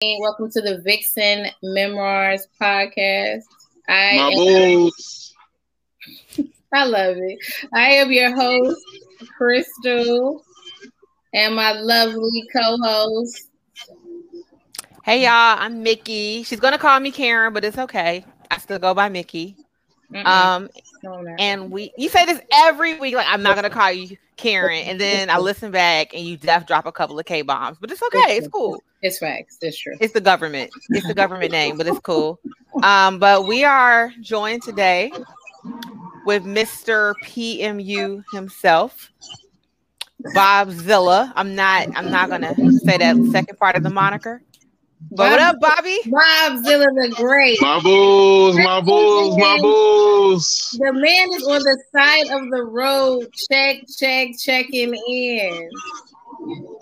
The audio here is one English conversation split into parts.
Welcome to the Vixen Memoirs podcast. I My am, boobs. I love it. I am your host, Crystal, and my lovely co-host. Hey y'all, I'm Mickey. She's gonna call me Karen, but it's okay. I still go by Mickey. Mm-mm, Um, and we you say this every week, like I'm not gonna call you Karen, and then I listen back and you def drop a couple of K bombs, but it's okay, it's cool. It's facts. It's true. It's the government. It's the government name, but it's cool. Um, but we are joined today with Mr. PMU himself, Bob Zilla. I'm not. I'm not gonna say that second part of the moniker. But what up, Bobby? Bob Zilla the Great. My bulls, my bulls, my bulls. The man is on the side of the road. Check, check, checking in.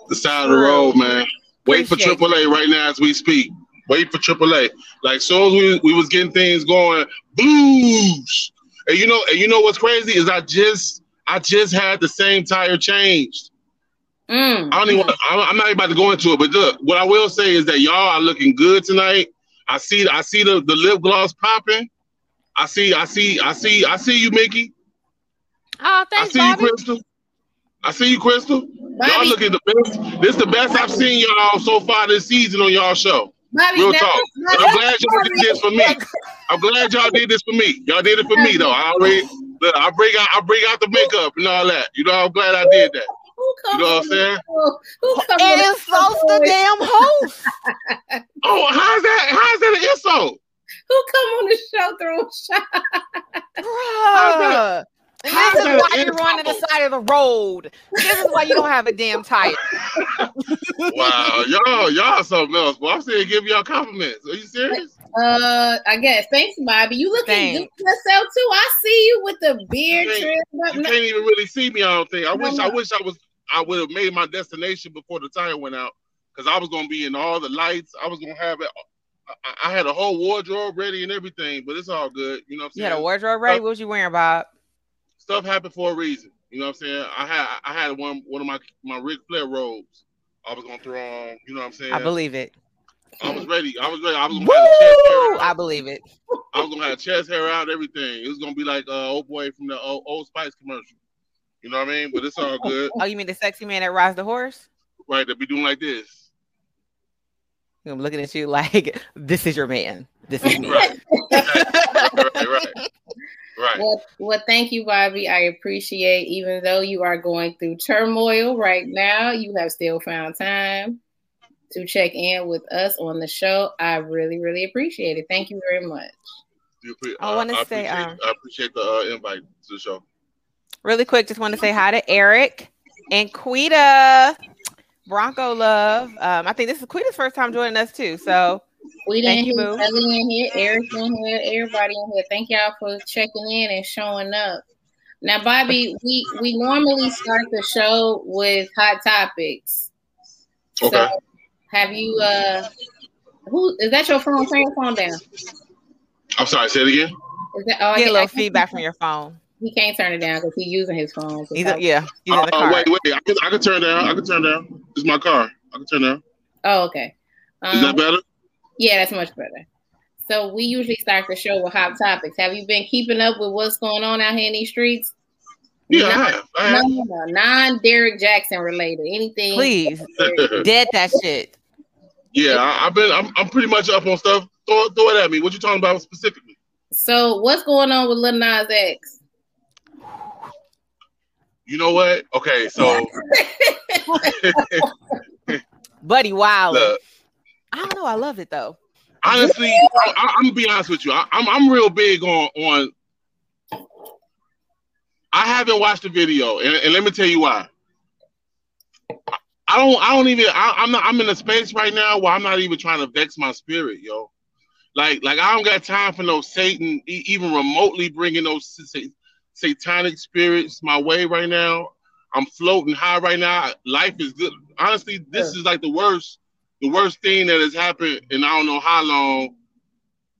The side of the road, man. Wait for Appreciate AAA right now as we speak. Wait for AAA. Like so as we, we was getting things going, blues. And you know, and you know what's crazy is I just I just had the same tire changed. Mm. I don't even. wanna- I'm not even about to go into it, but look, what I will say is that y'all are looking good tonight. I see, I see the, the lip gloss popping. I see, I see, I see, I see you, Mickey. Oh, I see Bobby. you, Crystal. I see you, Crystal. Y'all looking the best. This the best I've seen y'all so far this season on y'all show. Bobby, Real talk. I'm glad y'all did this for me. I'm glad y'all did this for me. Y'all did it for me though. I already look, I bring out I bring out the makeup and all that. You know, I'm glad I did that. Who come You know what I'm saying? show? Who It the so the show? damn host. Oh, how's that? How's that an insult? Who come on the show throwing shots? Bruh. And how's this is that why you're running the side of the road. This is why you don't have a damn tire. Wow, y'all, y'all something else. Well, I'm saying give y'all compliments. Are you serious? Uh, I guess. Thanks, Bobby. You looking Thanks. good yourself too. I see you with the beard Thanks. trim. You can't even really see me. I don't think. I No, wish. I wish I was. I would have made my destination before the tire went out because I was gonna be in all the lights. I was gonna have it. I, I had a whole wardrobe ready and everything, but it's all good. You know what I'm saying? You had a wardrobe ready? What was you wearing, Bob? Stuff happened for a reason. You know what I'm saying? I had I had one one of my my Ric Flair robes. I was gonna throw on. You know what I'm saying? I believe it. I was ready. I was ready. I was gonna have chest hair out. I believe it. I was gonna have chest hair out, everything. It was gonna be like uh, old boy from the old, old Spice commercial. You know what I mean? But it's all good, Oh, you mean the sexy man that rides the horse? right? They be doing like this. I'm looking at you like this is your man. This is me. Right. right, right, right, right. Well, well, thank you, Bobby. I appreciate, even though you are going through turmoil right now, you have still found time to check in with us on the show. I really, really appreciate it. Thank you very much. You appre- I wanna uh, say, appreciate, um, I appreciate the uh, invite to the show. Really quick, just want to say hi to Eric and Quita. Bronco love. Um, I think this is Quita's first time joining us too. So We Thank didn't you, hear boo. Ellie in here, Eric in here, everybody in here. Thank y'all for checking in and showing up. Now, Bobby, we we normally start the show with hot topics. Okay. So, have you? uh Who is that? Your phone? Turn your phone down. I'm sorry. Say it again. Is that? Oh, I get a little I feedback from your phone. He can't turn it down because he's using his phone. to He's talk. yeah, he's in the car. wait, wait. I can, I can turn down. I can turn down. It's my car. I can turn down. Oh, okay. Is Um, that better? Yeah, that's much better. So we usually start the show with hot topics. Have you been keeping up with what's going on out here in these streets? Yeah, no, I have. I No, have. no, no, non Derrick Jaxn related. Anything? Please, dead that shit. Yeah, I, I've been. I'm, I'm pretty much up on stuff. Throw, throw it at me. What you talking about specifically? So what's going on with Lil Nas X? You know what? Okay, so Buddy Wild. I don't know. I love it though. honestly, I, I'm gonna be honest with you. I, I'm I'm real big on on. I haven't watched the video, and, and let me tell you why. I- I don't. I don't even. I, I'm not. I'm in a space right now where I'm not even trying to vex my spirit, yo. Like, like I don't got time for no Satan, e- even remotely bringing those satanic spirits my way right now. I'm floating high right now. Life is good. Honestly, this is like the worst, the worst thing that has happened in I don't know how long.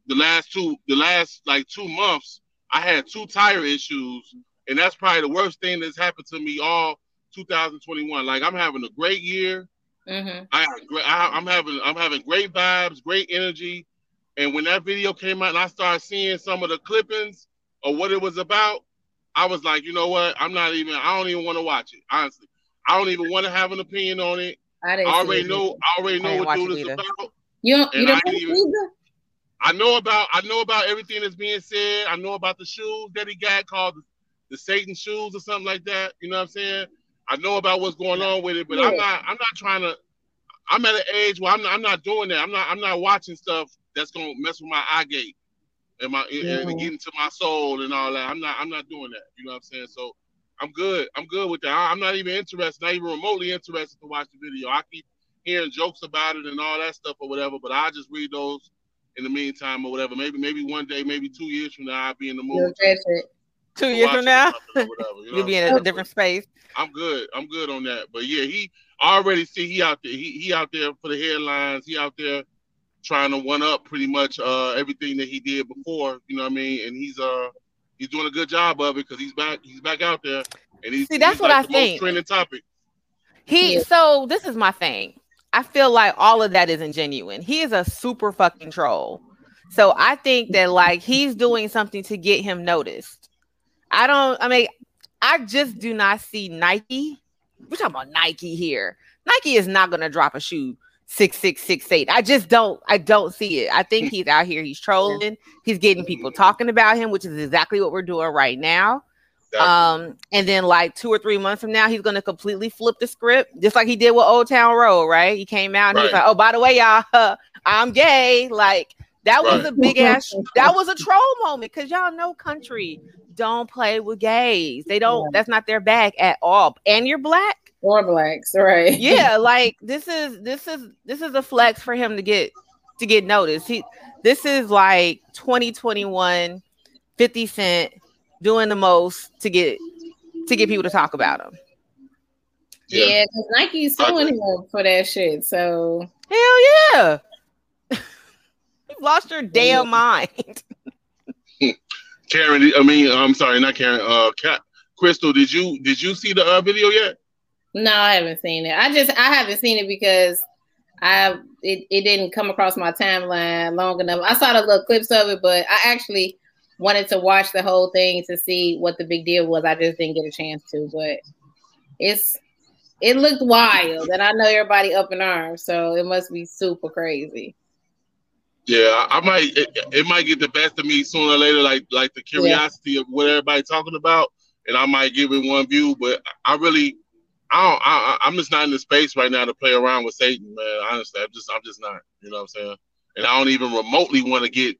The last two, the last like two months, I had two tire issues, and that's probably the worst thing that's happened to me all 2021. Like I'm having a great year. Mm-hmm. I, I, I'm having I'm having great vibes, great energy, and when that video came out and I started seeing some of the clippings of what it was about, I was like, you know what? I'm not even. I don't even want to watch it. Honestly, I don't even want to have an opinion on it. I, I already know. I already know I what dude is about. You don't. You don't I, even, I know about. I know about everything that's being said. I know about the shoes that he got called the, the Satan shoes or something like that. You know what I'm saying? I know about what's going on with it, but yeah. I'm not. I'm not trying to. I'm at an age where I'm not, I'm not doing that. I'm not. I'm not watching stuff that's gonna mess with my eye gate and my yeah. and get into my soul and all that. I'm not. I'm not doing that. You know what I'm saying? So I'm good. I'm good with that. I, am not even interested, not even remotely interested to watch the video. I keep hearing jokes about it and all that stuff or whatever, but I just read those in the meantime or whatever. Maybe maybe one day, maybe two years from now, I'll be in the mood. Two years from now, whatever, you will be in a different space. I'm good. I'm good on that. But yeah, he I already see he out there. He he out there for the headlines. He out there trying to one up pretty much uh everything that he did before. You know what I mean? And he's uh he's doing a good job of it because he's back. He's back out there, and he's see that's he's what like I think. trending topic. He yeah. so this is my thing. I feel like all of that isn't genuine. He is a super fucking troll. So I think that like he's doing something to get him noticed. I don't. I mean, I just do not see Nike. We're talking about Nike here. Nike is not going to drop a shoe six six six eight. I just don't. I don't see it. I think he's out here. He's trolling. He's getting people talking about him, which is exactly what we're doing right now. Um, and then like two or three months from now, he's gonna completely flip the script, just like he did with Old Town Road, right? He came out and right. he was like, "Oh, by the way, y'all, uh, I'm gay." Like that was right. a big ass. that was a troll moment because y'all know country don't play with gays. They don't. That's not their bag at all. And you're black or blacks, right? yeah, like this is this is this is a flex for him to get to get noticed. He this is like 2021 50 Cent doing the most to get to get people to talk about him. Yeah, because Nike's suing him for that shit. So hell yeah, you've lost your damn mind. Karen, I mean, I'm sorry, not Karen. Uh, Cat, Crystal, did you did you see the uh, video yet? No, I haven't seen it. I just I haven't seen it because I it, it didn't come across my timeline long enough. I saw the little clips of it, but I actually wanted to watch the whole thing to see what the big deal was. I just didn't get a chance to, but it's it looked wild, and I know everybody up in arms, so it must be super crazy. Yeah, I might it, it might get the best of me sooner or later, like like the curiosity yeah. of what everybody's talking about, and I might give it one view, but I really I don't I, I'm just not in the space right now to play around with Satan, man. Honestly, I'm just I'm just not. You know what I'm saying? And I don't even remotely want to get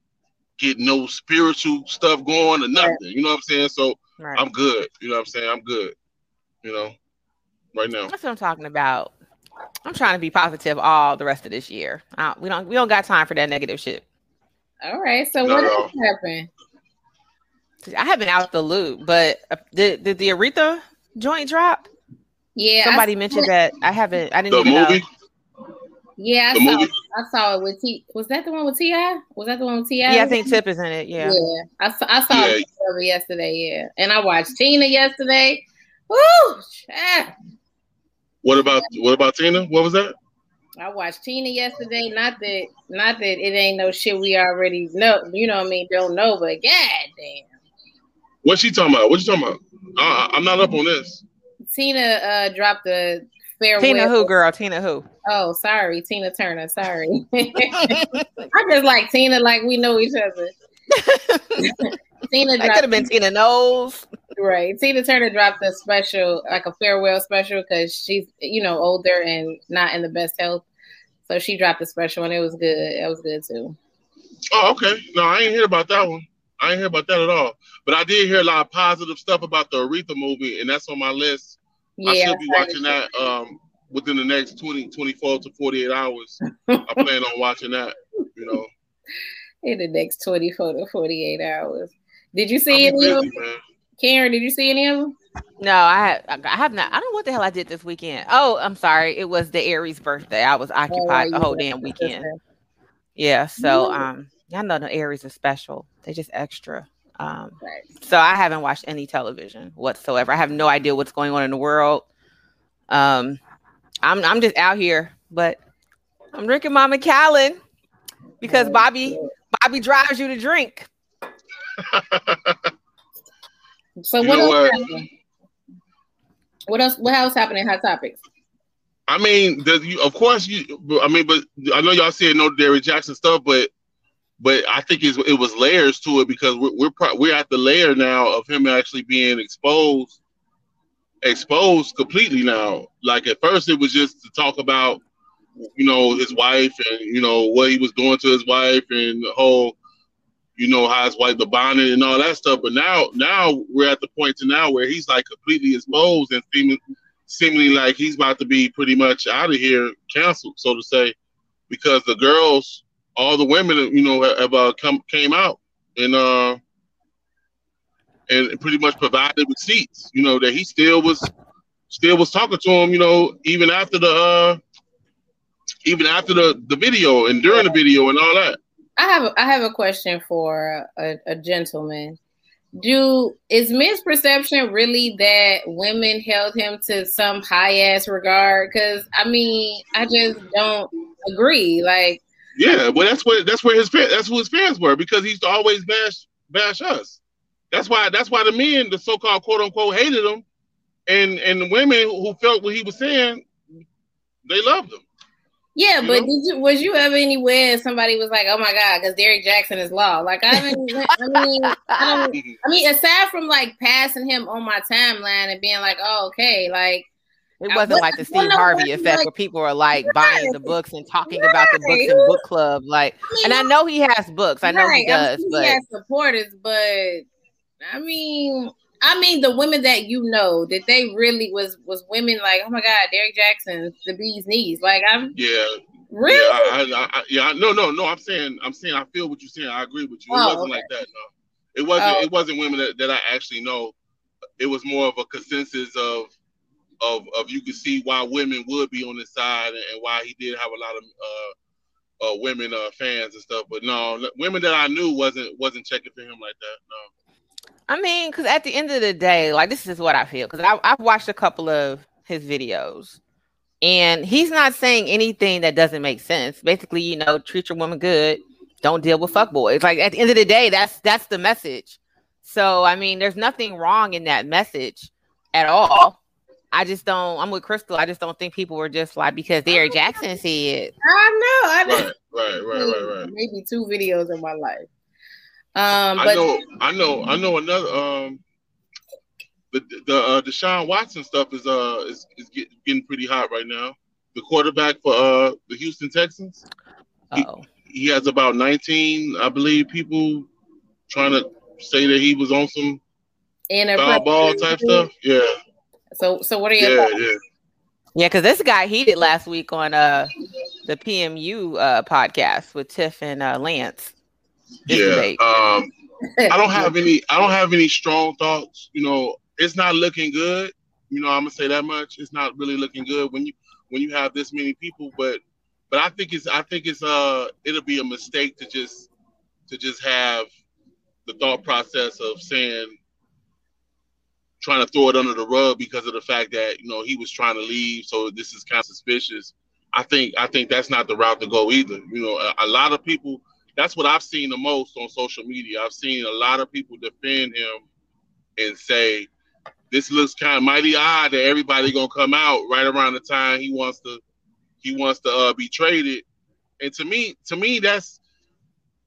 get no spiritual stuff going or nothing. You know what I'm saying? So right. I'm good. You know what I'm saying? I'm good. You know, right now. That's what I'm talking about. I'm trying to be positive all the rest of this year. we don't we don't got time for that negative shit. All right. So what else happened? I have been out the loop, but uh, did, did the Aretha joint drop? Yeah. Somebody mentioned that. I haven't. I didn't the even movie? know. Yeah, I saw, I saw it with T. Was that the one with T.I.? Was that the one with T.I.? Yeah, I think Tip is in it. Yeah. Yeah. I, I saw yeah. it yesterday. Yeah. And I watched Tina yesterday. Woo! Ah. What about what about Tina? What was that? I watched Tina yesterday. Not that not that it ain't no shit we already know, you know what I mean, don't know, but god damn. What's she talking about? What you talking about? Uh, I'm not up on this. Tina uh dropped the farewell. Tina who girl? Tina who? Oh, sorry, Tina Turner. Sorry. I just like Tina, like we know each other. Tina. That could have been Tina Knowles. Right. Tina Turner dropped a special, like a farewell special, because she's you know older and not in the best health. So she dropped a special, and it was good. It was good too. Oh, okay. No, I ain't hear about that one. I ain't hear about that at all. But I did hear a lot of positive stuff about the Aretha movie, and that's on my list. Yeah, I should be watching that um, within the next 20, 24 to 48 hours. I plan on watching that, you know. In the next 24 to 48 hours. Did you see any of them? Karen, did you see any of them? No, I have, I have not. I don't know what the hell I did this weekend. Oh, I'm sorry. It was the Aries birthday. I was occupied oh, the whole damn weekend. Yeah. So, um, y'all know the Aries are special. They just extra. Um, right. So I haven't watched any television whatsoever. I have no idea what's going on in the world. Um, I'm I'm just out here but I'm drinking my Macallan because Bobby Bobby drives you to drink. so what else? What? what else? What else happened in Hot Topics? I mean, the, you, of course, you. I mean, but I know y'all said no Derrick Jaxn stuff, but but I think it was layers to it because we're we're, we're at the layer now of him actually being exposed, exposed completely now. Like at first, it was just to talk about, you know, his wife and you know what he was doing to his wife and the whole, you know, how his wife the bonnet and all that stuff. But now, now we're at the point to now where he's like completely exposed and seeming seemingly like he's about to be pretty much out of here, canceled, so to say, because the girls, all the women, you know, have uh, come came out and uh and pretty much provided receipts, you know, that he still was still was talking to him, you know, even after the uh even after the the video and during the video and all that. I have I have a question for a, a gentleman do is misperception really that women held him to some high ass regard? Because I mean, I just don't agree. Like, yeah, well, that's what that's where his that's who his fans were because he used to always bash bash us. That's why that's why the men, the so called quote unquote, hated him, and and the women who felt what he was saying, they loved him. Yeah, but did you was you ever anywhere somebody was like, "Oh my god," because Derrick Jaxn is law? Like I mean, I mean, I, I mean, aside from like passing him on my timeline and being like, "Oh, okay," like it wasn't like the Steve Harvey effect like, where people are like buying the books and talking right. about the books in book club. Like, I mean, and I know he has books. I know right. he does. but he has supporters, but I mean, I mean the women that you know that they really was was women like oh my god Derrick Jaxn, the bee's knees like I'm yeah really yeah I, I, yeah no no no I'm saying I'm saying I feel what you're saying I agree with you it oh, wasn't okay. like that no it wasn't oh. it wasn't women that, that I actually know it was more of a consensus of of of you can see why women would be on his side and, why he did have a lot of uh, uh, women uh, fans and stuff but no women that I knew wasn't wasn't checking for him like that no. I mean, because at the end of the day, like this is what I feel. Because I've watched a couple of his videos, and he's not saying anything that doesn't make sense. Basically, you know, treat your woman good, don't deal with fuck boys. Like at the end of the day, that's that's the message. So I mean, there's nothing wrong in that message at all. I just don't. I'm with Crystal. I just don't think people were just like because Derrick Jaxn said. I know. I know. Right, right, right, right, right. Maybe two videos in my life. Um, but I know, I know, I know another. Um, the the uh, Deshaun Watson stuff is uh is, is getting pretty hot right now. The quarterback for uh the Houston Texans. Oh. He, he has about 19, I believe, people trying to say that he was on some foul ball type stuff. Yeah. So so what are you? Yeah, yeah. Yeah, because this guy heated last week on uh the PMU uh podcast with Tiff and uh, Lance yeah. Um, I don't have any. I don't have any strong thoughts. You know, it's not looking good. You know, I'm gonna say that much. It's not really looking good when you when you have this many people. But but I think it's I think it's uh it'll be a mistake to just to just have the thought process of saying trying to throw it under the rug because of the fact that you know he was trying to leave so this is kind of suspicious i think i think that's not the route to go either you know a, a lot of people that's what I've seen the most on social media. I've seen a lot of people defend him and say this looks kind of mighty odd that everybody gonna come out right around the time he wants to he wants to uh, be traded. And to me, to me, that's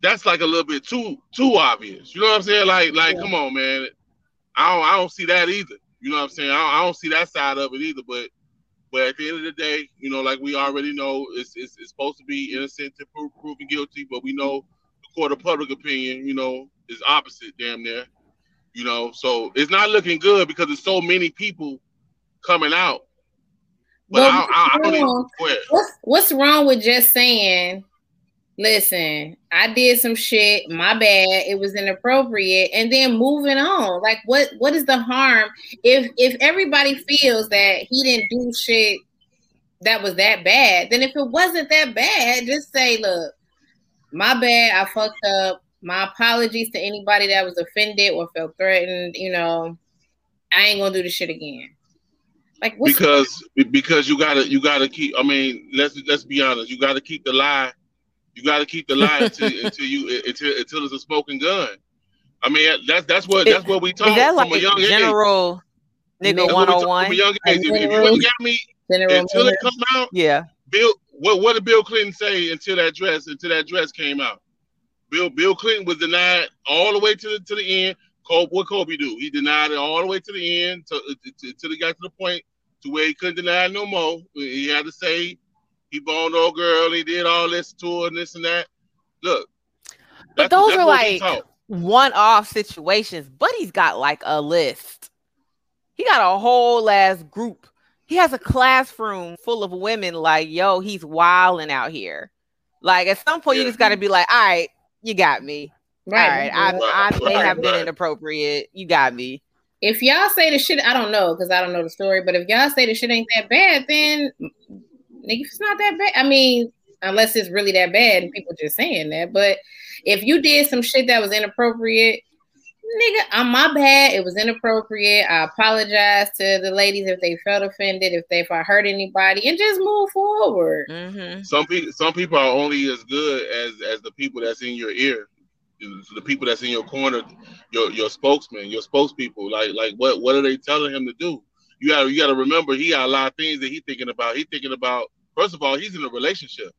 that's like a little bit too too obvious. You know what I'm saying? Like like yeah. come on, man. I don't I don't see that either. You know what I'm saying? I don't, I don't see that side of it either. But but at the end of the day, you know, like we already know, it's, it's, it's supposed to be innocent to prove proven guilty, but we know the court of public opinion, you know, is opposite, damn near. You know, so it's not looking good because there's so many people coming out. But I, I, I don't even, what's, what's wrong with just saying listen, I did some shit, my bad, it was inappropriate, and then moving on. Like what what is the harm if if everybody feels that he didn't do shit that was that bad, then if it wasn't that bad, just say, look, my bad, I fucked up. My apologies to anybody that was offended or felt threatened, you know. I ain't gonna do the shit again. Like because because you gotta you gotta keep. I mean, let's let's be honest. You gotta keep the lie. You gotta keep the lie until, until you until until it's a smoking gun. I mean, that's that's what that's what we talk from like a young age. general nigga That's what we 101? From a young age. If, you ain't got me general until it come out, Yeah. Bill, what what did Bill Clinton say until that dress until that dress came out? Bill Bill Clinton was denied all the way to the to the end. Kobe, what Kobe do? He denied it all the way to the end to, to, until he got to the point to where he couldn't deny it no more. He had to say he boned old girl. He did all this to her and this and that. Look, But those that's are like one-off situations. Buddy's got like a list. He got a whole ass group. He has a classroom full of women. Like, yo, he's wilding out here. Like, at some point, you just got to be like, all right, you got me. Right. All right, I, I may Right, have been inappropriate. You got me. if y'all say the shit, I don't know because I don't know the story. But if y'all say the shit ain't that bad, then nigga, it's not that bad. I mean, unless it's really that bad and people just saying that. But if you did some shit that was inappropriate, nigga, I'm my bad. It was inappropriate. I apologize to the ladies if they felt offended, if they if I hurt anybody, and just move forward. hmm Some people, some people are only as good as as the people that's in your ear, the people that's in your corner, your your spokesman, your spokespeople. Like like what what are they telling him to do? You got you got to remember he got a lot of things that he thinking about. He thinking about first of all he's in a relationship.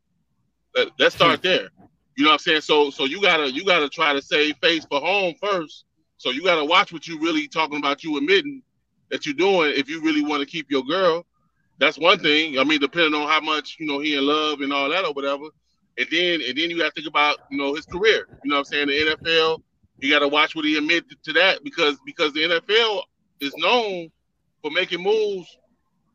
Let, let's start hmm. there. You know what I'm saying? So so you gotta you gotta try to save face for home first. So you gotta watch what you really talking about. You admitting that you're doing if you really want to keep your girl. That's one thing. I mean, depending on how much you know he in love and all that or whatever. And then and then you got to think about you know his career. You know what I'm saying? The NFL. You got to watch what he admit to that because because the NFL is known for making moves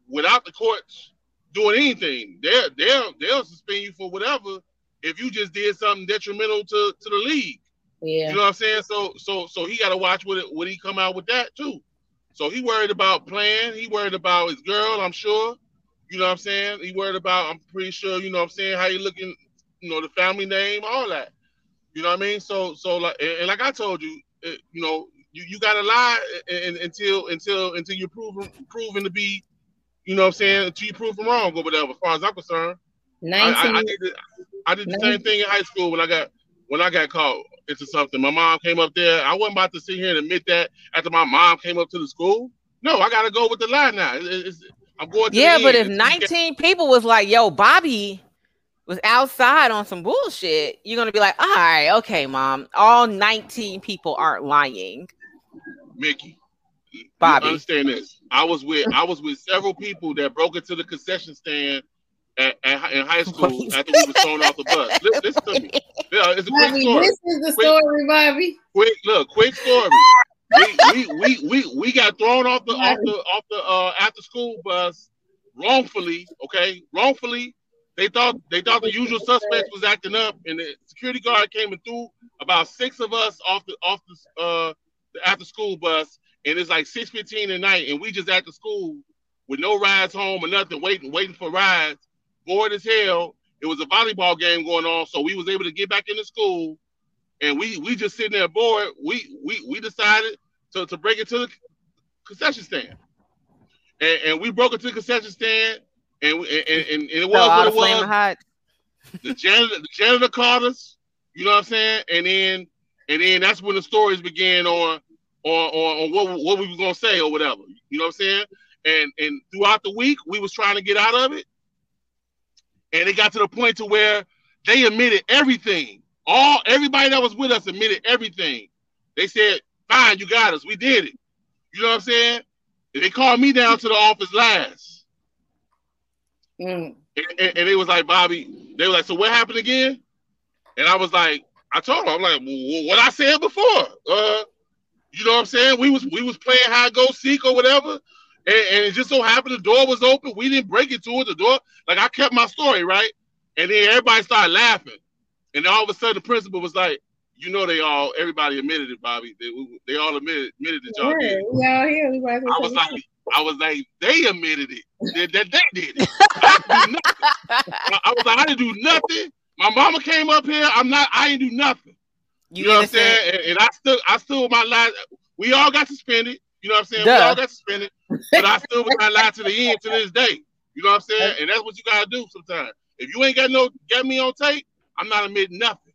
without the courts doing anything. They're they'll they'll suspend you for whatever if you just did something detrimental to to the league. Yeah. You know what I'm saying? So so so he got to watch what it, what he come out with that too. So he worried about playing. He worried about his girl. I'm sure. You know what I'm saying? He worried about. I'm pretty sure. You know what I'm saying? How you looking? You know the family name, all that. You know what I mean? So so like and, and like I told you, it, you know you, you gotta lie and, until until until you're proven proven to be. You know what I'm saying? Until you prove them wrong or whatever. As far as I'm concerned. I, I, I did the, I did the same thing in high school when I got when I got caught into something. My mom came up there. I wasn't about to sit here and admit that after my mom came up to the school. No, I gotta go with the lie now. It- it's- I'm going. To Yeah, but if end. 19 people was like, yo, Bobby was outside on some bullshit, you're gonna be like, all right, okay, mom. All 19 people aren't lying. Mickey, you Bobby. understand this? I was with I was with several people that broke into the concession stand at, at, in high school Wait. after we were thrown off the bus. Listen, listen to me. Yeah, it's a quick Bobby, story. this is the Quick- story, Bobby. quick look, quick story. we, we, we, we, we got thrown off the off the off the uh, after school bus wrongfully. Okay, wrongfully. They thought they thought the usual suspects was acting up, and the security guard came and threw about six of us off the off the uh the after school bus, and it's like six fifteen at night, and we just at the school with no rides home or nothing, waiting waiting for rides, bored as hell. It was a volleyball game going on, so we was able to get back into school and we we just sitting there bored. We we we decided to, to break into the concession stand, and, and we broke into the concession stand, and and, and, and it was out what it was. Hot. The janitor the janitor called us. You know what I'm saying? And then and then that's when the stories began on on on, on what what we were gonna say or whatever. You know what I'm saying? And and throughout the week we was trying to get out of it, and it got to the point to where they admitted everything. All everybody that was with us admitted everything. They said, "Fine, you got us. We did it." You know what I'm saying? And they called me down to the office last, Mm. and, and, and they was like, "Bobby," they were like, "So what happened again?" And I was like, "I told them, I'm like, well, what I said before." Uh, you know what I'm saying? We was we was playing hide go seek or whatever, and, and it just so happened the door was open. We didn't break into it. The door, like I kept my story right, and then everybody started laughing, and all of a sudden the principal was like, "You know, they all everybody admitted it, Bobby. They, they all admitted admitted that y'all did." Yeah, it." we all here. We might as well I was like, I was like, they admitted it that, that they did it. I I was like, I didn't do nothing. My mama came up here. I'm not. I didn't do nothing. You, You know what I'm innocent. saying? And, and I still, I still my life. We all got suspended. You know what I'm saying? We all got suspended. but I still got lie to the end to this day. You know what I'm saying? And that's what you gotta do sometimes. If you ain't got no got me on tape, I'm not admitting nothing.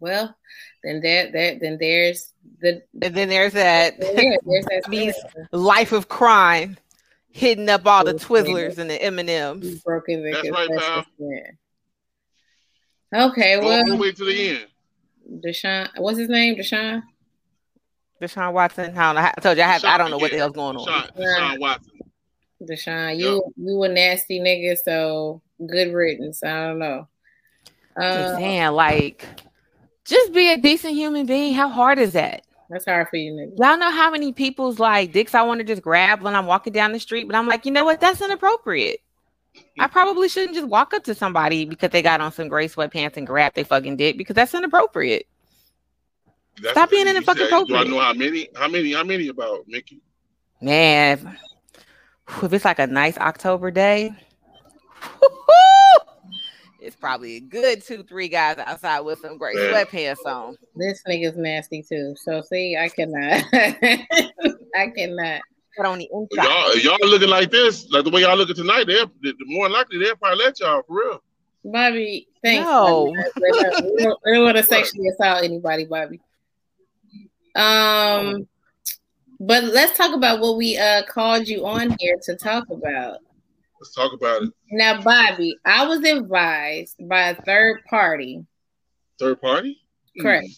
Well, then that that then there's the and then there's that there, there's that means life of crime, hitting up all the Twizzlers and the M and M's. Broken That's right, pal. Okay, Go well, all the way to the end. Deshaun, what's his name? Deshaun. Deshaun Watson. I, don't know. I told you I have. I don't know what the hell's going on. Deshaun, Deshaun Watson. Deshaun, you you a nasty nigga, so good riddance. I don't know. Just Uh, saying, like, just be a decent human being. How hard is that? that's hard for you, nigga. Y'all know how many people's like dicks I want to just grab when I'm walking down the street, but I'm like, you know what? That's inappropriate. I probably shouldn't just walk up to somebody because they got on some gray sweatpants and grab their fucking dick because that's inappropriate. That's Stop being you in the fucking said, Do I know how many? How many? How many about Mickey? Man, if, if it's like a nice October day, it's probably a good two, three guys outside with some gray Man. sweatpants on. This nigga's nasty too. So see, I cannot. I cannot. But on the inside, Y'all, y'all looking like this, like the way y'all looking tonight. They're the the more likely they'll probably let y'all for real. Bobby, thanks. No. Bobby. We don't, don't want to sexually assault anybody, Bobby. Um, but let's talk about what we uh called you on here to talk about. Let's talk about it. Now, Bobby, I was advised by a third party Third party. Correct.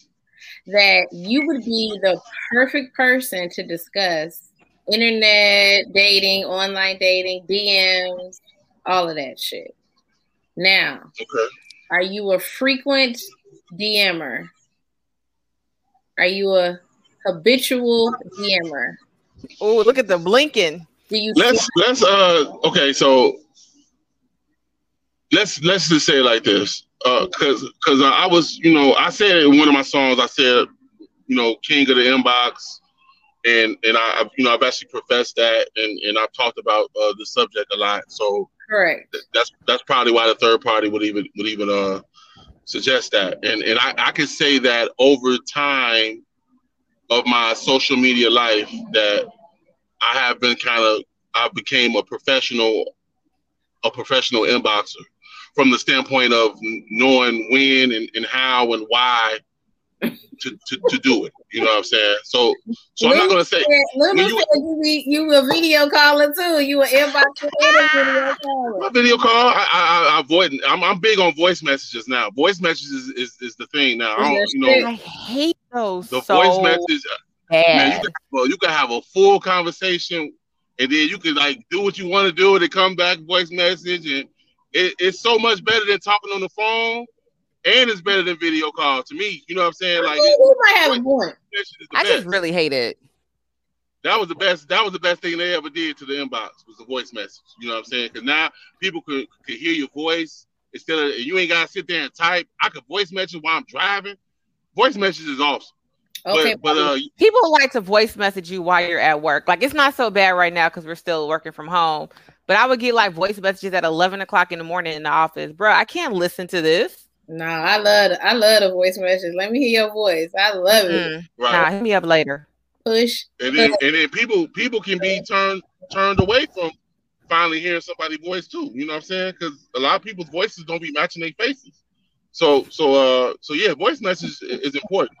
that you would be the perfect person to discuss internet dating, online dating, DMs, all of that shit. Now, Okay. are you a frequent DMer? Are you a habitual DMer? oh, look at the blinking. Do you Let's let's uh okay so let's let's just say it like this uh because because I was you know I said in one of my songs I said you know king of the inbox and and I I've, you know I've actually professed that and and I've talked about uh, the subject a lot so correct? th- that's that's probably why the third party would even would even uh suggest that and and I I can say that over time of my social media life that I have been kind of I became a professional a professional inboxer from the standpoint of knowing when and, and how and why to, to, to do it. You know what I'm saying? So so I'm not gonna say Lulu when you- said you be you a video caller too. You a inbox a video caller. my video call. I, I, I avoid. I'm, I'm big on voice messages now. Voice messages is, is, is the thing now. I don't, you know, I hate those the so voice message. Uh, man, you can, well, you can have a full conversation, and then you can like do what you want to do, and it come back voice message, and it, it's so much better than talking on the phone, and it's better than video call to me. You know what I'm saying? Like, I mean, you might have a point. message is the I best. just really hate it. that was the best. That was the best thing they ever did to the inbox was the voice message. You know what I'm saying? Because now people could could hear your voice instead of you ain't gotta sit there and type. I could voice message while I'm driving. Voice message is awesome. Okay, but but uh, People like to voice message you while you're at work. Like it's not so bad right now because we're still working from home. But I would get like voice messages at 11 o'clock in the morning in the office. Bro, I can't listen to this. No, I love I love the voice message. Let me hear your voice. I love it. Mm. right. Nah, hit me up later. Push. and then and then people people can be turned turned away from finally hearing somebody's voice too. You know what I'm saying? Because a lot of people's voices don't be matching their faces. So so uh so yeah, voice message is important.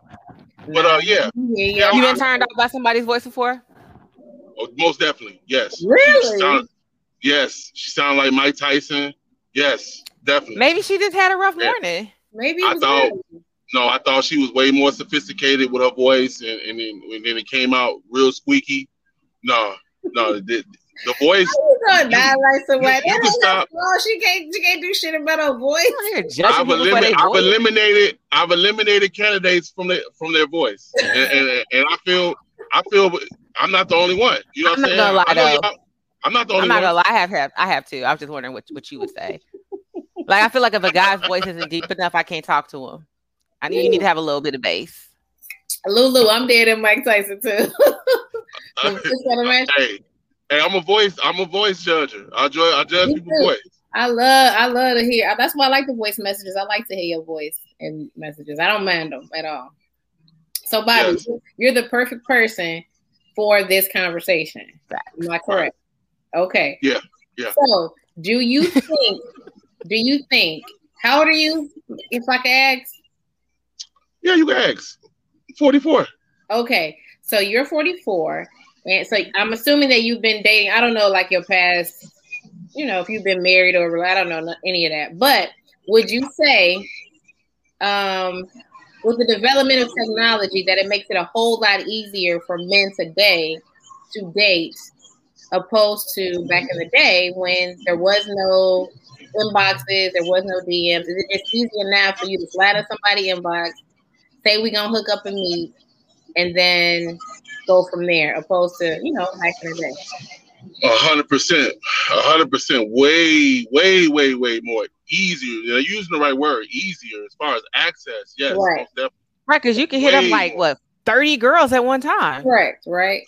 But uh yeah, Yeah, Yeah, You yeah. been turned off by somebody's voice before? oh, most definitely yes. Really? She sound- yes, she sounded like Mike Tyson. Yes, definitely. Maybe she just had a rough Yeah. morning. Maybe I it was thought- good. No, I thought she was way more sophisticated with her voice, and, and then and then it came out real squeaky. No, no, the, the voice. You gonna die like somebody. you can stop. no- Oh, she can't. She can't do shit about her voice. I'm here judging I've, people elimin- I've voice. eliminated I've eliminated candidates from their from their voice, and, and, and I feel I feel I'm not the only one. You know what I'm I'm not saying? gonna lie, though. I'm not the only I'm not one. gonna lie, I have, have I have to. I was just wondering what, what you would say. Like I feel like if a guy's voice isn't deep enough, I can't talk to him. I need you need to have a little bit of bass. Lulu, I'm dead in Mike Tyson too. Just gotta imagine. hey, hey, I'm a voice. I'm a voice judger. I judge. I judge people's voice. I love. I love to hear. That's why I like the voice messages. I like to hear your voice in messages. I don't mind them at all. So, Bobby, Yes. you're the perfect person for this conversation. Am I correct? Okay. Yeah. Yeah. So, do you think? Do you think? How old are you? If I can ask. Yeah, you can ask. Forty-four. Okay, so you're forty-four, and so I'm assuming that you've been dating. I don't know, like your past. You know, if you've been married or I don't know any of that. But would you say, um, with the development of technology, that it makes it a whole lot easier for men today to date opposed to back in the day when there was no inboxes, there was no DMs. It's easier now for you to slide in somebody inbox, say we gonna hook up and meet, and then go from there, opposed to you know back in the day. A hundred percent, a hundred percent, way, way, way, way more easier. You're using the right word, easier as far as access. Yes, right, right, because you can hit way up like what thirty girls at one time. Correct, right.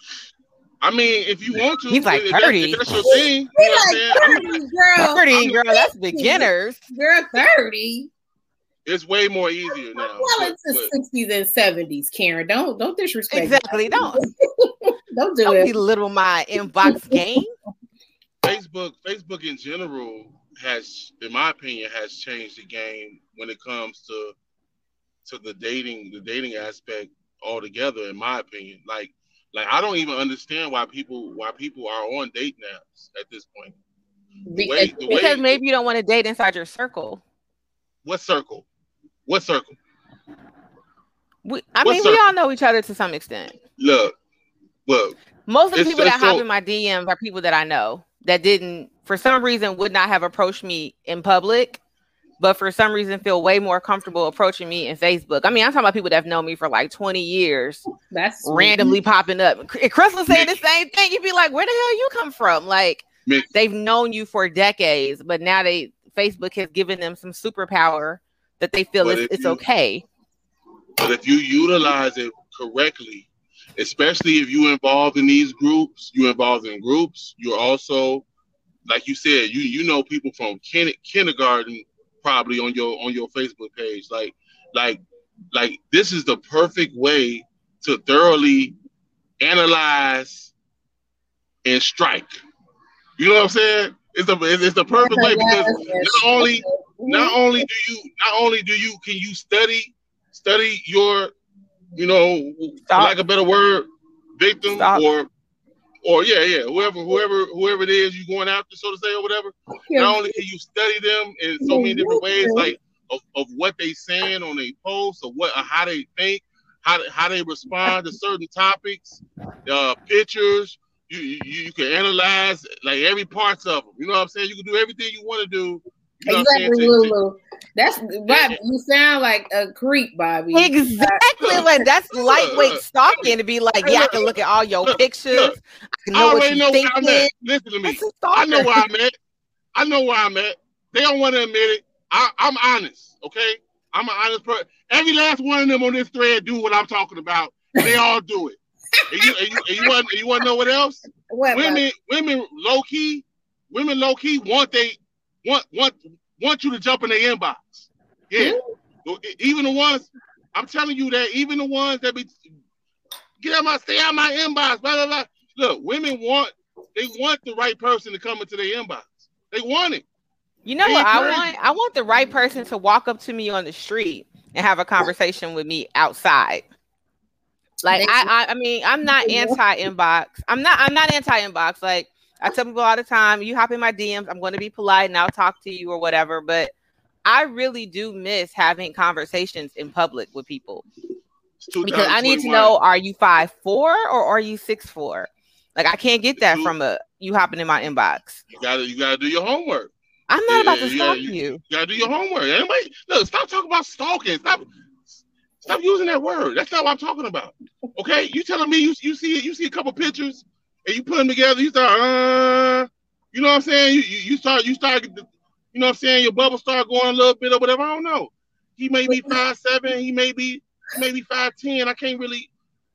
I mean, if you want to, he's like thirty. That's, your thing. You know like 30, girl. Thirty, girl. That's beginners. Girl, thirty. It's way more easier now. Well, it's the sixties and seventies, Karen. Don't don't disrespect. Exactly. Don't don't do don't it. belittle my inbox game. Facebook, Facebook in general has, in my opinion, has changed the game when it comes to to the dating, the dating aspect altogether. In my opinion, like like I don't even understand why people why people are on date apps at this point. The way, the because way, maybe you don't want to date inside your circle. What circle? What circle? We, I what mean, circle? we all know each other to some extent. Look, look. Most of the people that so, hop in my DMs are people that I know that didn't, for some reason, would not have approached me in public but for some reason feel way more comfortable approaching me in Facebook. I mean, I'm talking about people that have known me for like 20 years. That's randomly popping up. Chris was saying the same thing. You'd be like, where the hell you come from? Like they've known you for decades, but now they Facebook has given them some superpower that they feel it's, it's you, okay. But if you utilize it correctly, especially if you're involved in these groups, you're involved in groups, you're also like you said, you you know people from kin- kindergarten probably on your on your Facebook page. Like, like, like this is the perfect way to thoroughly analyze and strike. You know what I'm saying? It's the it's the perfect way because not only not mm-hmm. only do you not only do you can you study study your you know Stop. like a better word victim Stop. or or yeah, yeah, whoever, whoever, whoever it is you're going after, so to say, or whatever. Yeah. Not only can you study them in so many different ways, like of, of what they saying on a post, or what, or how they think, how how they respond to certain topics, uh, pictures. You, you you can analyze like every parts of them. You know what I'm saying? You can do everything you want to do you know exactly, Lulu. That's Bobby. You sound like a creep, Bobby. Exactly. Uh, like that's lightweight stalking to be like, yeah, I can look at all your pictures. I can know I what you know thinking. Where I'm at. Listen to me. I know where I'm at. I know where I'm at. They don't want to admit it. I, am honest. Okay, I'm an honest person. Every last one of them on this thread do what I'm talking about. They all do it. and you, and you, and you, want, you want to know what else? What, women, what? women low key, women low key want they want want want you to jump in the inbox. Yeah, even the ones I'm telling you that even the ones that be get out my stay out my inbox. Blah blah blah. Look, women want they want the right person to come into their inbox. They want it. You know they what I want? I want the right person to walk up to me on the street and have a conversation with me outside. Like I, I, I mean, I'm not anti inbox. I'm not. I'm not anti inbox. Like I tell people all the time, you hop in my DMs, I'm going to be polite and I'll talk to you or whatever. But I really do miss having conversations in public with people because I need to know: Are you five four or are you six four? Like I can't get that from a you hopping in my inbox. You gotta you gotta do your homework. I'm not about to stalk you. You gotta do your homework. Anybody, look, stop talking about stalking. Stop, stop using that word. That's not what I'm talking about. Okay, you telling me you you see you see a couple pictures and you put them together, you start, uh, you know what I'm saying? You, you, you start, you start, you know what I'm saying? Your bubble start going a little bit or whatever. I don't know. He may be five seven. He may be maybe five ten. I can't really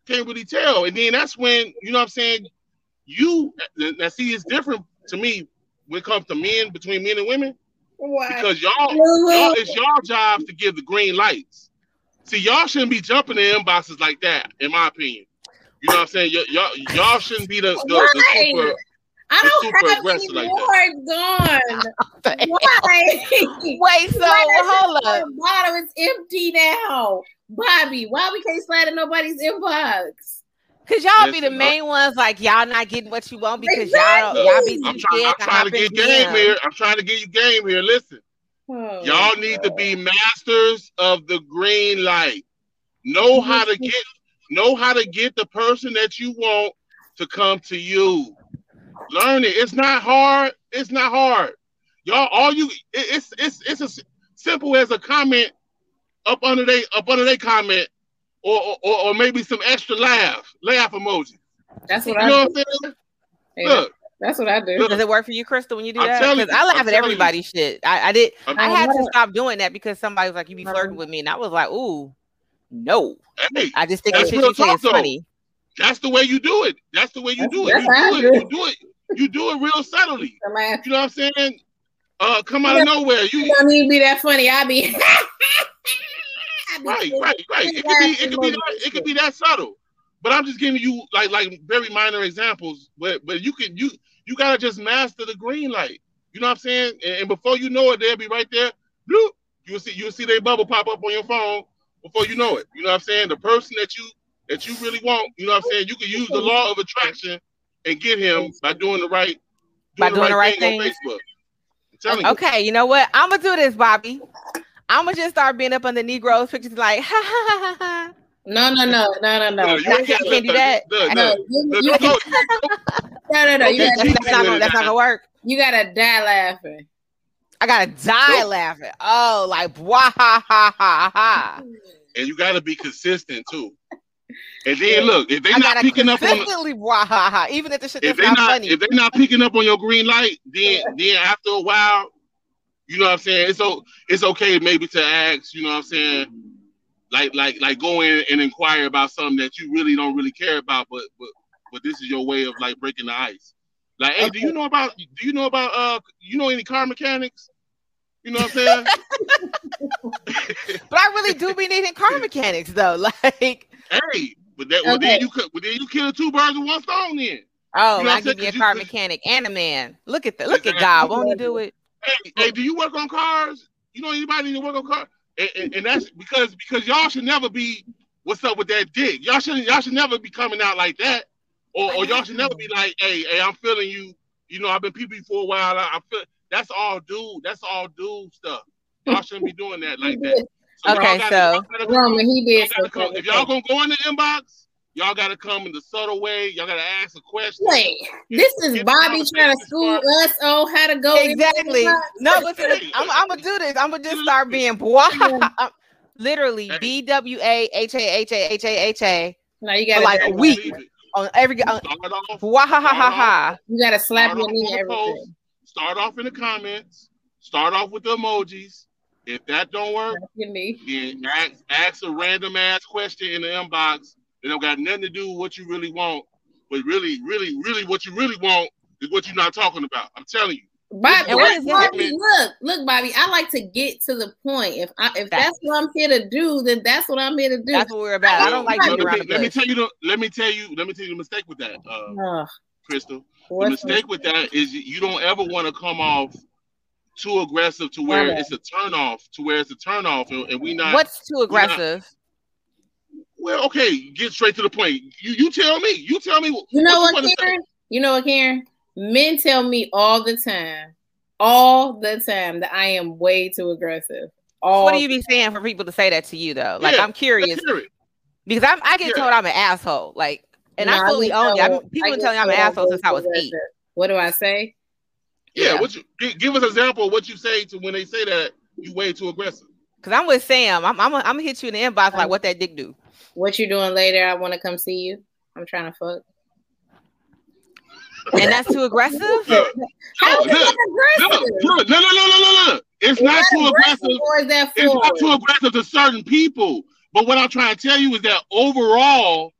can't really tell. And then that's when you know what I'm saying. You now see it's different to me when it comes to men between men and women. Why? Because y'all, y'all it's y'all jobs to give the green lights. See, y'all shouldn't be jumping in inboxes like that, in my opinion. You know what I'm saying? Y- y'all, y'all shouldn't be the, the, the super. I don't super have aggressive any like more gone. Why? Wait, so hold up. The bottom is empty now. Bobby, why we can't slide in nobody's inbox? Cause y'all be the main ones like y'all not getting what you want because Exactly. y'all y'all be I'm too trying, scared I'm to trying to get game DM. here. I'm trying to get you game here. Listen, Oh, y'all need to be masters of the green light. Know how to get, know how to get the person that you want to come to you. Learn it. It's not hard. It's not hard. Y'all, all you, it- it's it's it's as simple as a comment up under they up under they comment, or or, or maybe some extra laugh, laugh emoji. That's You what I know do. what I'm saying? Hey, Look, That's what I do. Look. Does it work for you, Crystal, when you do I'm that? Because I laugh I'm at telling you. everybody's shit. I, I did. I'm- I had to Um, stop doing that because somebody was like, "You be flirting with me," and I was like, "Ooh, no." hey, I just think the That's shit real you say talk, funny. That's the way you do it. That's the way you That's- do it. You do it. You do it. You do it real subtly. You know what I'm saying? Uh, come out of nowhere. it You don't even be that funny. I be. I be right, right, right. It could be, it could be, that, it could be that subtle. But I'm just giving you like, like very minor examples. But, but you can, you, you gotta just master the green light. You know what I'm saying? And, and before you know it, they'll be right there. Bloop. You'll see, you'll see their bubble pop up on your phone before you know it. You know what I'm saying? The person that you, that you really want. You know what I'm saying? You can use the law of attraction and get him by doing the right, By doing the right thing on. Facebook. I'm telling you. Okay, you know what? I'm gonna do this, Bobby. I'm gonna just start being up on the Negroes pictures, like, ha ha ha ha. ha. No, no, no, no, no, no. No, you I can't- can't do that. Look, No, look, you, look, you, look, no, look. no, no. You Okay, gotta, That's, that's not gonna, that's not gonna work. you gotta die laughing. I gotta die laughing. Oh, like wah ha ha ha ha. and you got to be consistent too. And then look, if they I not picking up on, wah ha ha, even if the shit if they not, not, funny. if they not picking up on your green light, then then after a while, you know what I'm saying. It's o- it's okay maybe to ask, you know what I'm saying, like like like go in and inquire about something that you really don't really care about, but but but this is your way of like breaking the ice. Like, hey, do you know about do you know about uh you know any car mechanics? You know what I'm saying? but I really do be needing car mechanics though. Like, hey, but that well, Okay. then you could but then you kill two birds with one stone then. oh, You know I give me a car You- mechanic and a man. Look at the look at God. Won't he do it? Hey, hey, do you work on cars? You know anybody that work on cars? And, and, and that's because because y'all should never be what's up with that dick. Y'all should y'all should never be coming out like that, or, or y'all should never be like, hey, hey, I'm feeling you. You know, I've been peeping for a while. I, I feel that's all dude. That's all dude stuff. Y'all shouldn't be doing that like that. y'all Okay, gotta- so- y'all come- Roman, he y'all did gotta come- if y'all gonna go in the inbox, y'all gotta come in the subtle way. Y'all gotta ask a question. Wait, this is Bobby trying to school us on how to go. Exactly. the No, but I'm, I'm gonna do this. I'm gonna just start being blah. Literally, B W A H A H A H A H A No, you gotta Like a week. On every on, off. wah ha ha ha ha. You gotta slap Start your off knee on and the everything. Post. Start off in the comments. Start off with the emojis. If that don't work, Slap then ask, ask a random ass question in the inbox. It don't got nothing to do with what you really want. But really, really, really, what you really want is what you're not talking about. I'm telling you. Bobby, And what that's is that? Bobby, look, look, Bobby. I like to get to the point. If I if That- that's what I'm here to do, then that's what I'm here to do. That's what we're about. I don't like Well, let, around me, the let me tell you the let me tell you let me tell you the mistake with that, uh, Ugh, Crystal. The mistake with that is you don't ever want to come off too aggressive to where Why it's a turnoff, to where it's a turnoff, and, and we not What's too aggressive? well okay get straight to the point you you tell me you tell me You know what what, you. Karen? You know what, Karen? Men tell me all the time, all the time that I am way too aggressive. All What do you be saying for people to say that to you though? Like Yeah, I'm curious Let's hear it. because I'm, I get Yeah. told I'm an asshole. Like, and No, I fully own it. I'm, people I been telling me I'm an asshole since I was eight. aggressive. What do I say? Yeah, Yeah. what you gi- give us an example of what you say to when they say that you way too aggressive. Cause I'm with Sam. I'm I'm, I'm gonna hit you in the inbox like um, what that dick do. What you doing later? I want to come see you. I'm trying to fuck. And that's too aggressive. Look, How look, is that aggressive? no, no, no, no, no, no. It's Is not that too aggressive. or is that It's not too aggressive to certain people. But what I'm trying to tell you is that overall,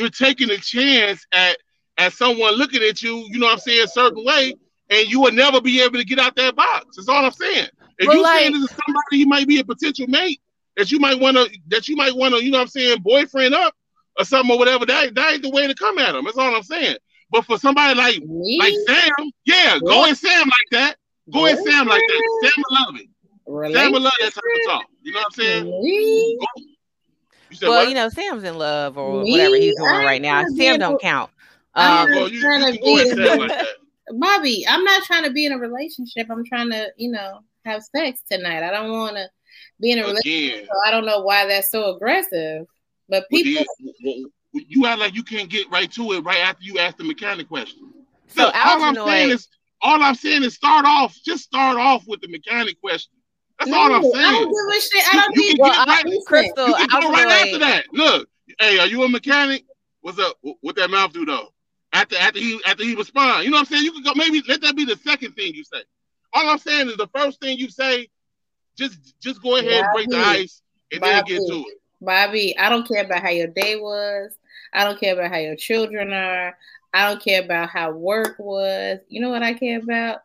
you're taking a chance at at someone looking at you, you know what I'm saying, a certain way, and you will never be able to get out that box. That's all I'm saying. If But you like- saying this is somebody you might be a potential mate that you might want to that you might want to, you know what I'm saying, boyfriend up, or something or whatever, that, that ain't the way to come at them. That's all I'm saying. But for somebody like Me? like Sam, yeah, go What? at Sam like that. Go at Sam like that. Sam will love it. Sam will love that type of talk. You know what I'm saying? You well, what? you know, Sam's in love or Me? whatever he's doing right now. Sam don't be- count. I'm Um, not well, you, you trying can to be- like. Bobby, I'm not trying to be in a relationship. I'm trying to, you know, have sex tonight. I don't want to be in a relationship. So I don't know why that's so aggressive. But Well, people, then, well, you act like you can't get right to it right after you ask the mechanic question. So Look, all I'm saying is all I'm saying is start off, just start off with the mechanic question. That's no, all I'm saying. I don't give a shit. I don't You need can well, right- Crystal, You can go right after that. Look, hey, are you a mechanic? What's up? Wh- What that mouth do though? After after he after he respond, you know what I'm saying? You can go maybe let that be the second thing you say. All I'm saying is the first thing you say, just just go ahead and break the Bobby. ice and then get to it. Bobby, I don't care about how your day was. I don't care about how your children are. I don't care about how work was. You know what I care about?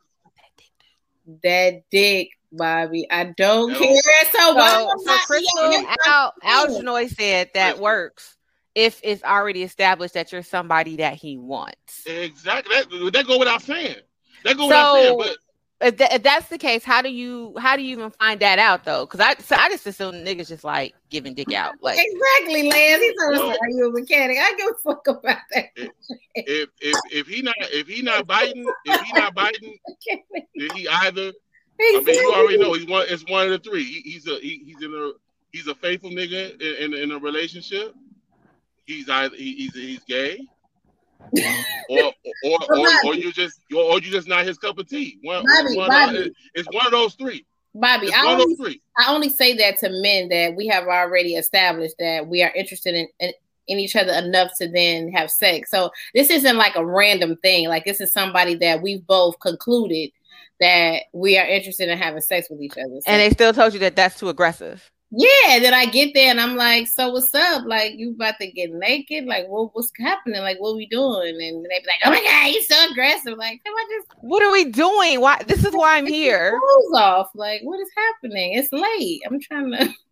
That dick, Bobby. I don't No. care. So, why So, am so Crystal yeah, Al, yeah. Said that Crystal. works if it's already established that you're somebody that he wants. Exactly. That, that go without saying. That go without saying. So But if, tha- if that's the case, how do you how do you even find that out though? Because I so I just assume niggas just like giving dick out. Like Exactly, Lance. He's always No. like, Are you a mechanic? I give a fuck about that. if if if he not if he not biting, if he not biting, then he either I mean you already know he's one. It's one of the three. He, he's a he, he's in a he's a faithful nigga in, in, in a relationship. He's either he, he's he's gay, or or or, or, or you just or, or you just not his cup of tea. One, Bobby, one, Bobby. it's one of those three. Bobby, I only. I only say that to men that we have already established that we are interested in, in in each other enough to then have sex. So this isn't like a random thing. Like this is somebody that we've both concluded that we are interested in having sex with each other. So- and they still told you that that's too aggressive. yeah, then I get there and I'm like, so what's up? Like you about to get naked? Like what, what's happening? Like what we doing? And they be like, oh my god, you're so aggressive. Like come on, just What are we doing? Why this is why I'm here. clothes off. Like what is happening? It's late. I'm trying to. Well,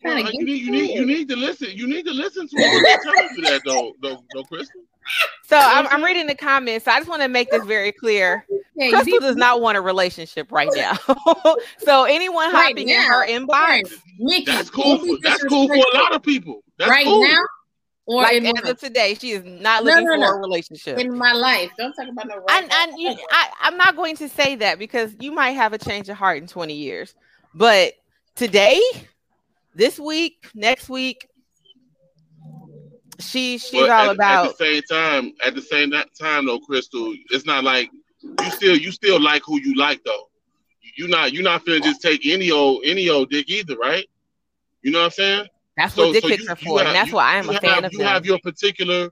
Trying to you get need you need you need to listen. You need to listen to what they're telling you that though, though, though, Crystal. So I'm, I'm mm-hmm. reading the comments. So I just want to make this very clear. Yeah, Crystal need- does not want a relationship right now. so anyone Right hopping in her inbox, Mickey, That's cool. For, that's cool for a lot of people. That's right cool. now or like in, as my, of today, she is not No, looking no, for no. a relationship. in my life. Don't talk about no right I, I, I, I'm not going to say that because you might have a change of heart in 20 years. But today, this week, next week, she she's But all at, about. at the same time, at the same time though, Crystal, it's not like you still you still like who you like though. You not you not finna just take any old any old dick either, right? You know what I'm saying? that's So- what dick so pics you- are you for, have- and that's you- why I am a fan have, of you them. have your particular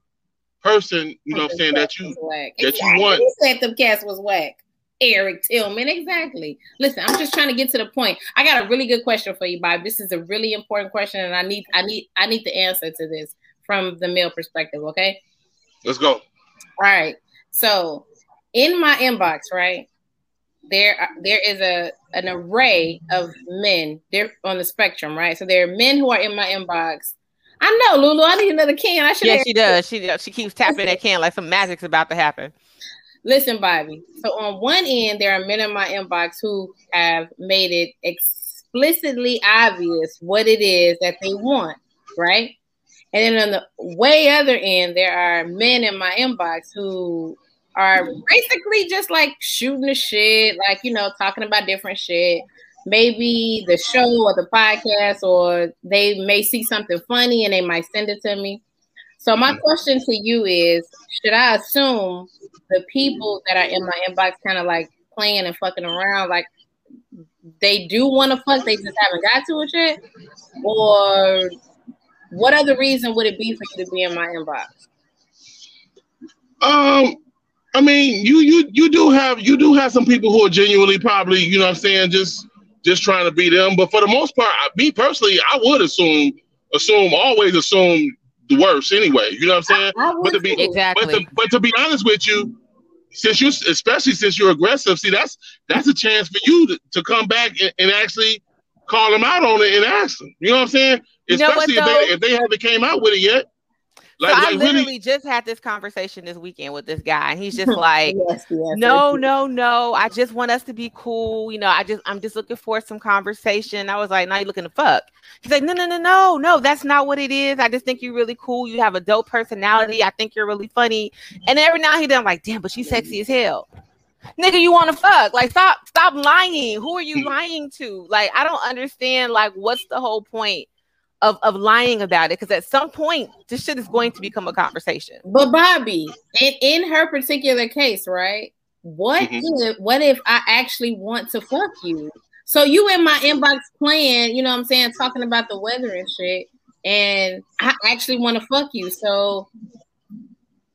person, you know what I'm saying, that you whack. that you want. Who said them cats was whack? Eric Tillman, exactly. Listen, I'm just trying to get to the point. I got a really good question for you, Bob. This is a really important question, and I need, I need, I need the answer to this from the male perspective. Okay. let's go. All right. So in my inbox, right, there uh, there is a an array of men. They're on the spectrum, right? So there are men who are in my inbox. I know, Lulu. I need another can. I should. Yeah, she does. She she keeps tapping that can like some magic's about to happen. Listen, Bobby. So on one end, there are men in my inbox who have made it explicitly obvious what it is that they want, right? And then on the way other end, there are men in my inbox who are basically just like shooting the shit, like you know, talking about different shit. Maybe the show or the podcast, or they may see something funny and they might send it to me. So my mm-hmm. question to you is: Should I assume the people that are in my inbox kind of like playing and fucking around, like they do want to fuck, they just haven't got to it yet? Or what other reason would it be for you to be in my inbox? Um, I mean, you you you do have you do have some people who are genuinely probably, you know what I'm saying, just just trying to be them. But for the most part, I- me personally, I would assume assume always assume the worst anyway. You know what I'm saying? I But to be. Exactly. but to, but to be honest with you, since you especially since you're aggressive, see that's that's a chance for you to, to come back and, and actually call them out on it and ask them. You know what I'm saying? You know what, Especially if they if they haven't came out with it yet. Like, so I literally really... just had this conversation this weekend with this guy, and he's just like, yes, yes, "No, no, no. I just want us to be cool. You know, I just, I'm just looking for some conversation." I was like, "Now you looking to fuck?" He's like, "No, no, no, no, no. That's not what it is. I just think you're really cool. You have a dope personality. I think you're really funny." And every now and then, I'm like, "Damn, but she's sexy as hell." Nigga, you want to fuck? Like, stop, stop lying. Who are you hmm. lying to? Like, I don't understand. Like, what's the whole point? Of, of lying about it because at some point this shit is going to become a conversation. But Bobby, in, in her particular case, right? What mm-hmm. if what if I actually want to fuck you? So you in my inbox playing, you know what I'm saying, talking about the weather and shit, and I actually want to fuck you. So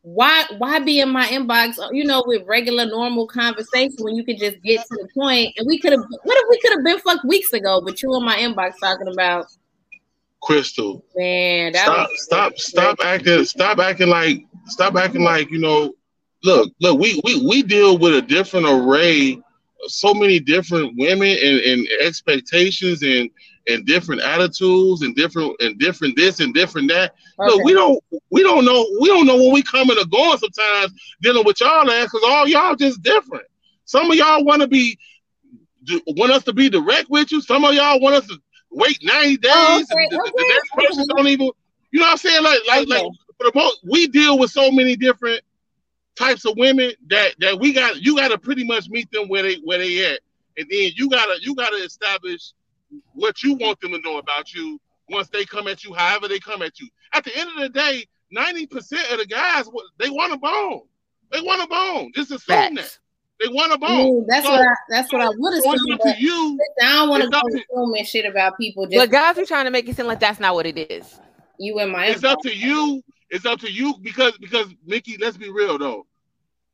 why why be in my inbox, you know, with regular normal conversation when you could just get to the point and we could have what if we could have been fucked weeks ago, but you in my inbox talking about Crystal. Man, stop, stop, stop acting, stop acting like, stop acting like you know. Look, look, we we we deal with a different array, so many different women and, and expectations and and different attitudes and different and different this and different that. Okay. Look, we don't we don't know we don't know when we coming or going sometimes dealing with y'all ass because all y'all just different. Some of y'all want to be want us to be direct with you. Some of y'all want us to wait 90 days. Oh, okay, the, okay. the, next person don't even, you know what I'm saying? Like, like, like for the most, we deal with so many different types of women that that we got you gotta pretty much meet them where they where they at. And then you gotta you gotta establish what you want them to know about you once they come at you, however they come at you. At the end of the day, 90% of the guys they want a bone. They want a bone. Just assume Facts. that. They want a bone. I mean, that's so, what I that's what I would assume. To you, I don't want to go assuming shit about people. Just but guys are trying to make it seem like that's not what it is. You and my. It's up to you. It's up to you because because Mickey. Let's be real though.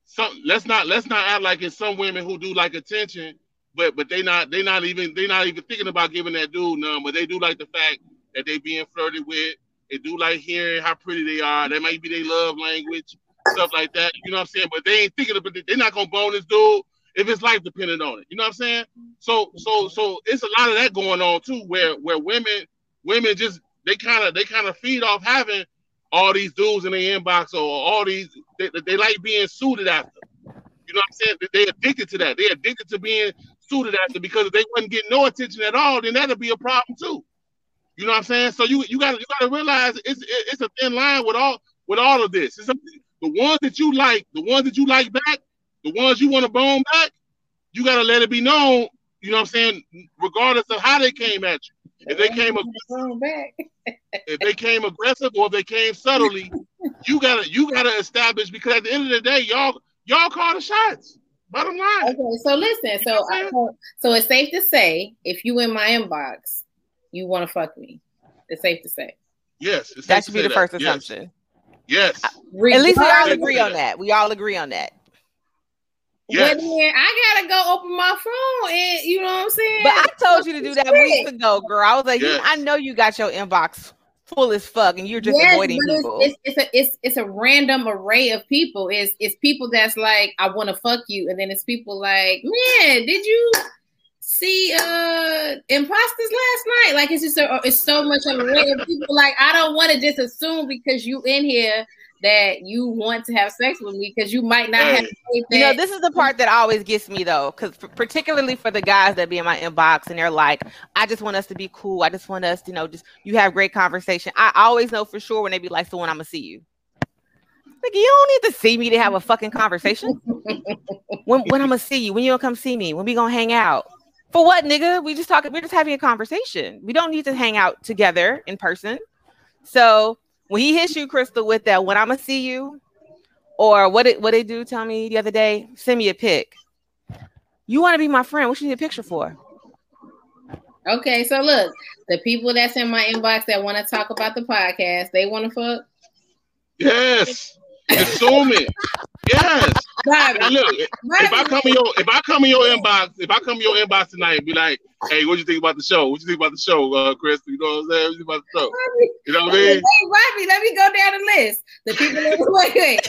Some let's not let's not act like it's some women who do like attention, but but they not they not even they not even thinking about giving that dude none. But they do like the fact that they being flirted with. They do like hearing how pretty they are. That might be their love language stuff like that. You know what I'm saying? But they ain't thinking of it. They're not gonna bone this dude if his life depended on it. You know what I'm saying? So so so it's a lot of that going on too, where where women women just they kind of they kind of feed off having all these dudes in their inbox or all these they, they like being suited after. You know what I'm saying? They addicted to that. They addicted to being suited after because if they wasn't getting no attention at all, then that'd be a problem too. You know what I'm saying? So you you gotta you gotta realize it's it's a thin line with all with all of this. It's a, the ones that you like, the ones that you like back, the ones you want to bone back, you gotta let it be known. You know what I'm saying? Regardless of how they came at you, if they came if they came aggressive or if they came subtly, you gotta you gotta establish because at the end of the day, y'all y'all call the shots. Bottom line. Okay, so listen, so I, so it's safe to say if you in my inbox, you want to fuck me. It's safe to say. Yes, that should be the that. first assumption. Yes. At least we all agree on that. We all agree on that. Yes. Well, then I gotta go open my phone and you know what I'm saying. But I told you to do that weeks ago, girl. I was like, yes. I know you got your inbox full as fuck, and you're just yes, avoiding people. It's, it's, a it's it's a random array of people. It's it's people that's like, I want to fuck you, and then it's people like, man, did you see uh imposters last night? Like it's just a, it's so much of a people. Like I don't want to just assume because you in here that you want to have sex with me because you might not have. You know, this is the part that always gets me though, because particularly for the guys that be in my inbox and they're like, "I just want us to be cool. I just want us, to, you know, just you have great conversation." I always know for sure when they be like, "So when I'm gonna see you." Like you don't need to see me to have a fucking conversation. when when I'm gonna see you? When you gonna come see me? When we gonna hang out? For what, nigga? We just talking. We're just having a conversation. We don't need to hang out together in person. So when he hits you, Crystal, with that, when I'm gonna see you, or what it what they do tell me the other day, send me a pic. You want to be my friend? What you need a picture for? Okay, so look, the people that's in my inbox that want to talk about the podcast, they want to fuck. Yes, assume it. Yes. Now look, if I come in your if I come in your inbox, if I come in your inbox tonight and be like, hey, what you think about the show? What you think about the show, uh, Chris? You know what I'm saying? What you about the show? You know what I mean? Hey, Robbie, let me go down the list. The people in wait, wait.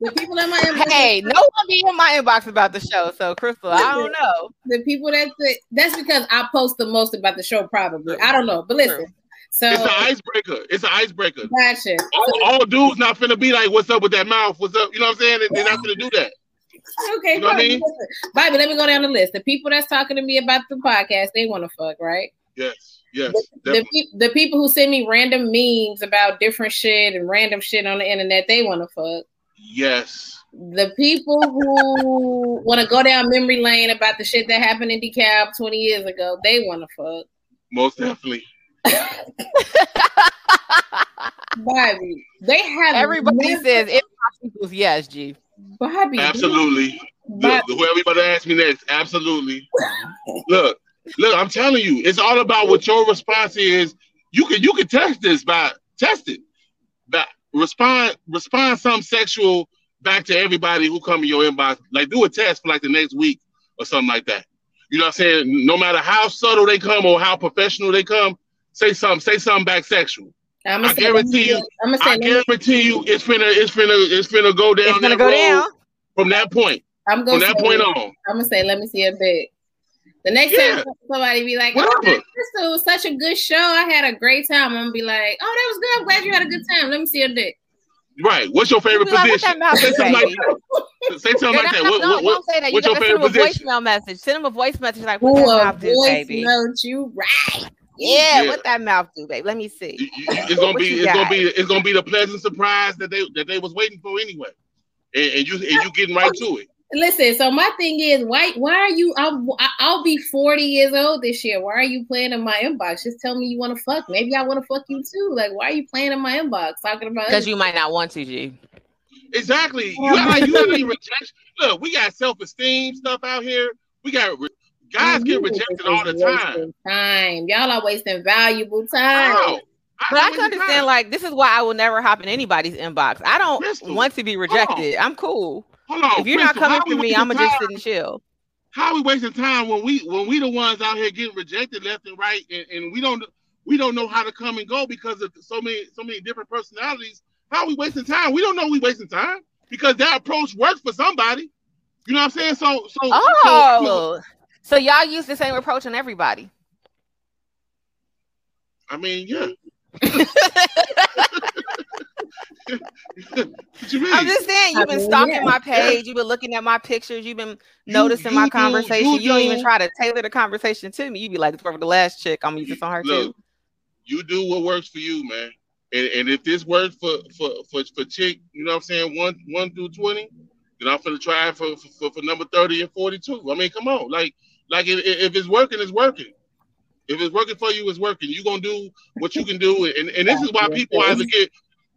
the people in my inbox. Hey, no one be in my inbox about the show. So Crystal, I don't know. The people that that's because I post the most about the show, probably. I don't know. But listen, So it's an icebreaker. It's an icebreaker. Gotcha. All, all, dudes not finna be like, "What's up with that mouth? What's up?" You know what I'm saying? They're not gonna do that. Okay, you know I mean? Bobby, let me go down the list. The people that's talking to me about the podcast, they want to fuck, right? Yes, yes. The, the, the, people who send me random memes about different shit and random shit on the internet, they want to fuck. Yes. The people who want to go down memory lane about the shit that happened in DeKalb 20 years ago, they want to fuck. Most definitely. Bobby, they have everybody never... says it equals yes, G. Bobby, absolutely. Bobby. Look, whoever about to ask me next, absolutely. look, look, I'm telling you, it's all about what your response is. You can you can test this by test it. By respond respond some sexual back to everybody who come in your inbox. Like do a test for like the next week or something like that. You know what I'm saying? No matter how subtle they come or how professional they come, say something, say something back sexual. I'm I guarantee you. I'm gonna say, I guarantee you, it's finna, it's finna, it's finna go down. It's gonna go down from that point. I'm going from that point on. I'm gonna say, let me see a bit. The next yeah. time somebody be like, "Oh, this was such a good show. I had a great time." I'm gonna be like, "Oh, that was good. I'm glad you had a good time. Let me see a dick." Right. What's your favorite position? Like, say something like that. Say something like that. What, what, what, say that. What's you your favorite position? Send him a Voicemail message. Send him a voice message like, "What Ooh, that mouth do, baby?" Note you right. Yeah, yeah, what that mouth do, babe? Let me see. It's gonna be, it's got? gonna be, it's gonna be the pleasant surprise that they that they was waiting for anyway, and, and you and you getting right to it. Listen, so my thing is, why why are you? I'll I'll be forty years old this year. Why are you playing in my inbox? Just tell me you want to fuck. Maybe I want to fuck you too. Like, why are you playing in my inbox talking about? Because you might not want to, G. Exactly. You got like you got any rejection. Look, we got self esteem stuff out here. We got re- guys get rejected all the time. Time, y'all are wasting valuable time. Wow. But I can understand, time. like, this is why I will never hop in anybody's inbox. I don't Crystal. want to be rejected. I'm cool. Hold on, if you're Crystal, not coming for me, I'm gonna just sit and chill. How are we wasting time when we when we the ones out here getting rejected left and right, and, and we don't we don't know how to come and go because of so many so many different personalities. How are we wasting time? We don't know we wasting time because that approach works for somebody. You know what I'm saying? So so oh, so, so y'all use the same approach on everybody. I mean, yeah. I'm just saying, you've been stalking yeah. my page, you've been looking at my pictures, you've been noticing you, you my conversation. You, you, don't even try to tailor the conversation to me. You'd be like, "It's for the last chick. I'm gonna use this on her Look, too." You do what works for you, man. And, and if this works for, for for for chick, you know what I'm saying, one one through twenty, then I'm gonna try for, for for number thirty and forty two. I mean, come on, like like if, if it's working, it's working. If it's working for you, it's working. You're gonna do what you can do, and, and this is why people either get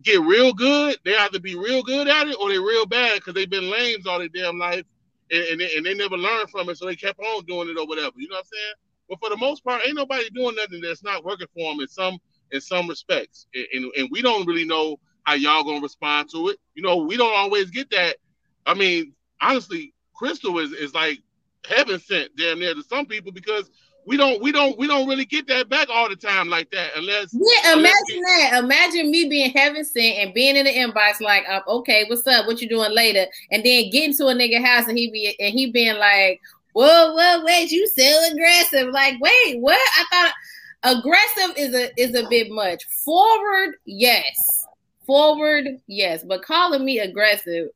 get real good, they either be real good at it or they're real bad because they've been lames all their damn life and, and, they, and they never learned from it, so they kept on doing it or whatever. You know what I'm saying? But for the most part, ain't nobody doing nothing that's not working for them in some in some respects, and, and, and we don't really know how y'all gonna respond to it. You know, we don't always get that. I mean, honestly, Crystal is is like heaven sent damn near to some people because we don't we don't we don't really get that back all the time like that unless yeah imagine unless that. Imagine me being heaven sent and being in the inbox like uh, okay what's up? What you doing later? And then getting to a nigga house and he be and he being like whoa whoa wait you so aggressive? Like wait what? I thought aggressive is a is a bit much. Forward yes. Forward yes. But calling me aggressive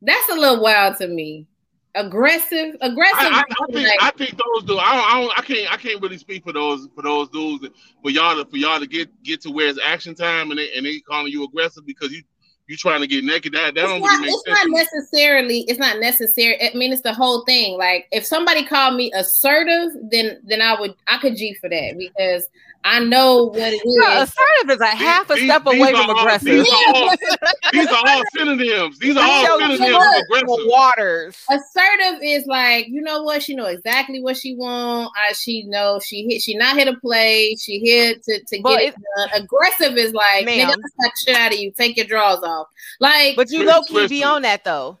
that's a little wild to me aggressive, aggressive. I, I, I, think, I think those dudes. I don't, I can't. I can't really speak for those for those dudes. For y'all to for y'all to get get to where it's action time and they and they calling you aggressive because you you trying to get naked. That that it's don't not, really It's not necessarily. It's not necessary. I mean, it's the whole thing. Like if somebody called me assertive, then then I would I could G for that because I know what it is. No, assertive is a half a these, step away from all, aggressive. These are, all, these are all synonyms. These are all synonyms of aggressive. Waters. Assertive is like, you know what? She know exactly what she want. I she know she hit. She not here to play. She here to, to get it done. Aggressive is like, man, suck shit out of you. Take your drawers off. Like, but you low key be on that though.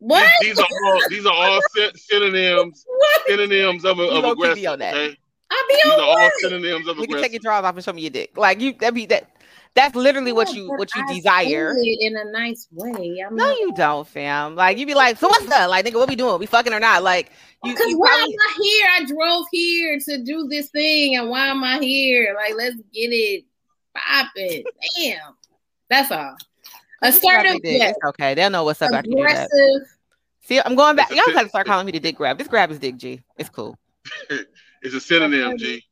What? These, these are all these are all synonyms synonyms of, of aggressive. Okay? I be These on are all synonyms of You can take your drawers off and show me your dick. Like you, that be that. That's literally what you what you I desire in a nice way. I'm no, not, you don't, fam. Like you be like, so what's up? Like, nigga, what we doing? We fucking or not? Like, you. Because why probably... am I here? I drove here to do this thing, and why am I here? Like, let's get it popping. Damn. That's all. Assertive. Yes. Okay, they'll know what's up after you that. See, I'm going back. Y'all gotta start calling me the dick grab. This grab is dick G. It's cool. it's a synonym, G.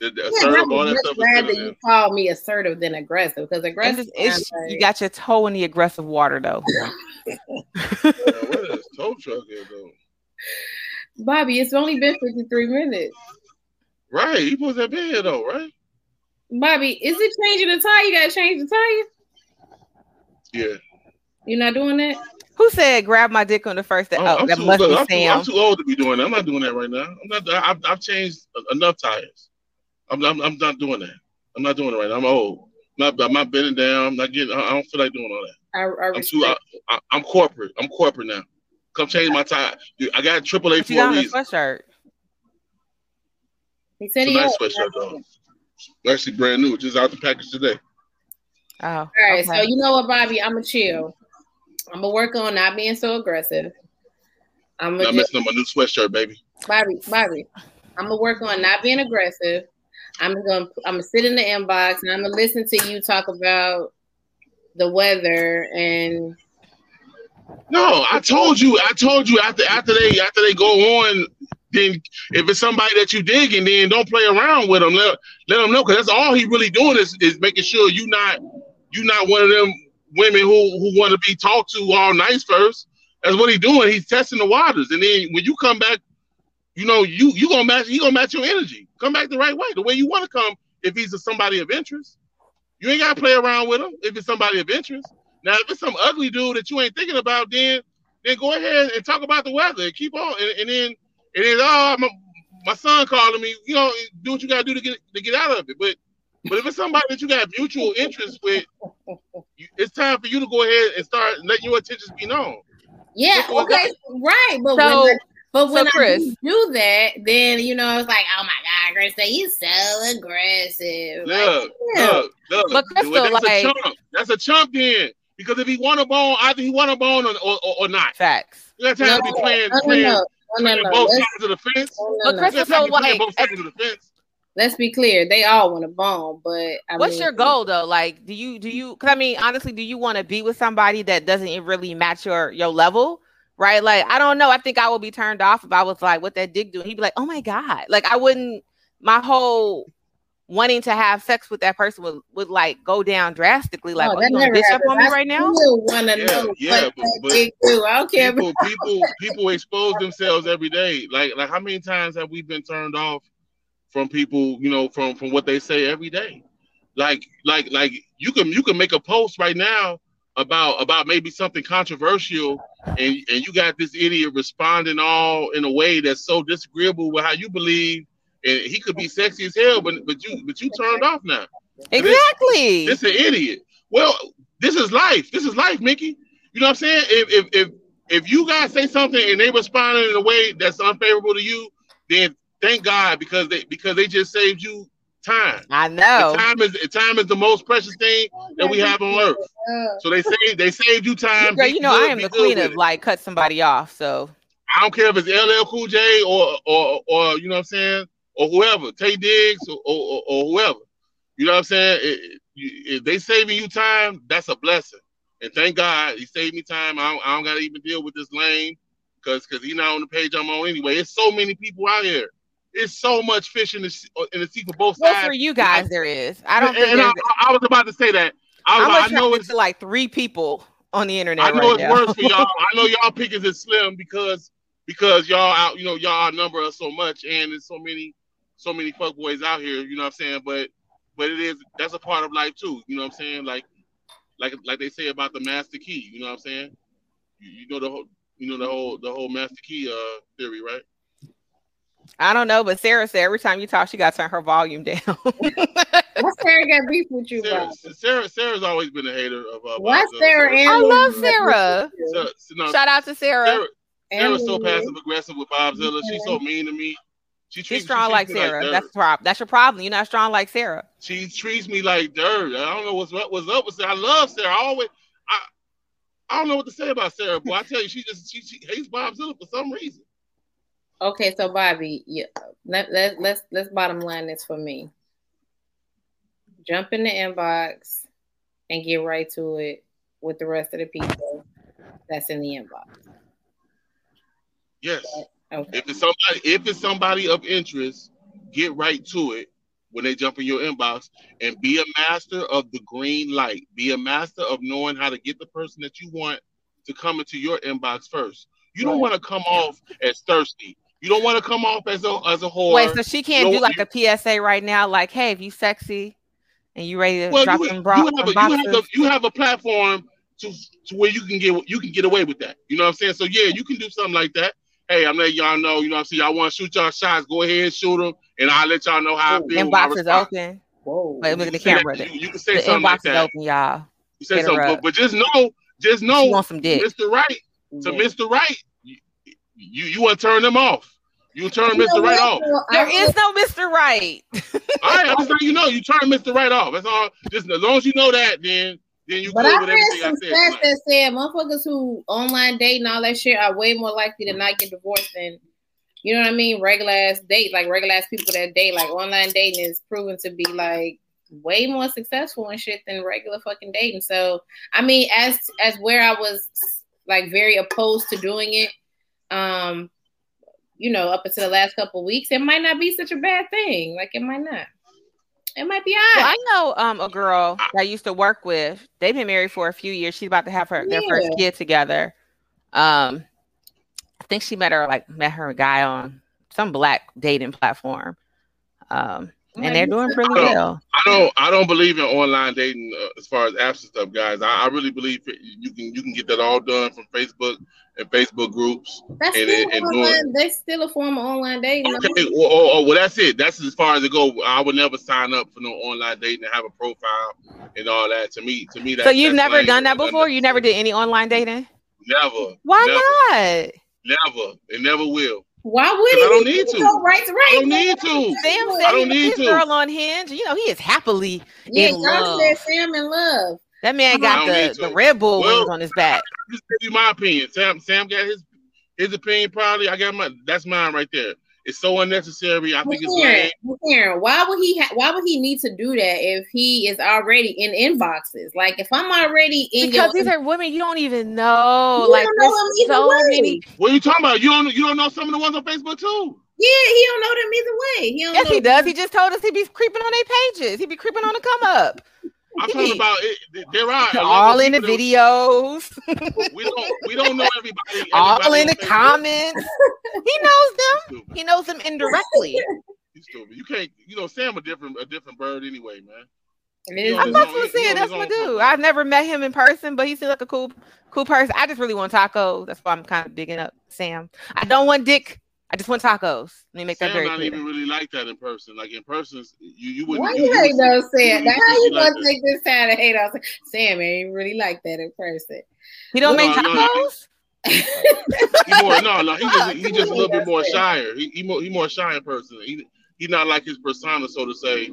The, the yeah, assertive, all that stuff glad that you call me assertive than aggressive because aggressive. It's, like... You got your tow in the aggressive water though. uh, what is toe truck here though? Bobby, it's only been 53 minutes. Right. He supposed to have been here though, right? Bobby, is it changing the tire? You gotta change the tire? Yeah. You're not doing that? Who said grab my dick on the first day? Oh, that too, must look, be I'm Sam. Too, I'm too old to be doing that. I'm not doing that right now. I'm not. I've, I've changed enough tires. I'm, I'm, I'm not doing that. I'm not doing it right now. I'm old. I'm not, I'm not bending down. I'm not getting. I don't feel like doing all that. I, I am too. I, am corporate. I'm corporate now. Come change my tire. I got triple A for a reason. Sweatshirt. He said it's he a nice sweatshirt though. Actually, brand new. Just out the package today. Oh. All right. Okay. So you know what, Bobby? I'm a chill. I'm gonna work on not being so aggressive. I'm gonna not messing up my new sweatshirt, baby. Bobby, Bobby, I'm gonna work on not being aggressive. I'm gonna I'm gonna sit in the inbox and I'm gonna listen to you talk about the weather and. No, I told you. I told you after after they after they go on. Then if it's somebody that you dig and then don't play around with them. Let, let them know because that's all he really doing is, is making sure you not you not one of them women who who want to be talked to all nice first. That's what he's doing. He's testing the waters, and then when you come back, you know you you gonna match. He gonna match your energy. Come back the right way, the way you want to come. If he's a, somebody of interest, you ain't gotta play around with him. If it's somebody of interest. Now, if it's some ugly dude that you ain't thinking about, then then go ahead and talk about the weather and keep on. And, and then and then oh my, my son calling me. You know, do what you gotta do to get to get out of it. But but if it's somebody that you got mutual interest with, it's time for you to go ahead and start letting your intentions be known. Yeah, okay, right. But so, when, but when so Chris, I do that, then you know it's like, oh my god, Crystal, you so aggressive. Look, like, look, look. But Crystal, that's like, a chump. That's a chump then. Because if he want a bone, either he want a bone or, or, or not. Facts. You got time no, to be playing, no, playing, no, no, playing both sides of the fence. But Crystal, so like, both sides of the fence let's be clear, they all want a bone. But I what's mean, your goal though? Like, do you do you? Because I mean, honestly, do you want to be with somebody that doesn't really match your your level? Right? Like, I don't know. I think I would be turned off if I was like, "What that dick doing?" He'd be like, "Oh my god!" Like, I wouldn't. My whole wanting to have sex with that person would, would like go down drastically. Like, oh, oh you gonna bitch up on me right now? Want to yeah, know yeah, but, but I don't care. People, people, people expose themselves every day. Like, like how many times have we been turned off from people, you know, from from what they say every day. Like like like you can you can make a post right now about about maybe something controversial and and you got this idiot responding all in a way that's so disagreeable with how you believe and he could be sexy as hell but but you but you turned off now. Exactly this, this an idiot. Well this is life. This is life mickey. You know what i'm saying? If if if, if you guys say something and they respond in a way that's unfavorable to you then thank God because they because they just saved you time. I know. And time is time is the most precious thing that we have on earth. So they say they saved you time. Girl, you know good, I am the queen of like cut somebody off. So I don't care if it's LL Cool J or or or you know what I'm saying or whoever Taye Diggs or, or, or whoever. You know what I'm saying? It, if they saving you time, that's a blessing. And thank God he saved me time. I don't, I don't gotta even deal with this lame because because he's not on the page I'm on anyway. It's so many people out here it's so much fish in the in the sea for both sides. well, sides. for you guys, there is. I don't. And, and I, I, was about to say that. I, was, like, I know it's like three people on the internet. I know right it's now. worse for y'all. I know y'all pickings is slim because because y'all out. You know y'all outnumber us so much, and there's so many so many fuck boys out here. You know what I'm saying? But but it is that's a part of life too. You know what I'm saying? Like like like they say about the master key. You know what I'm saying? You, you know the whole you know the whole the whole master key uh theory, right? I don't know, but Sarah said every time you talk, she got to turn her volume down. Why Sarah got beef with you? Sarah, Sarah, Sarah's always been a hater of. Uh, Why Sarah? I love Sarah. So, no, Shout out to Sarah. Sarah Sarah's so passive aggressive with Bobzilla. She's so mean to me. She treats, She's strong she like Sarah. Like that's problem. That's your problem. You're not strong like Sarah. She treats me like dirt. I don't know what's what what's up with Sarah. I love Sarah. I always I I don't know what to say about Sarah, but I tell you, she just she, she hates Bobzilla for some reason. Okay, so Bobby, yeah, let, let, let's let's bottom line this for me. jump in the inbox and get right to it with the rest of the people that's in the inbox. Yes. Okay. If it's somebody, if it's somebody of interest, get right to it when they jump in your inbox and be a master of the green light. Be a master of knowing how to get the person that you want to come into your inbox first. You don't want to come off as thirsty. You don't want to come off as a as a whore. Wait, so she can't do like a PSA right now, like, hey, if you sexy and you ready to well, drop you, some bra- you, have a, you, have a, you have a platform to, to where you can get you can get away with that. You know what I'm saying? So yeah, you can do something like that. Hey, I'm letting y'all know, you know what I'm saying? Y'all want to shoot y'all shots, go ahead and shoot them, and I'll let y'all know how I feel. Inbox is open. Whoa. Wait, look at the camera. That, you, you, can say the something like that. open, y'all. You say something, but, but, just know, just know, want some dick. Mr. Right, to yeah. Mr. Right, you, you, you want to turn them off. You turn you Mr. Right off. There is no Mr. Right. all right, I'm just letting you know. You turn Mr. Right off. That's all. Just as long as you know that, then then you but I read some stats that said motherfuckers who online date and all that shit are way more likely to not get divorced than you know what I mean, regular ass date, like regular ass people that date, like online dating is proven to be like way more successful and shit than regular fucking dating. So I mean, as as where I was like very opposed to doing it, um, you know, up until the last couple weeks, it might not be such a bad thing. Like it might not. It might be all right. Well, I know um, a girl that I used to work with. They've been married for a few years. She's about to have her their first kid together. Um, I think she met her like met her guy on some black dating platform. Um, and they're doing pretty I well. I don't. I don't believe in online dating uh, as far as apps and stuff, guys. I, I, really believe you can you can get that all done from Facebook and Facebook groups. That's and, still and, online, That's still a form of online dating. Okay, well, oh, oh, well, that's it. That's as far as it go. I would never sign up for no online dating and have a profile and all that. To me, to me, that, so you've never done that before. You never did any online dating. Never. Why never, not? Never. It never will. Why would he? I don't need to. Go right to right. I don't need to. Sam said I don't need to. girl on Hinge. You know he is happily yeah, in love. said Sam in love. That man got the, the Red Bull well, wings on his back. Just give you my opinion. Sam Sam got his his opinion probably. I got my that's mine right there. It's so unnecessary. I think it's lame. why would he? Ha- why would he need to do that if he is already in inboxes? Like if I'm already in because your, these are women you don't even know. You like don't know so way. many. What are you talking about? You don't you don't know some of the ones on Facebook too. Yeah, he don't know them either way. He yes, he does. He just told us he be creeping on their pages. He be creeping on the come up. I'm talking about it. There are all in the videos. we don't we don't know everybody. everybody all in the comments. he knows them. He knows them indirectly. He's stupid. You can't. You know, Sam a different a different bird anyway, man. I'm not supposed to say That's my dude. I've never met him in person, but he seems like a cool, cool person. I just really want tacos. That's why I'm kind of digging up Sam. I don't want dick I just want tacos. Let me make Sam that very not clear. even really like that in person. Like in person, you you wouldn't. Why you, hate those Sam? Now how you gonna take this time to hate on Sam? Ain't really like that in person. He don't make tacos. he more, no, no, he just he just a little bit more shyer. He he more, he more shy in person. He he not like his persona, so to say.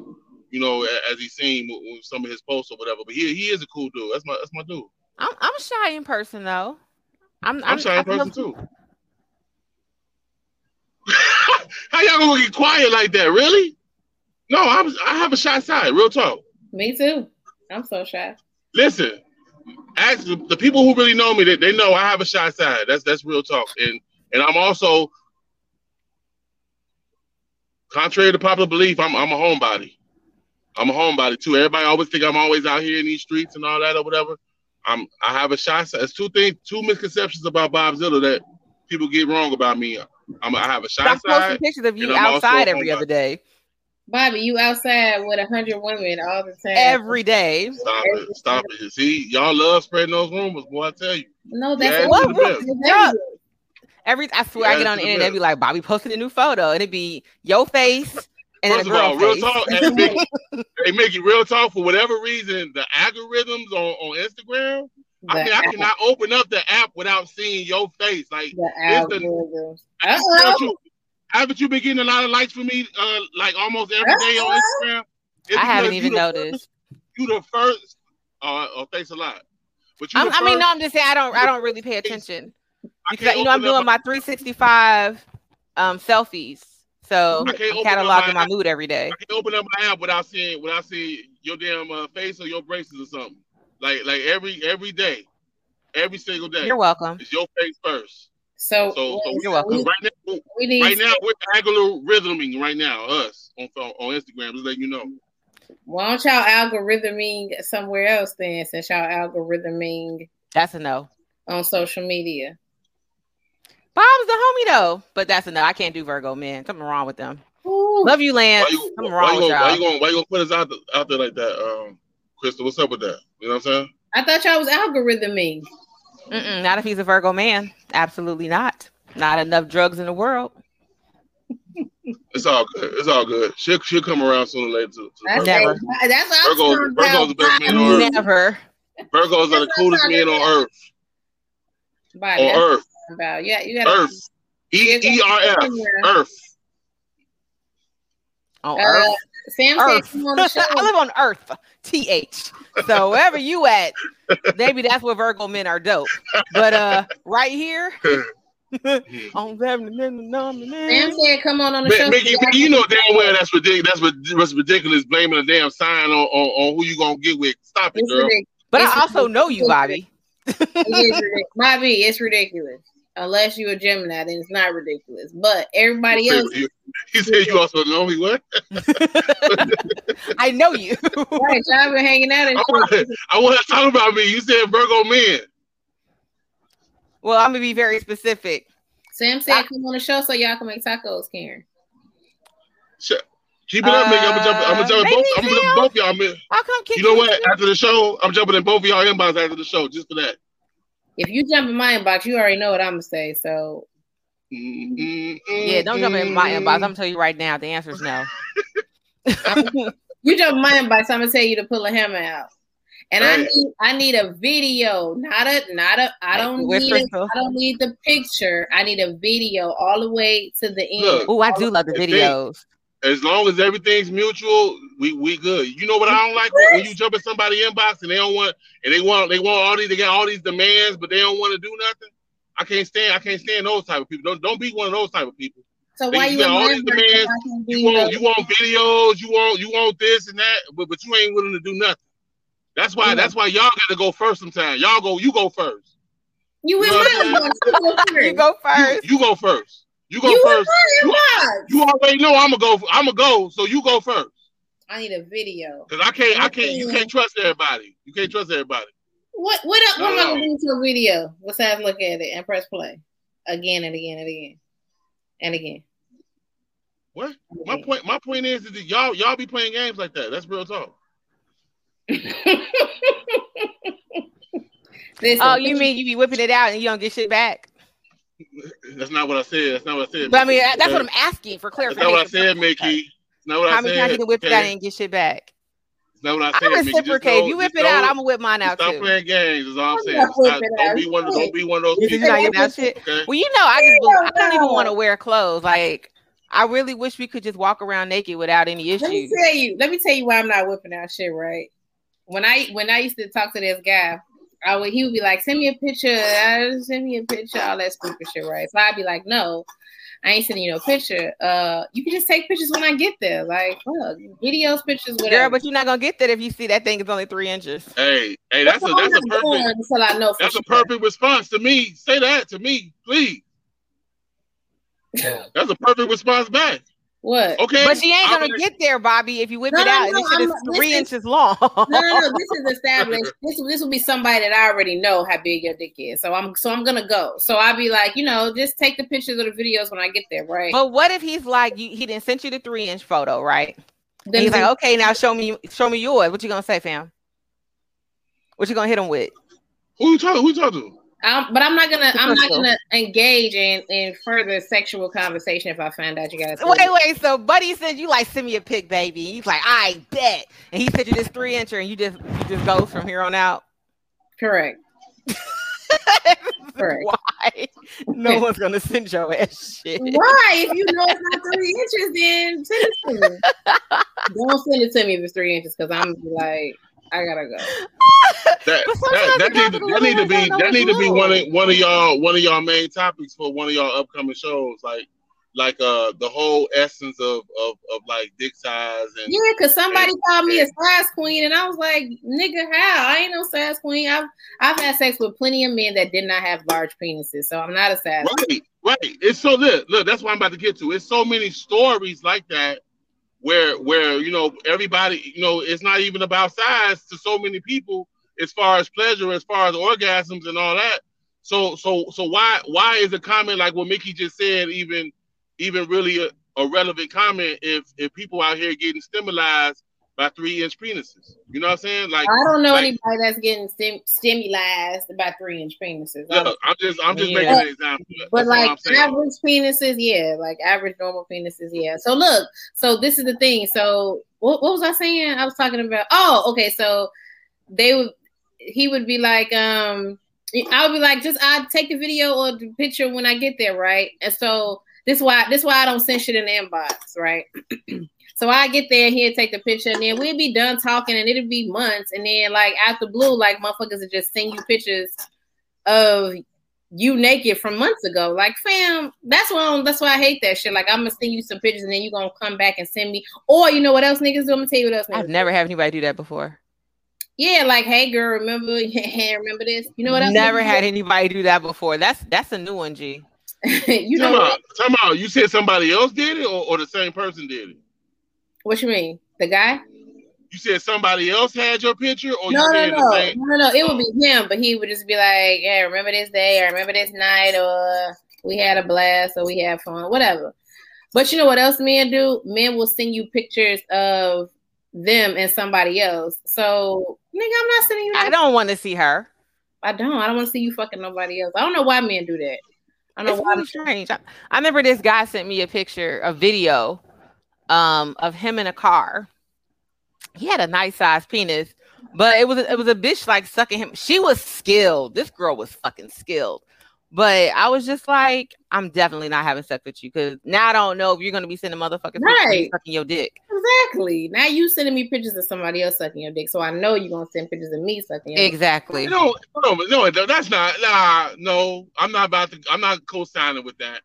You know, as he's seen with, some of his posts or whatever. But he he is a cool dude. That's my that's my dude. I'm I'm shy in person though. I'm I'm, I'm shy in person too. How y'all gonna get quiet like that? Really? No, I was. I have a shy side. Real talk. Me too. I'm so shy. Listen, ask the, people who really know me that they know I have a shy side. That's that's real talk. And and I'm also, contrary to popular belief, I'm I'm a homebody. I'm a homebody too. Everybody always think I'm always out here in these streets and all that or whatever. I'm I have a shy side. It's two things, two misconceptions about Bob Zilla that people get wrong about me. I'm, gonna I have a shy Stop side. posting pictures of you outside every other day. Bobby, you outside with a hundred women all the time. Every day. Stop it. Stop it. See, y'all love spreading those rumors, boy. I tell you. No, that's what Every I swear yeah, I get on the internet, be like Bobby posted a new photo, and it'd be your face and First then a girl all, real talk, they make, they make real talk for whatever reason. The algorithms on, on Instagram I mean, I cannot open up the app without seeing your face. Like the algorithms. The, haven't you been getting a lot of likes from me, uh, like almost every day on Instagram? It's I haven't even noticed. First, you the first. Uh, oh, thanks a lot. But you I mean, no, I'm just saying I don't. I don't really pay attention because you know I'm doing my 365 um selfies. So I can't I'm cataloging my- my mood every day. I can't open up my app without seeing without seeing your damn uh, face or your braces or something. Like like every every day, every single day. You're welcome. It's your face first. So, So, so You're welcome. right now, we need right now we're algorithming right now. Us on on Instagram, just letting you know. Why don't y'all algorithming somewhere else then, since y'all algorithming That's a no. on social media? Bob's the homie though, but that's a no. I can't do Virgo men. Something wrong with them. Ooh. Love you, Lance. Why you, Something why wrong you with gonna, y'all. you gonna why you gonna put us out the, out there like that, um, Crystal? What's up with that? You know what I'm saying? I thought y'all was algorithming. Mm-mm, not if he's a Virgo man. Absolutely not. Not enough drugs in the world. It's all good. It's all good. She'll she'll come around sooner or later. To, to That's Never. it. That's what I'm Virgo's- talking Virgo's about. the best man on earth. Never. Virgos are the coolest men on earth. Bobby, that's On what earth. About. Yeah, you gotta Earth. E E R F. Earth. On Uh, Earth. Sam Earth. said come on the show. I live on Earth. T H. So wherever you at, maybe that's where Virgo men are dope. But uh, right here, on Sam them, said come on on the Mi- show. Mickey, Mickey, you know damn well that's ridiculous. That's rid- that's ridiculous. Blaming a damn sign on, on, on who you gonna get with. Stop it, It's girl. ridiculous. but It's I also know you, Bobby. It is ridiculous. Bobby, it's ridiculous. Unless you're a Gemini, then it's not ridiculous. But everybody else, You- He said you also know me. What? I know you. right? Y'all been hanging out and I want, I to talk about me. You said Virgo men. well, I'm gonna be very specific. Sam said come on the show so y'all can make tacos, Karen. Shut. Keep it up, Mickey. I'm gonna jump. I'm gonna jump in Uh, both. I'm gonna jump in both y'all. Man. How come kick You know what? After the show, I'm jumping in both of y'all inbox after the show just for that. If you jump in my inbox, you already know what I'm gonna say. So mm-hmm. Yeah, don't jump in my inbox. I'm gonna tell you right now. The answer is no. you jump in my inbox, I'm gonna tell you to pull a hammer out. And I need I need a video, not a not a I don't Where's need a, Crystal? I don't need the picture. I need a video all the way to the end. Oh, I do love the If they- videos. As long as everything's mutual, we we good. You know what I don't like when, when you jump in somebody inbox and they don't want and they want they want all these they got all these demands, but they don't want to do nothing. I can't stand I can't stand those type of people. Don't don't be one of those type of people. So They- why you you got all these demands. if I can be You want you want videos, you want you want this and that, but but you ain't willing to do nothing. That's why Yeah. that's why y'all got to go first sometimes. Y'all go you go first. You in You know my what You go first. You go You, first. you go first. You go You in first. You- You already know I'm gonna go. I'm gonna go. So you go first. I need a video. Cause I can't. I can't. You can't mm-hmm. trust everybody. You can't trust everybody. What what up? What am I gonna do to a video besides look at it and press play again and again and again and again? What? and My point. My point is, is that y'all y'all be playing games like that. That's real talk. Listen, Oh, you mean you be whipping it out and you don't get shit back? That's not what I said. That's not what I said. But I mean, Mickey. that's what I'm asking for clarification. That's not what I said, Mickey. It's not what How I many said. times you can whip it out and get shit back? It's not what I said. I'm Mickey. Just reciprocate. If you whip it out, I'm gonna whip mine out Stop too. playing games. Is all I'm I'm saying. not don't be one. Don't be one of those people. not getting out shit? Okay. Well, you know, I just I don't even want to wear clothes. Like, I really wish we could just walk around naked without any Let me issues. tell you. Let me tell you why I'm not whipping out shit. Right? When I when I used to talk to this guy, I would he would be like, "Send me a picture. uh, Send me a picture. All that stupid shit." Right? So I'd be like, "No." I ain't sending you no picture. Uh, you can just take pictures when I get there. Like, fuck, videos, pictures, whatever. Girl, but you're not gonna get that if you see that thing is only three inches. Hey, hey, that's a I'm that's a perfect until I know for that's a perfect response to me. Say that to me, please. That's a perfect response back. What? Okay. But she ain't I'll gonna get there, Bobby, if you whip No, it out no, and this shit is three listen. inches long. No, no, no. This is established. This this will be somebody that I already know how big your dick is. So I'm so I'm gonna go. So I'll be like, you know, just take the pictures of the videos when I get there, right? But what if he's like, you, he didn't send you the three inch photo, right? Then he's like, okay, now show me, show me yours. What you gonna say, fam? What you gonna hit him with? Who you talking? Who you talking to? I'm, but I'm not gonna I'm not gonna engage in in further sexual conversation if I find out you got a Wait, wait. So, Buddy said you like send me a pic, baby. He's like, I bet, and he sent you this three incher, and you just you just goes from here on out. Correct. Correct. Why? No one's gonna send your ass shit. Why? If you know it's not three inches, then send it to me. Don't send it to me if it's three inches, because I'm like, I gotta go. That that, that need to, that need to be that need to to be one of one of y'all one of y'all main topics for one of y'all upcoming shows. Like like uh the whole essence of of, of like dick size and yeah, because somebody and, called me and, a size queen, and I was like, nigga, how? I ain't no size queen. I've I've had sex with plenty of men that did not have large penises, so I'm not a size. Right, queen. right. It's so look, look. That's what I'm about to get to. It's so many stories like that where where you know everybody, you know, it's not even about size to so many people as far as pleasure, as far as orgasms and all that. So so so why why is a comment like what Mickey just said even even really a, a relevant comment if if people out here getting stimulized by three inch penises. You know what I'm saying? Like I don't know like, anybody that's getting stim- stimulized by three inch penises. Yeah, I'm just I'm just yeah. making an example. But like average penises, yeah, like average normal penises, yeah. So look, so this is the thing. So what, what was I saying? I was talking about. Oh, okay. So they would he would be like, um, I would be like, just I take the video or the picture when I get there, right? And so this why this why I don't send shit in the inbox, right? so I get there, he'll take the picture, and then we'll be done talking, and it'll be months, and then like after blue, like motherfuckers will just send you pictures of you naked from months ago. Like, fam, that's why that's why I hate that shit. Like, I'm gonna send you some pictures, and then you're gonna come back and send me. Or you know what else niggas do? I'm gonna tell you what else. I've never had anybody do that before. Yeah, like, hey girl, remember? remember this? You know what? Else I've never had anybody do that before. That's that's a new one, G. you know, time out, time You said somebody else did it, or, or the same person did it? What you mean? The guy? You said somebody else had your picture, or no, no, no, no, no, no. It would be him, but he would just be like, "Yeah, remember this day, or remember this night, or we had a blast, or we had fun, whatever." But you know what else men do? Men will send you pictures of them and somebody else. So, nigga, I'm not sending you. I don't want to see her. I don't. I don't want to see you fucking nobody else. I don't know why men do that. I know it's really strange. I, I, remember this guy sent me a picture, a video, um, of him in a car. He had a nice sized penis, but it was it was a bitch like sucking him. She was skilled. This girl was fucking skilled. But I was just like, I'm definitely not having sex with you because now I don't know if you're gonna be sending motherfucking right. sucking your dick. Exactly. Now you sending me pictures of somebody else sucking your dick, so I know you're gonna send pictures of me sucking. Your exactly. No, no, no, that's not. Nah, no, I'm not about to. I'm not co-signing with that.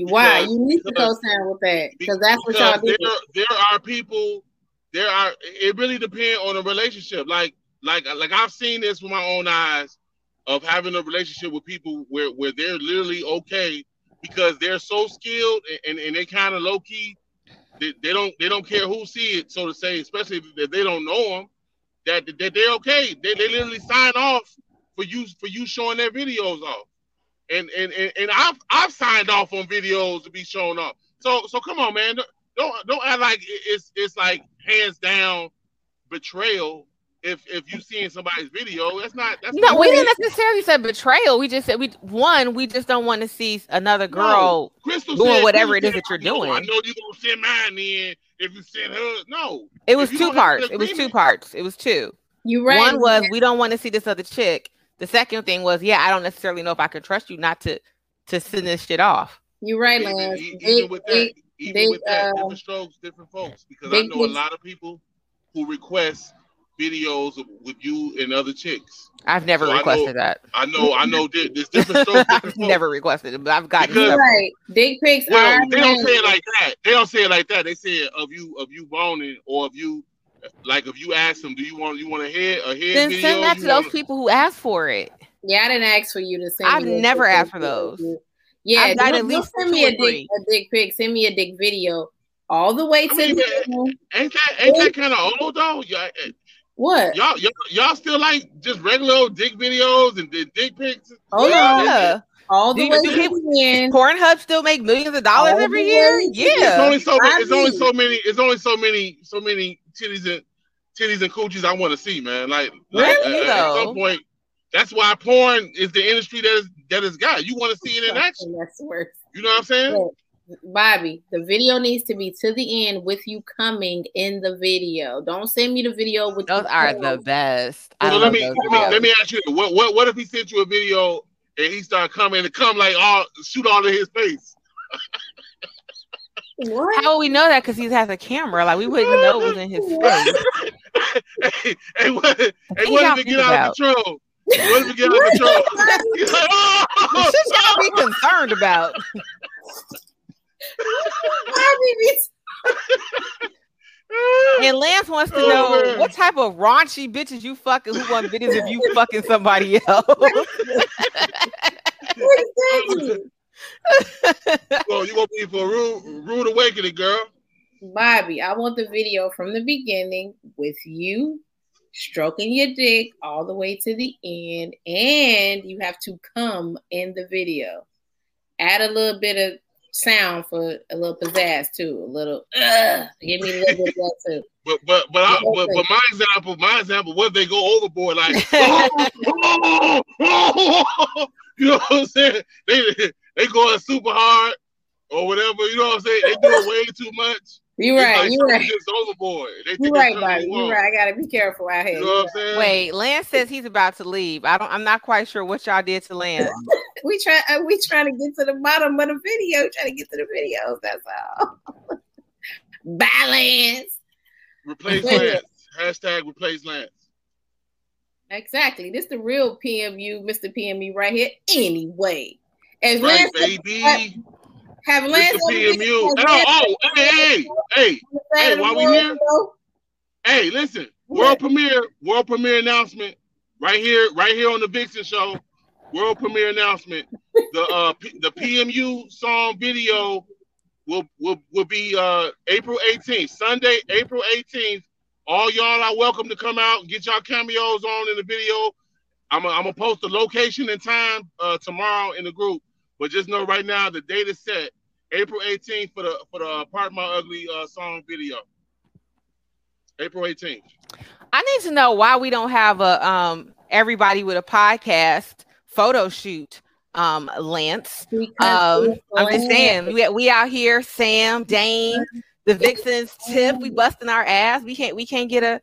Why? You need to co-sign with that because that's what y'all do. There, there are people. There are. It really depends on the relationship. Like, like, like I've seen this with my own eyes of having a relationship with people where, where they're literally okay because they're so skilled and, and, and they kind of low key. They, they don't they don't care who see it, so to say, especially if they don't know them, that, that they're okay. They, they literally sign off for you for you showing their videos off. And and, and, and I've I've signed off on videos to be shown off. So so come on, man. Don't don't act like it's it's like hands down betrayal if if you seeing somebody's video, that's not. That's no, not we didn't necessarily say betrayal. We just said we one, we just don't want to see another girl no, doing whatever it is that you're doing. I know you're gonna send mine in if you send her. No, it was two parts. It was two parts. It was two. You right. One was we don't want to see this other chick. The second thing was, yeah, I don't necessarily know if I can trust you not to to send this shit off. You're right, man. Even, even with that, even with that, uh, different strokes, different folks. Because I know a lot of people who request videos with you and other chicks. I've never so requested I know, that. I know, I know. There's different strokes. I've never requested it, but I've gotten because, right. Dick pics. Well, they don't say it like that. They don't say it like that. They say it of you, of you boning, or of you, like if you ask them, do you want you want a head a head then video? send that to those people who ask for it. Yeah, I didn't ask for you to send. I've never asked for those. Yeah, I've got at least send me a dick, a dick pic. Send me a dick video all the way to. I mean, eh, ain't that ain't that kind of old though? Yeah, eh, eh, what? Y'all, y'all, y'all still like just regular old dick videos and dick pics? Oh yeah. All the do, way do people, Pornhub still make millions of dollars All every year. Yeah, it's only so many, it's only so many. It's only so many. So many titties and titties and coochies I want to see, man. Like, like really, uh, at some point, that's why porn is the industry that is that is got. You want to see it in action. That's worse. You know what I'm saying? Bobby, the video needs to be to the end with you coming in the video. Don't send me the video with those are the best. So let me let me, let me ask you what what what if he sent you a video and he started coming and come like all shoot all in his face? What? How would we know that? Because he has a camera. Like we wouldn't know it was in his face. hey, hey, what, hey, what if it get out of control? What if it get out of control? He's like, oh! Shit y'all be concerned about. And Lance wants to Oh, know man. what type of raunchy bitches you fucking who want videos of you fucking somebody else. exactly. Well, you gonna be for a rude, rude awakening, girl. Bobby, I want the video from the beginning with you stroking your dick all the way to the end, and you have to come in the video. Add a little bit of sound for a little pizzazz too. A little, uh, give me a little bit of that too. But but but, I, but but my example, my example, what if they go overboard like, oh, oh, oh, you know what I'm saying? They they going super hard or whatever. You know what I'm saying? They doing way too much. You're right. like You're right. Just overboard. They You're it's right, something you You're right. I gotta be careful out here. You know what I'm saying? Wait, Lance says he's about to leave. I don't. I'm not quite sure what y'all did to Lance. We try. uh, We trying to get to the bottom of the video. Trying to get to the videos. That's all. Balance. Replace Lance. Hashtag replace Lance. Exactly. This the real PMU, Mr. PMU right here. Anyway, as Right, Lance baby. have Mr. Lance PMU. Oh, oh, hey, hey, hey, on the side hey, while we here? hey, listen. World premiere, world premiere announcement. Right here, right here on the Vixen show. World premiere announcement. The uh P- the PMU song video will will will be uh April 18th, Sunday, April 18th. All y'all are welcome to come out and get y'all cameos on in the video. I'm gonna post the location and time uh tomorrow in the group. But just know right now the date is set. April 18th for the for the uh, Part My Ugly uh, song video. April 18th. I need to know why we don't have a um everybody with a podcast photo shoot. Um, Lance. Because Um, I'm just saying we we out here, Sam, Dane, the Vixens, Tip. We busting our ass. We can't we can't get a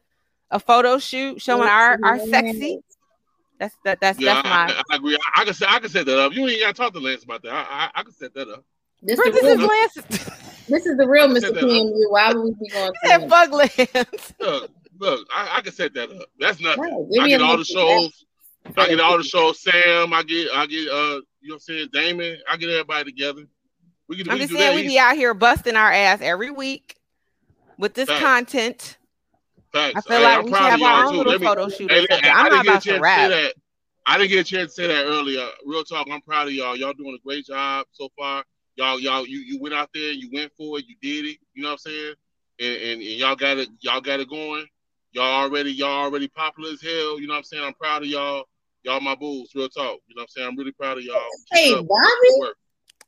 a photo shoot showing our our sexy. That's that that's Yeah, that's I, my. I, I agree. I, I can set I can set that up. You ain't gotta talk to Lance about that. I I, I can set that up. This, Bro, this is real, Lance. this is the real I Mr. PMU. Why would we be going That to fuck Lance. Look, look, I, I can set that up. That's nothing. Right, I get all the shows. that. I get all the shows. Sam, I get I get uh you know what I'm saying, Damon, I get everybody together. We can, I'm we just saying we be out here busting our ass every week with this Facts. content. Facts. I feel Hey, like I'm we should have of our own too. little me- photo shoot. Hey, or something. I I'm didn't get a about to chance to say rap. that. I didn't get a chance to say that earlier. Real talk, I'm proud of y'all. Y'all doing a great job so far. Y'all, y'all, you you went out there, you went for it, you did it. You know what I'm saying? And, and, and y'all got it, y'all got it going. Y'all already, y'all already popular as hell. You know what I'm saying? I'm proud of y'all. Y'all my bulls. Real talk. You know what I'm saying? I'm really proud of y'all. Hey, Bobby.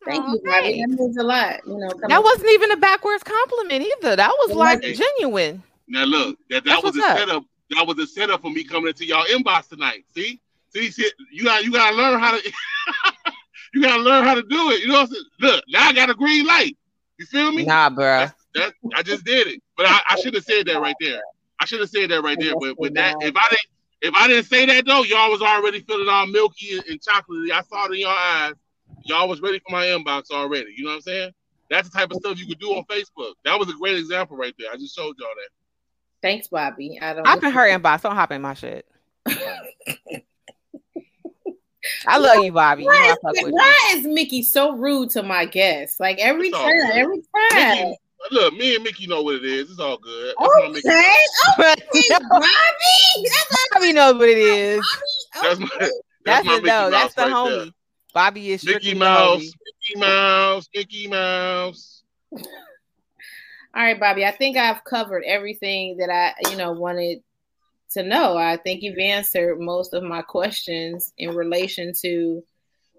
Thank you, Bobby. That means a lot. You know, That wasn't even a backwards compliment either. That was like genuine. Now look, that, That's that was a up. setup. That was a setup for me coming into y'all inbox tonight. See, see, see you got you got to learn how to. you got to learn how to do it. You know what I'm saying? Look, now I got a green light. You feel me? Nah, bruh. That I just did it, but I, I should have said that right there. I should have said that right there. But with that, if I didn't, if I didn't say that though, y'all was already feeling all milky and, and chocolatey. I saw it in your eyes. Y'all was ready for my inbox already. You know what I'm saying? That's the type of stuff you could do on Facebook. That was a great example right there. I just showed y'all that. Thanks, Bobby. I don't. Hop in her inbox. Don't hop in my shit. I love you, Bobby. You know Why is, fuck with you. is Mickey so rude to my guests? Like every It's time, good. every time. Mickey, look, me and Mickey know what it is. It's all good. That's Mickey. Okay, okay, Bobby. That's Bobby knows what it is. That's my. That's that's, my it Mickey though. That's the right homie. there. Bobby is strictly Mickey Mouse. Mickey Mouse, Mickey Mouse. All right, Bobby. I think I've covered everything that I, you know, wanted to know. I think you've answered most of my questions in relation to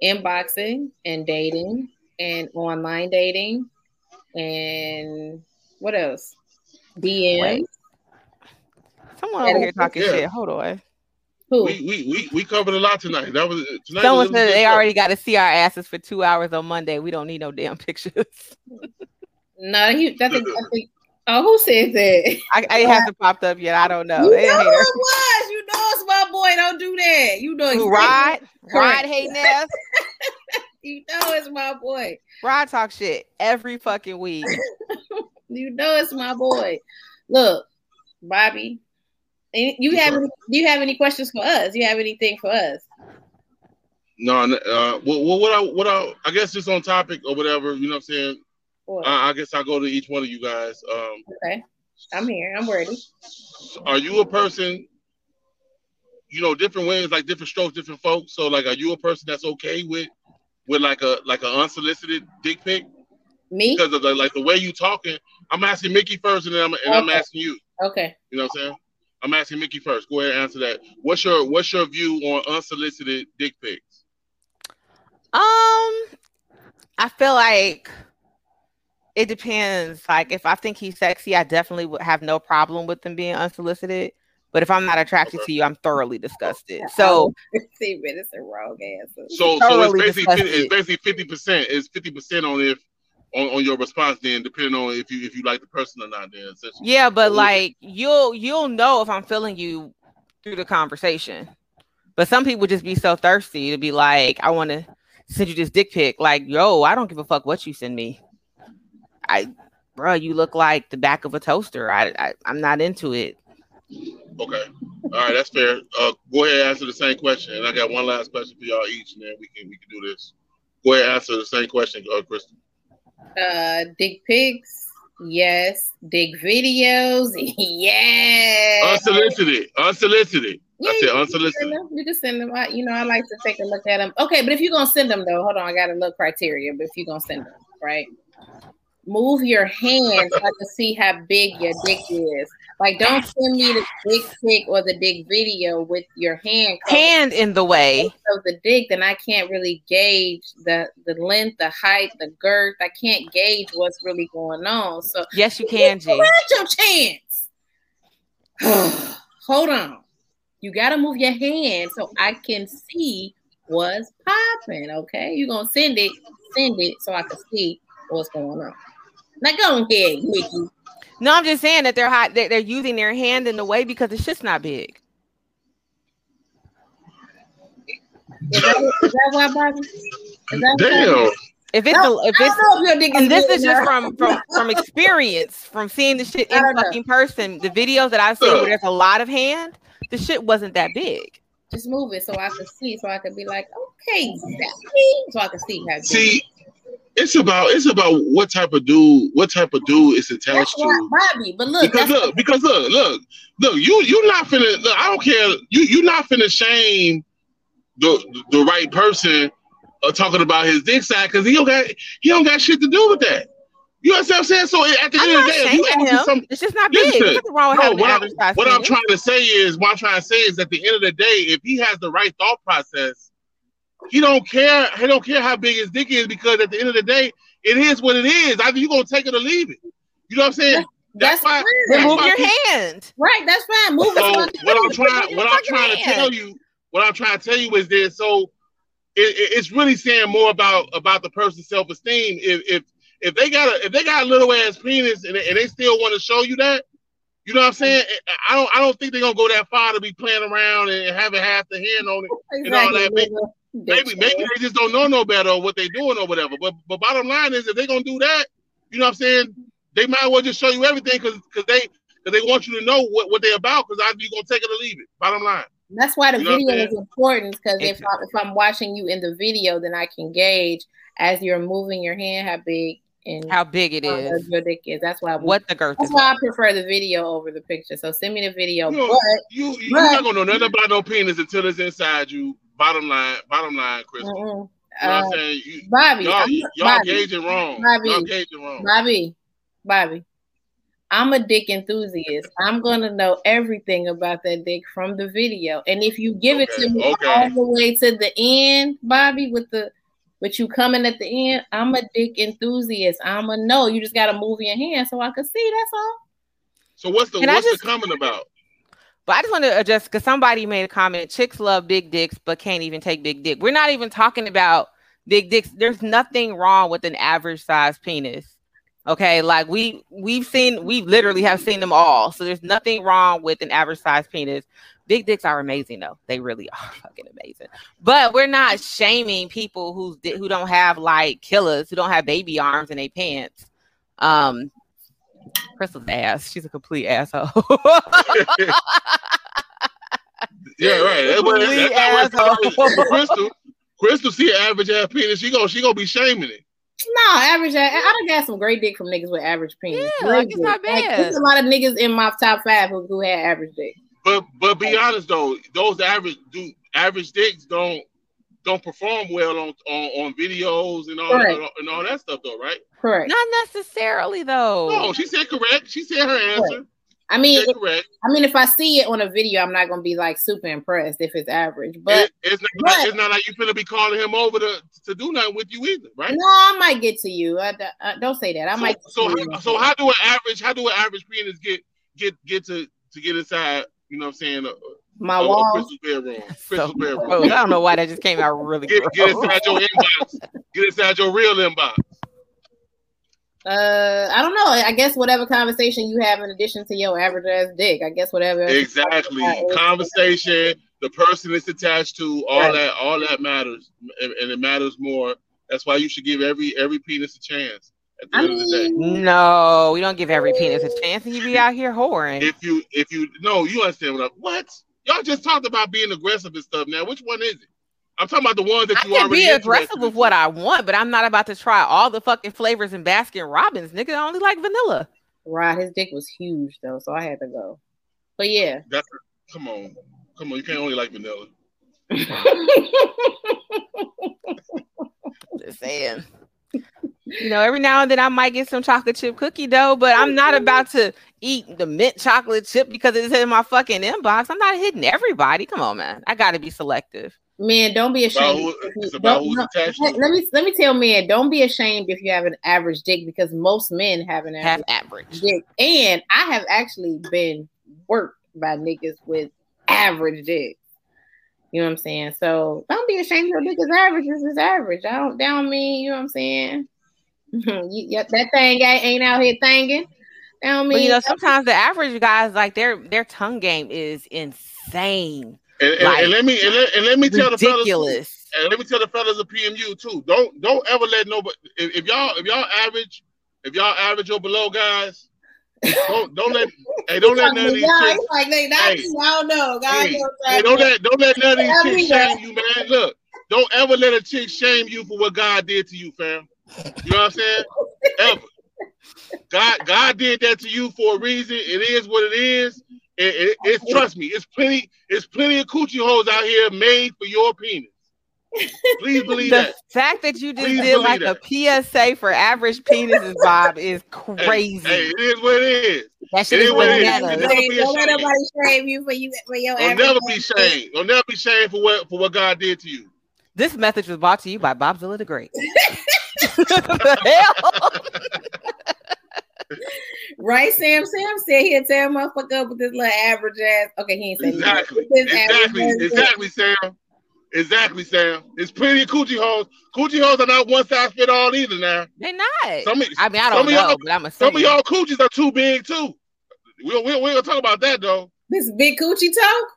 inboxing and dating and online dating and what else? DM. Wait. Someone over here talking Yeah. shit. Hold on. Who? We, we we we covered a lot tonight. That was tonight. Someone was, said they good already got to see our asses for two hours on Monday. We don't need no damn pictures. no, he. I think, I think. Oh, who said that? I, I it hasn't popped up yet. I don't know. you They know who it was. You know it's my boy. Don't do that. You know Who, exactly. Rod? Rod Correct. hating ass. You know it's my boy. Rod talk shit every fucking week. You know it's my boy. Look, Bobby. any- You have any, do you have any questions for us? You have anything for us? No, no, uh, well, well, what I what I I guess just on topic or whatever. You know what I'm saying? I, I guess I'll go to each one of you guys. Um, okay, I'm here. I'm ready. Are you a person? You know, different ways, like different strokes, different folks. So, like, are you a person that's okay with, with like a like an unsolicited dick pic? Me? Because of the like the way you talking. I'm asking Mickey first, and then I'm and okay. I'm asking you. Okay. You know what I'm saying? I'm asking Mickey first. Go ahead and answer that. What's your What's your view on unsolicited dick pics? Um, I feel like it depends. Like if I think he's sexy, I definitely would have no problem with them being unsolicited. But if I'm not attracted to you, I'm thoroughly disgusted. So oh, see, but it's a wrong answer. So so it's basically it's basically fifty percent. It's fifty percent on if on, on your response then depending on if you if you like the person or not then yeah but like you'll you'll know if i'm feeling you through the conversation but some people just be so thirsty to be like i want to send you this dick pic like yo i don't give a fuck what you send me i bro you look like the back of a toaster i, I i'm not into it okay all right that's fair uh go ahead and answer the same question and i got one last question for y'all each and then we can we can do this go ahead and answer the same question uh kristen uh, dick pics, yes. Dick videos, yes. Unsolicited, unsolicited. Yeah, I said unsolicited. You can send them. I, you know, I like to take a look at them. Okay, but if you're gonna send them though, hold on, I got a look criteria. But if you're gonna send them, right? Move your hand so I can see how big your dick is. Like, don't send me the dick pic or the dick video with your hand hand in the way of the dick. Then I can't really gauge the the length, the height, the girth. I can't gauge what's really going on. So yes, you can, G. your chance. Hold on. You gotta move your hand so I can see what's popping. Okay, you're gonna send it, send it so I can see what's going on. Now go ahead, Mickey. No, I'm just saying that they're hot. They're, they're using their hand in the way because it's just not big. Is that, is that why, Bobby? That Damn. If it's no, a, if it's and this is just from from from experience from seeing the shit in fucking know. person. The videos that I've seen where there's a lot of hand, the shit wasn't that big. Just move it so I can see, so I can be like, okay, so I can see how. See, it's about it's about what type of dude what type of dude is attached to Bobby. But look, because look, because look, look, look, you you not finna look, I don't care. You you not finna shame the the right person uh, talking about his dick side because he don't got he don't got shit to do with that. You know what I'm saying? So at the I'm end of the day, you ask some, it's just not big. Listen, wrong with no, what, I'm, what I'm trying to say is, what I'm trying to say is, at the end of the day, if he has the right thought process, he don't care. He don't care how big his dick is because at the end of the day, it is what it is. Either you gonna take it or leave it. You know what I'm saying? That's, that's why. That's move your hand. Right. That's fine. Move so what I'm trying, what I'm trying to tell you, what I'm trying to tell you is this. So it, it's really saying more about about the person's self esteem. If if if they got a if they got a little ass penis and, and they still want to show you that, you know what I'm saying? I don't I don't think they're gonna go that far to be playing around and having half the hand on it exactly. and all that. Maybe maybe they just don't know no better or what they're doing or whatever. But but bottom line is if they're gonna do that, you know what I'm saying? They might as well just show you everything because because they because they want you to know what, what they're about because either you're gonna take it or leave it. Bottom line. That's why the you video is important because if I, if I'm watching you in the video, then I can gauge as you're moving your hand how big and how big it is. Your dick is. That's why I, what the girth. That's why I prefer the video over the picture. So send me the video. You know, but you you're not gonna know nothing about no penis until it's inside you bottom line, bottom line, Chris. Mm-hmm. You know uh, I'm saying? You, Bobby, y'all, y'all Bobby, gauging wrong. Bobby, y'all gauging wrong. Bobby, Bobby. I'm a dick enthusiast. I'm gonna know everything about that dick from the video. And if you give okay, it to me okay. all the way to the end, Bobby, with the with you coming at the end, I'm a dick enthusiast. I'm a no. You just gotta move your hand so I can see. That's all. So what's the Can what's just, the comment about? But I just want to adjust because somebody made a comment. Chicks love big dicks, but can't even take big dick. We're not even talking about big dicks. There's nothing wrong with an average size penis. Okay, like we we've seen, we literally have seen them all. So there's nothing wrong with an average size penis. Big dicks are amazing though. They really are fucking amazing. But we're not shaming people who who don't have like killers, who don't have baby arms in their pants. Um, Crystal's ass. She's a complete asshole. yeah, right. Complete that's asshole. Crystal, Crystal see an average ass penis. She gonna she gonna be shaming it. No, average. I, I done got some great dick from niggas with average penis. Yeah, Great like, it's dick. not Like, bad. there's a lot of niggas in my top five who, who had average dick. But but be honest though, those average do average dicks don't don't perform well on on, on videos and all and all that stuff though, right? Correct. Not necessarily though. No, she said correct. She said her answer. I mean, said correct. I mean, if I see it on a video, I'm not gonna be like super impressed if it's average. But It- it's not but- it's not like you finna be calling him over to to do nothing with you either, right? no, I might get to you. I, I- don't say that. I so, might. so, get to you. how, so how do an average how do an average penis get get get to to get inside? You know what I'm saying? A, my a, a walls. crystal bedroom, So crystal bedroom. I don't know why that just came out really Get, get gross. inside your inbox. Get inside your real inbox. Uh, I don't know. I guess whatever conversation you have in addition to your average ass dick. I guess whatever. Exactly. Conversation, the person it's attached to, all Right. that, all that matters, and, and it matters more. That's why you should give every every penis a chance. At the I end of the day, No, we don't give every penis a chance, and you be out here whoring. if you if you no, you understand what I what y'all just talked about being aggressive and stuff. Now, which one is it? I'm talking about the ones that I you can already be aggressive with what. I want, but I'm not about to try all the fucking flavors in Baskin Robbins. Nigga, I only like vanilla. right. His dick was huge though, so I had to go. But yeah. That's come on, come on. You can't only like vanilla. Just saying. You know, every now and then I might get some chocolate chip cookie dough, but I'm not about to eat the mint chocolate chip because it's in my fucking inbox. I'm not hitting everybody. Come on, man. I got to be selective. Man, don't be It's about ashamed. who, it's about don't- who's no, attached let, let me let me tell men, don't be ashamed if you have an average dick because most men have an Half average average. dick. And I have actually been worked by niggas with average dick. You know what I'm saying? So don't be ashamed your dick is average. This is average. I don't down mean, you know what I'm saying? you, that thing ain't ain't out here thinking. Down But mean you know, sometimes the average guys like their their tongue game is insane, And, and, like, and let me and let, and let me tell the fellas. And let me tell the fellas of PMU too. Don't don't ever let nobody if, if y'all if y'all average if y'all average or below guys, don't don't let hey don't let none of these chicks like they not Hey. me, I don't know. God hey, hey, don't let don't let none of these chicks shame you, man. Look, don't ever let a chick shame you for what God did to you, fam. You know what I'm saying? Ever. God God did that to you for a reason. It is what it is. It, it, it's trust me, it's plenty, it's plenty of coochie holes out here made for your penis. Please believe The that. fact that you just Please did believe like a PSA for average penises, Bob, is crazy. Hey, it is what it is. that shit it is is what it is. bananas. Never Hey, be don't let nobody shame you for you for your Don't never be dick. shamed. Don't never be shamed for what for what God did to you. This message was brought to you by Bobzilla the Great. the hell? Right, Sam? Sam said he'll tear motherfucker up with this little average ass. Okay, he ain't saying Exactly. With Exactly. average. Exactly, Sam. Exactly, Sam. It's plenty of coochie holes. Coochie holes are not one size fit all either. Now, They're not. some of, I mean, I don't of y'all- know, but I'm some of y'all coochies are too big too. We we we gonna talk about that though. This big coochie talk.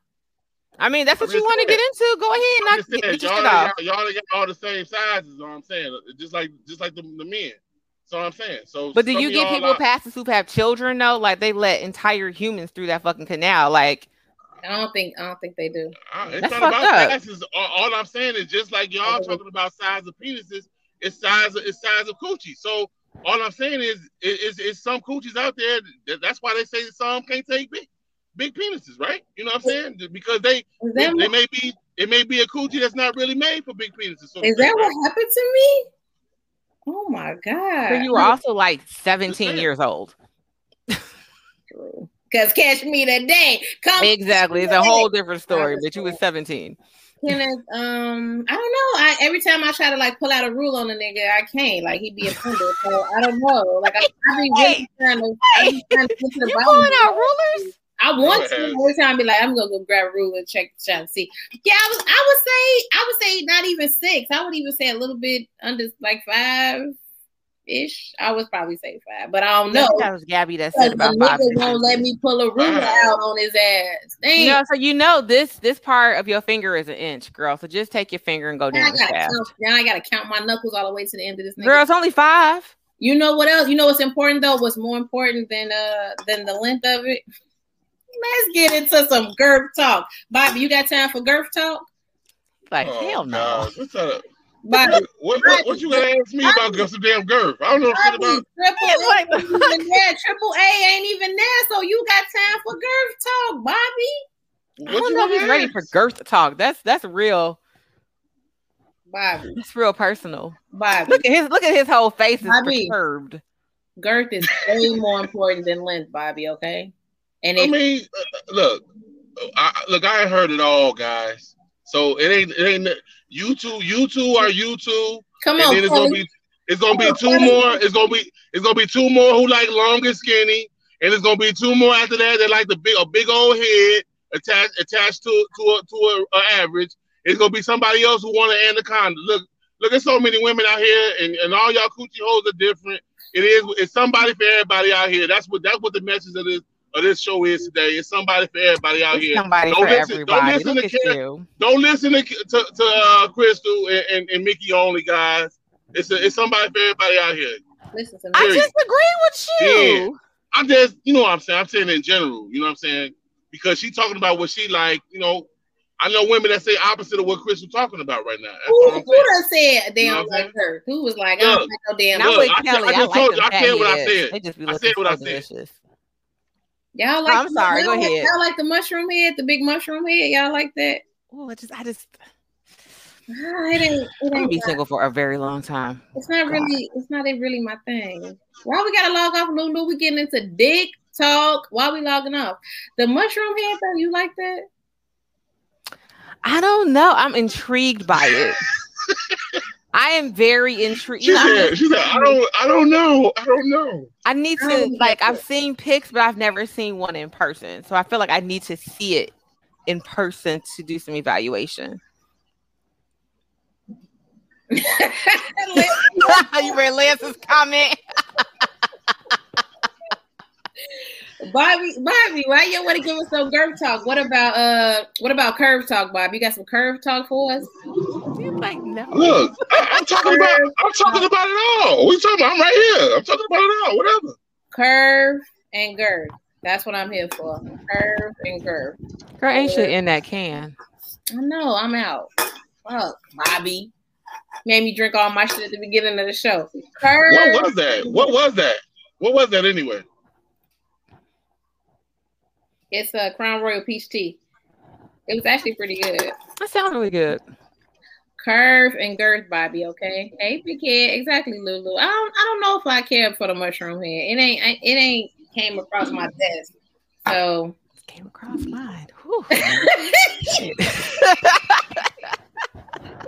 I mean, that's what you want to get into. Go ahead, I'm knock, just get, get y'all, shit ain't off. got, y'all ain't got all the same sizes. Is what I'm saying. Just like just like the, the men. So I'm saying. So, But do you of get people are- past who have children though? Like they let entire humans through that fucking canal. Like I don't think I don't think they do. Uh, it's That's not about fucked up. sizes. All, all I'm saying is just like y'all talking about size of penises, it's size of it's size of coochie. So all I'm saying is it- it's, it's some coochies out there. That, that's why they say that some can't take big big penises, right? You know what I'm saying? Because they Is they, that, they may be it may be a coochie that's not really made for big penises. So is that right? what happened to me? Oh my god! but you were also like 17 years old. Because catch me today. Come Exactly. It's a whole different story, but you was 17. Kenneth, um, I don't know. I every time I try to like pull out a rule on a nigga, I can't. Like he'd be offended. So I don't know. Like I, I be really trying to, I be trying to get to the You bottom. pulling out rulers? I want to every time. I be like, I'm gonna go grab a ruler and check, try and see. Yeah, I was. I would say. I would say not even six. I would even say a little bit under like five ish. I would probably say five, but I don't know. That was Gabby that Because said the about five. nigga won't let me pull a ruler out on his ass. Damn. No, so you know this this part of your finger is an inch, girl. So just take your finger and go now, down the gotta shaft. count, now I gotta count my knuckles all the way to the end of this nigga. Girl, it's only five. You know what else? You know what's important though? What's more important than uh than the length of it? Let's get into some girth talk. Bobby, you got time for girth talk? Like Oh, hell no. God. What's up? Bobby, What, what, what you gonna ask me about some damn girth? I don't know shit Bobby, about. triple A ain't even there. Triple A ain't even there, so you got time for girth talk, Bobby. I What don't you know if he's gonna ready for girth talk. That's that's real. Bobby, That's real personal. Bobby. Look at his look at his whole face is Bobby. perturbed. Girth is way more important than length, Bobby. Okay, and I mean, look, I, look, I ain't heard it all, guys. So it ain't, it ain't. You two, you two are you two, come and on, then it's gonna be, it's gonna be Come on, two more. It's gonna be, it's gonna be two more who like long and skinny, and it's gonna be two more after that that like the big, a big old head attached, attached to to a, to a, a average. It's gonna be somebody else who want an anaconda. Look, look at so many women out here, and, and all y'all coochie holes are different. It is, it's somebody for everybody out here. That's what that's what the message of this of this show is today. It's somebody for everybody out It's here. somebody Don't for listen- don't listen Look to at Karen. you. Don't listen to to, to uh, Crystal and, and, and Mickey only, guys. It's a, it's somebody for everybody out here. Listen to me. I Period. disagree with you. I'm just, you know what I'm saying? I'm saying in general, you know what I'm saying? Because she talking about what she like, you know. I know women that say opposite of what Crystal talking about right now. That's Who, all I'm who saying. done said they don't what I'm like her? Who was like, I Look, don't like no damn. And I'm Look, with I- Kelly. I I, just like told you- I said what I said. just I said what so I said. Delicious. Y'all like? I'm sorry, go ahead. Y'all like the mushroom head, the big mushroom head. Y'all like that? Oh, I just, I just, Ah, it ain't. It I'm gonna ain't. be single for a very long time. It's not really. It's not really my thing. Why we gotta log off, Lulu? We getting into dick talk. Why we logging off? The mushroom head though. You like that? I don't know. I'm intrigued by it. I am very intrigued. She I'm- said, she said, I don't, I don't know, I don't know. I need to don't like I've seen pics, but I've never seen one in person. So I feel like I need to see it in person to do some evaluation. you read Lance's comment? Bobby, Bobby, why you want to give us some curve talk? What about uh, what about curve talk, Bob? You got some curve talk for us? Like, no. Look, I, I'm talking about, I'm talking about it all. We talking about? I'm right here. I'm talking about it all. Whatever. Curve and girth. That's what I'm here for. Curve and girth. Girl, ain't shit in that can. I know. I'm out. Fuck, Bobby. Made me drink all my shit at the beginning of the show. Curve. What was that? What was that? What was that anyway? It's a Crown Royal peach tea. It was actually pretty good. That sounds really good. Curve and girth, Bobby. Okay. Hey, big head. Exactly, Lulu. I don't. I don't know if I care for the mushroom head. It ain't. It ain't came across my desk. So. Came across mine.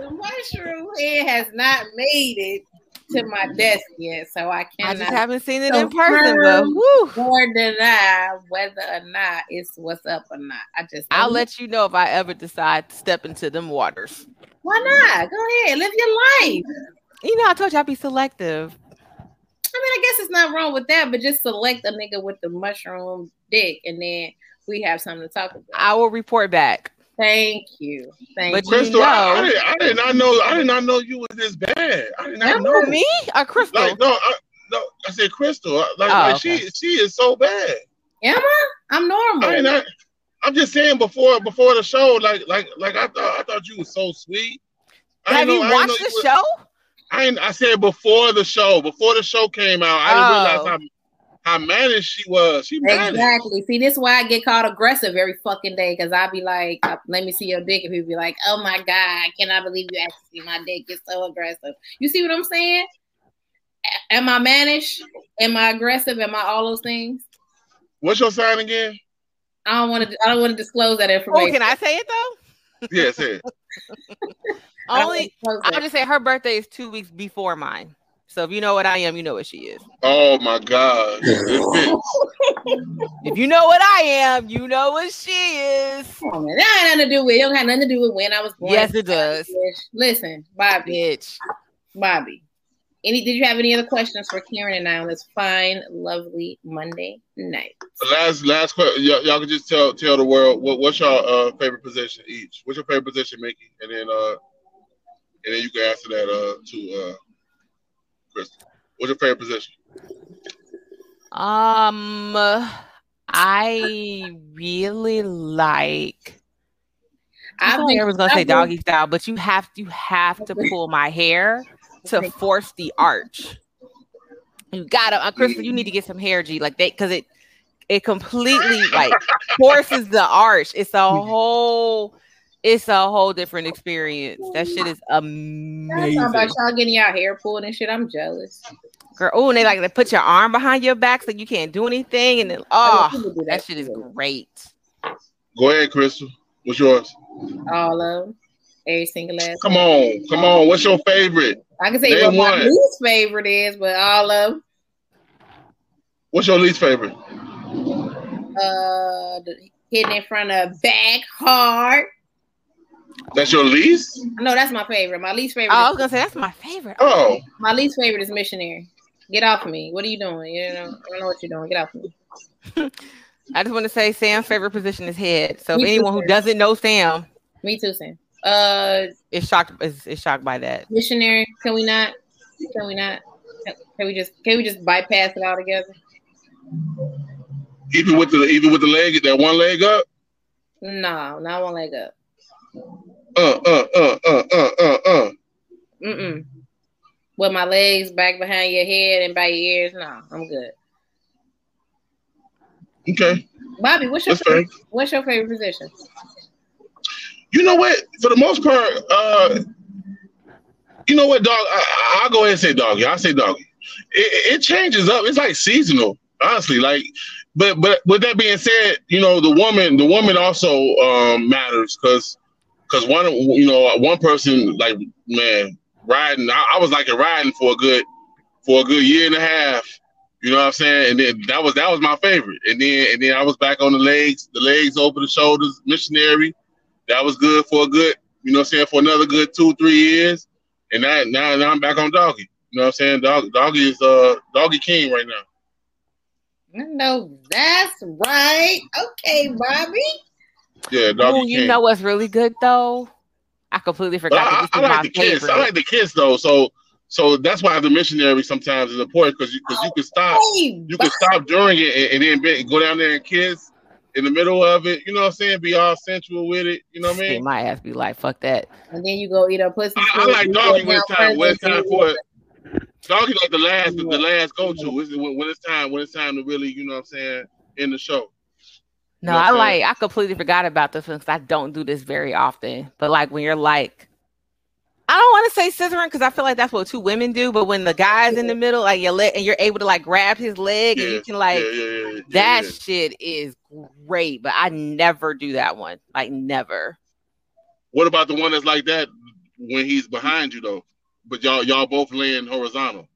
The mushroom head has not made it to my desk yet, so I can't. I just haven't seen it in person, but whew. more deny whether or not it's what's up or not. I just I'll let you know if I ever decide to step into them waters. why not? Go ahead, live your life. You know, I told you I'd be selective. I mean, I guess it's not wrong with that, but just select a nigga with the mushroom dick, and then we have something to talk about. I will report back. Thank you. Thank But you. Crystal, I, I, did, I did not know. I did not know you was this bad. I did not know. Me or Crystal? Like no, I, no. I said Crystal. Like, Oh, like okay. she she is so bad. Am I? I'm normal. I mean, I, I'm just saying before before the show, like like like I thought I thought you was so sweet. Have didn't you know- I watched know the you show? I I said before the show, before the show came out, I didn't Oh. realize how how managed she was. She managed. Exactly. See, this is why I get called aggressive every fucking day because I be like, uh, "Let me see your dick," and people be like, "Oh my god, can I cannot believe you actually see my dick. It's so aggressive." You see what I'm saying? Am I managed? Am I aggressive? Am I all those things? What's your sign again? I don't want to. I don't want to disclose that information. Oh, can I say it though? Yes, yeah. I don't wanna Only I'll just say her birthday is two weeks before mine. So if you know what I am, you know what she is. Oh my God. It. If you know what I am, you know what she is. Come on, man. That ain't nothing to do with. It don't have nothing to do with when I was born. Yes, it does. Listen, Bobby. Bitch. Bobby. Any? Did you have any other questions for Karen and I on this fine, lovely Monday night? Last last question. Y'all, y'all can just tell tell the world what, what's your uh, favorite position each. What's your favorite position, Mickey? And then uh and then you can answer that uh to uh Crystal. What's your favorite position? Um I really like I thought I was gonna say doggy style, but you have you have to pull my hair to force the arch. You gotta, uh, Crystal. You need to get some hair, G, like that, because it it completely like forces the arch. It's a whole, it's a whole different experience. That shit is amazing. About y'all getting y'all hair pulled and shit. I'm jealous. Girl, oh, and they like they put your arm behind your back so you can't do anything, and then oh, that, that shit is great. Go ahead, Crystal. What's yours? All of. Every single last. Come on, come on. What's your favorite? I can say Name what one. my least favorite is, but all of them. What's your least favorite? Uh, hitting in front of back hard. That's your least? No, that's my favorite. My least favorite. Oh, I was gonna say that's my favorite. Oh, my least favorite is missionary. Get off of me. What are you doing? You know, I don't know what you're doing. Get off of me. I just want to say Sam's favorite position is head. So if anyone who doesn't know Sam, me too, Sam. Uh, is shocked is, is shocked by that. Missionary, can we not? Can we not? Can we just can we just bypass it altogether? Even with the even with the leg, that one leg up. No, not one leg up. Uh uh uh uh uh uh uh. Mm mm. With my legs back behind your head and by your ears, no, I'm good. Okay. Bobby, what's your favorite, what's your favorite position? You know what? For the most part, uh, you know what, dog? I, will go ahead and say doggy. I'll say doggy. It, it, changes up. It's like seasonal, honestly. Like, but but with that being said, you know, the woman, the woman also um, matters because because one, you know, one person like man riding. I, I was like riding for a good for a good year and a half you know what I'm saying? And then that was that was my favorite. And then and then I was back on the legs, the legs over the shoulders, missionary. That was good for a good, you know I'm saying, for another good two, three years. And now now, now I'm back on doggy. You know what I'm saying? Dog, doggy is uh doggy king right now. no that's right. Okay, Bobby. Yeah. Ooh, you know what's really good though? I completely forgot. I, I, I like the favorite. kiss. I like the kiss though. So so that's why the missionary sometimes is important because you because you can stop you can stop during it and, and then be, go down there and kiss in the middle of it. You know what I'm saying? Be all sensual with it. You know what I mean? My ass be like, fuck that. And then you go eat a pussy. I, I like doggy when it's time when it's time for it. Doggy like the last the last go to when, when it's time when it's time to really you know what I'm saying in the show. No, I like I completely forgot about this one because I don't do this very often. But like when you're like I don't want to say scissoring because I feel like that's what two women do. But when the guy's in the middle, like your leg, and you're able to like grab his leg, yeah, and you can like yeah, yeah, that shit is great. But I never do that one. Like never. What about the one that's like that when he's behind you though? But y'all y'all both laying horizontal.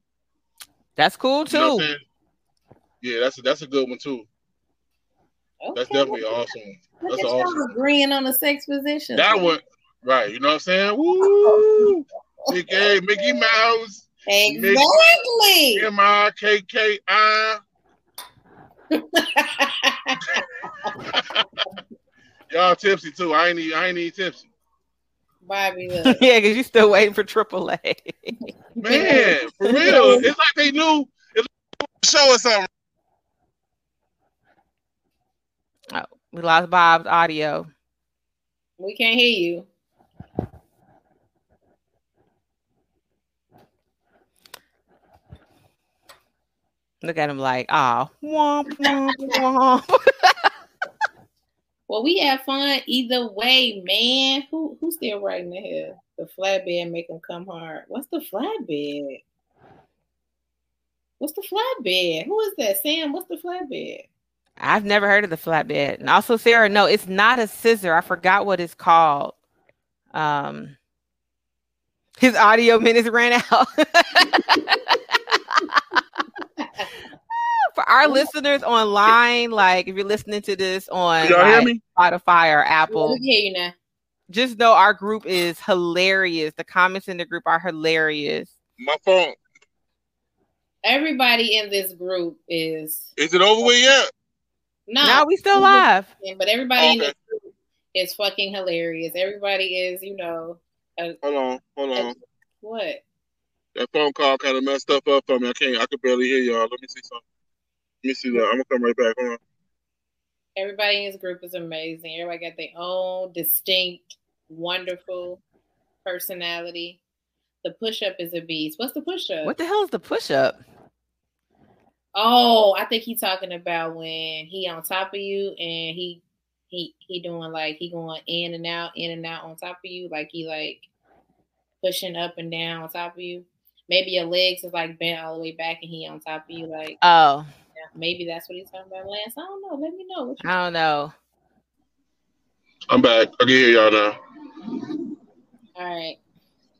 That's cool too. You know yeah, that's a, that's a good one too. Okay. That's definitely awesome. Look that's at awesome. agreeing on the sex position. That one, Right. You know what I'm saying? Woo! Mickey, Mickey Mouse. Exactly. M I K K I. Y'all tipsy too. I ain't I ain't even tipsy. Bobby, yeah, because you still waiting for AAA. Man, for real. It's like they knew it's like show us something. Oh, we lost Bob's audio. We can't hear you. Look at him like, oh, womp, womp, womp. well, we have fun either way, man. Who who's still writing the here? The flatbed make them come hard. What's the flatbed? What's the flatbed? Who is that? Sam, what's the flatbed? I've never heard of the flatbed. And also, Sarah, no, it's not a scissor. I forgot what it's called. Um, his audio minutes ran out. For our listeners online, like if you're listening to this on like, Spotify or Apple, yeah, you know. just know our group is hilarious. The comments in the group are hilarious. My phone. Everybody in this group is. Is it over with yet? No, no, we still live. But everybody okay. in this group is fucking hilarious. Everybody is, you know. A, hold on, hold on. What? That phone call kind of messed stuff up for me. I can't. I could barely hear y'all. Let me see something. Let me see that. I'm gonna come right back. Hold on. Everybody in this group is amazing. Everybody got their own distinct wonderful personality. The push up is a beast. What's the push up? What the hell is the push up? Oh, I think he's talking about when he on top of you and he he he doing like he going in and out, in and out on top of you, like he like pushing up and down on top of you. Maybe your legs is like bent all the way back and he on top of you, like oh, yeah, maybe that's what he's talking about, Lance. I don't know. Let me know. What I don't know. I'm back. I can hear y'all now. All right.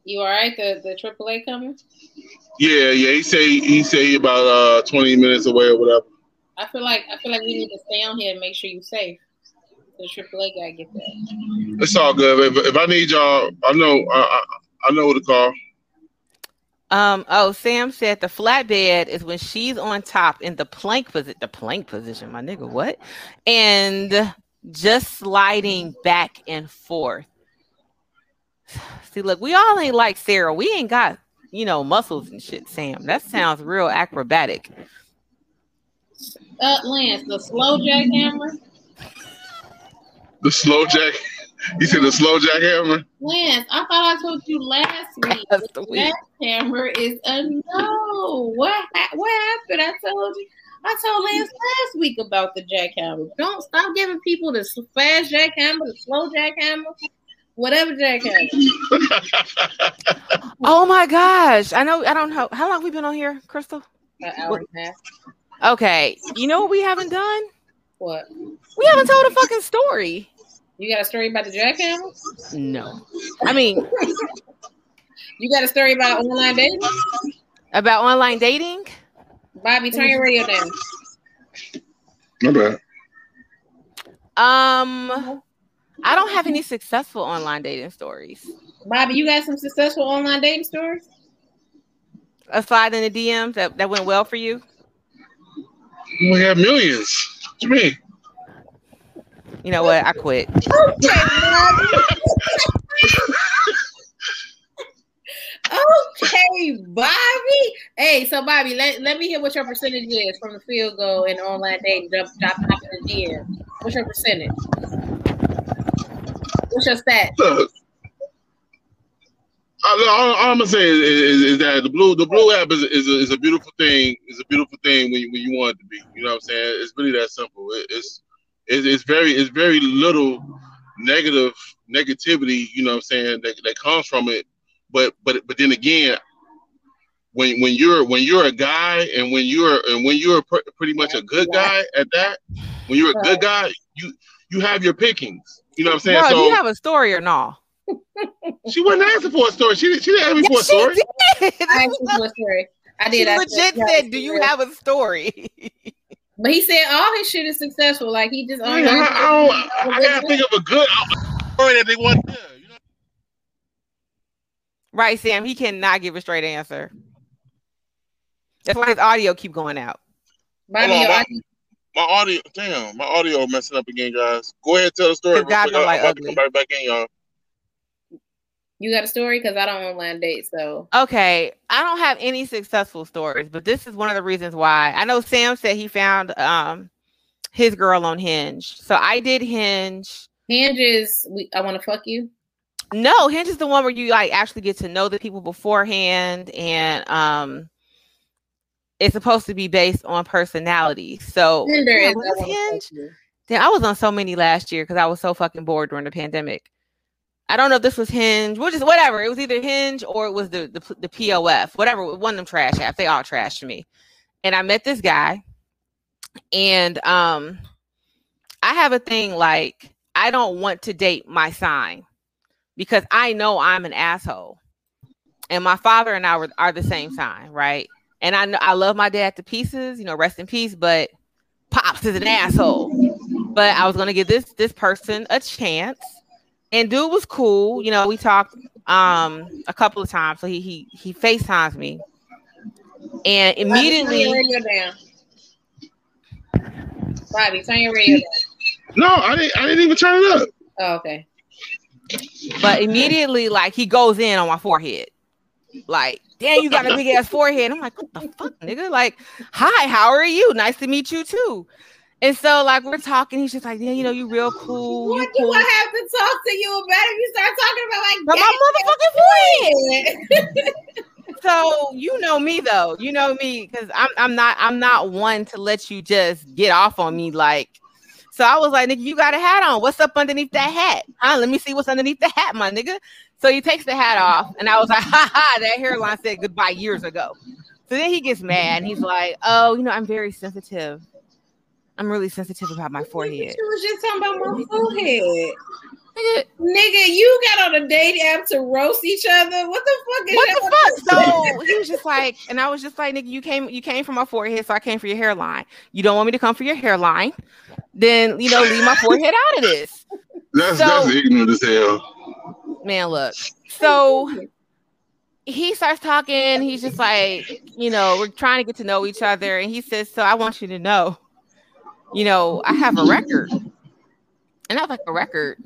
You all right? The the AAA coming? Yeah, yeah. He say he say he about uh 20 minutes away or whatever. I feel like I feel like we need to stay on here and make sure you're safe. The AAA gotta get that. It's all good. If, if I need y'all, I know I, I, I know who to call. Um. Oh, Sam said the flatbed is when she's on top in the plank position. The plank position, my nigga. What? And just sliding back and forth. See, look, we all ain't like Sarah. We ain't got you know muscles and shit. Sam, that sounds real acrobatic. Uh, Lance, the slow jackhammer. The slow jack. You said the slow jackhammer. Lance, I thought I told you last week. Last the week. jackhammer is a no. What ha- what happened? I told you. I told Lance last week about the jackhammer. Don't stop giving people the s- fast jackhammer, the slow jackhammer, whatever jackhammer. Oh my gosh! I know. I don't know how long we've been on here, Crystal. An hour and a half. Okay, you know what we haven't done? What? We haven't told a fucking story. You got a story about the jackhammer? No, I mean You got a story about online dating? about online dating. Bobby, turn your radio down. My bad. Um, I don't have any successful online dating stories. Bobby, you got some successful online dating stories? A slide in the DMs that, that went well for you. We have millions. What you mean? You know what? I quit. Okay, Bobby. okay, Bobby. Hey, so Bobby, let, let me hear what your percentage is from the field goal and online dating. Drop, drop, drop in the DM. What's your percentage? What's that. Look. All, all, all I'm gonna say is, is, is that the blue the blue app is, is, a, is a beautiful thing. It's a beautiful thing when you, when you want it to be. You know what I'm saying? It's really that simple. It, it's, it's it's very it's very little negative negativity. You know what I'm saying that, that comes from it. But but but then again, when when you're when you're a guy and when you're and when you're pr- pretty much a good guy at that, when you're a good guy, you you have your pickings. You know what I'm saying? Bro, do so you have a story or not? she wasn't asking for a story. She, she didn't ask me for a Yes, she story. did. I asked for a story. I She did. I legit yeah, said, "Do you have a story?" But he said all his shit is successful. Like he just. I, I, I, don't- I gotta think of a good uh, story that they want. Yeah, you know? right, Sam. He cannot give a straight answer. That's why his audio keep going out. Bobby, Hold on, my- audio- My audio, damn, my audio messing up again, guys. Go ahead, tell the story. Real quick. don't I- like I'm ugly. come right back in, y'all. you got a story? Because I don't online date, so Okay, I don't have any successful stories, but this is one of the reasons why. I know Sam said he found um his girl on Hinge. So I did Hinge. Hinge is. We, I want to fuck you. No, Hinge is the one where you like actually get to know the people beforehand and um it's supposed to be based on personality. So Tinder Yeah, is. I Hinge? Damn, I was on so many last year because I was so fucking bored during the pandemic. I don't know if this was Hinge, which is whatever. It was either Hinge or it was the the, the POF, whatever. One of them trash apps. They all trashed me. And I met this guy, and um, I have a thing like I don't want to date my sign because I know I'm an asshole, and my father and I were, are the same sign, right? And I I love my dad to pieces, you know, rest in peace. But pops is an asshole. But I was gonna give this this person a chance, and dude was cool. You know, we talked um a couple of times. So he he he Facetimes me, and immediately your radio down. Bobby, turn your radio down. No, I didn't. I didn't even turn it up. Oh, okay. but immediately like he goes in on my forehead like damn you got a big ass forehead i'm like what the fuck nigga like hi how are you nice to meet you too And so, like, we're talking. He's just like, yeah, you know, you real cool. What you do cool. I have to talk to you about if you start talking about like But my motherfucking friend. So you know me though. You know me because I'm I'm not I'm not one to let you just get off on me like. So I was like, nigga, you got a hat on. What's up underneath that hat? Huh? Let me see what's underneath the hat, my nigga. So he takes the hat off, and I was like, ha ha, that hairline said goodbye years ago. So then he gets mad, and he's like, oh, you know, I'm very sensitive. I'm really sensitive about my forehead. You was just talking about my forehead. Nigga, Nigga, you got on a date app to roast each other. What the fuck is what that? the fuck? So he was just like, and I was just like, nigga, you came, you came for my forehead, so I came for your hairline. You don't want me to come for your hairline, then you know, leave my forehead out of this. That's So- that's ignorant as hell. Man, look. So he starts talking. He's just like, you know, we're trying to get to know each other, and he says, "So I want you to know, you know, I have a record." And I was like, "A record."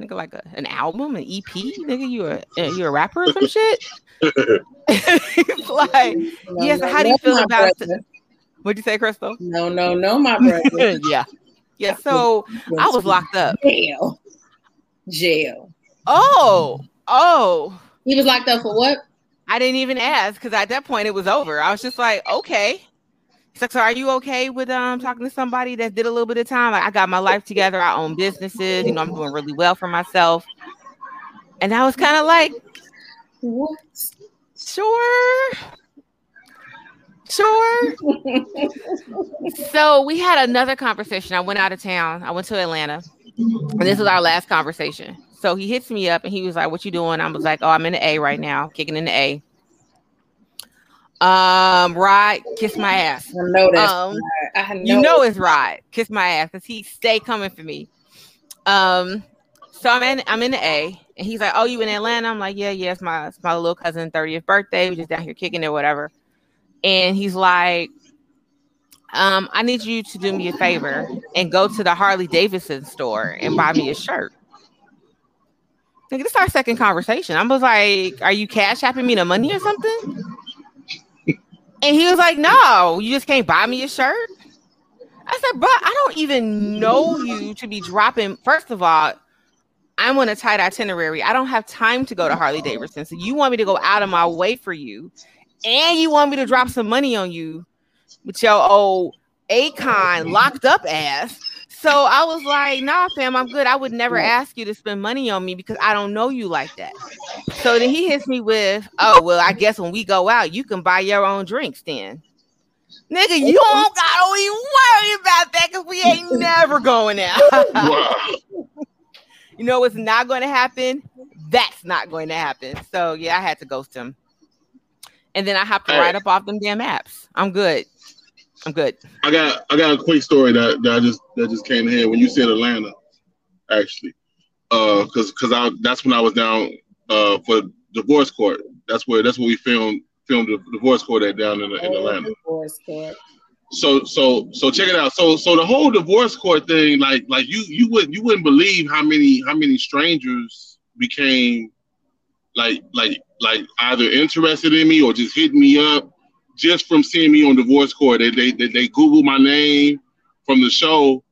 Nigga, like a, an album, an EP, nigga, you a you a rapper or some shit? He's like, No, Yes, no, how do you feel about brother. what'd you say, Crystal? No, no, no, my brother. yeah. Yeah. So I was locked up. Jail. Jail. Oh, oh. He was locked up for what? I didn't even ask because at that point it was over. I was just like, okay. He's like, so are you okay with um talking to somebody that did a little bit of time? Like, I got my life together. I own businesses. You know, I'm doing really well for myself. And I was kind of like, What? sure, sure. so we had another conversation. I went out of town. I went to Atlanta, and this was our last conversation. So he hits me up and he was like, "What you doing?" I was like, "Oh, I'm in the A right now, kicking in the A." Um, right, kiss my ass. I know that. Um, I know. you know it's right. Kiss my ass because he stay coming for me. Um, so I'm in I'm in the A, and he's like, "Oh, you in Atlanta?" I'm like, "Yeah, yeah, it's my it's my little cousin 30th birthday. We just down here kicking it, whatever." And he's like, um, I need you to do me a favor and go to the Harley Davidson store and buy me a shirt. Nigga, this is our second conversation. I was like, Are you cash apping me the money or something? And he was like, No, you just can't buy me a shirt. I said, Bro, I don't even know you to be dropping. First of all, I'm on a tight itinerary. I don't have time to go to Harley Davidson. So you want me to go out of my way for you, and you want me to drop some money on you with your old Akon locked up ass. So I was like, nah, fam, I'm good. I would never mm. ask you to spend money on me because I don't know you like that. So then he hits me with, oh, well, I guess when we go out, you can buy your own drinks then. Nigga, you don't gotta even worry about that because we ain't never going out. Wow. you know what's not going to happen? That's not going to happen. So yeah, I had to ghost him. And then I hopped Hey. write up off them damn apps. I'm good. I'm good. I got I got a quick story that, that I just that just came to head when you said Atlanta, actually, uh, because because I that's when I was down uh for divorce court. That's where that's where we filmed filmed the divorce court at down in, in Atlanta. Divorce court. So so so check it out. So so the whole divorce court thing, like like you you wouldn't you wouldn't believe how many how many strangers became like like like either interested in me or just hitting me up just from seeing me on divorce court. They they they, they Googled my name from the show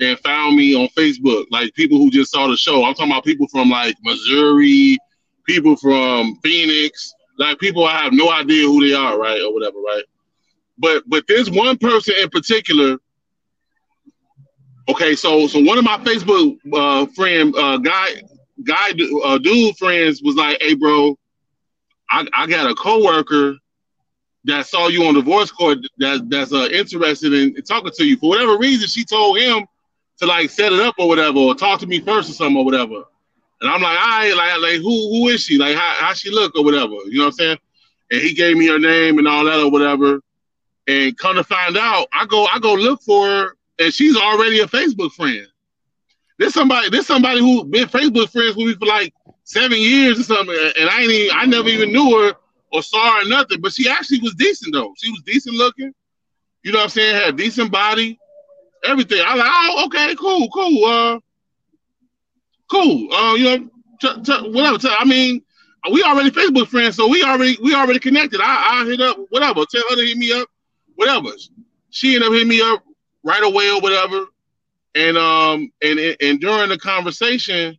and found me on Facebook. Like people who just saw the show. I'm talking about people from like Missouri, people from Phoenix, like people I have no idea who they are, right, or whatever, right. But but there's one person in particular. Okay, so so one of my Facebook uh, friend uh, guy guy uh, dude friends was like, "Hey, bro, I, I got a coworker that saw you on divorce court that that's uh, interested in talking to you for whatever reason. She told him to like set it up or whatever, or talk to me first or something or whatever. And I'm like, all right, like like who who is she? Like how how she look or whatever. You know what I'm saying? And he gave me her name and all that or whatever. And come to find out, I go I go look for her, and she's already a Facebook friend. There's somebody there's somebody who been Facebook friends with me for like seven years or something, and I ain't even, I never even knew her or her or nothing. But she actually was decent though. She was decent looking. You know what I'm saying? Had decent body, everything. I like, oh, okay, cool, cool, uh, cool. Uh, you know, t- t- whatever. T- I mean, we already Facebook friends, so we already we already connected. I I hit up whatever. Tell her to hit me up, whatever. She ended up hitting me up right away or whatever. And um and and during the conversation,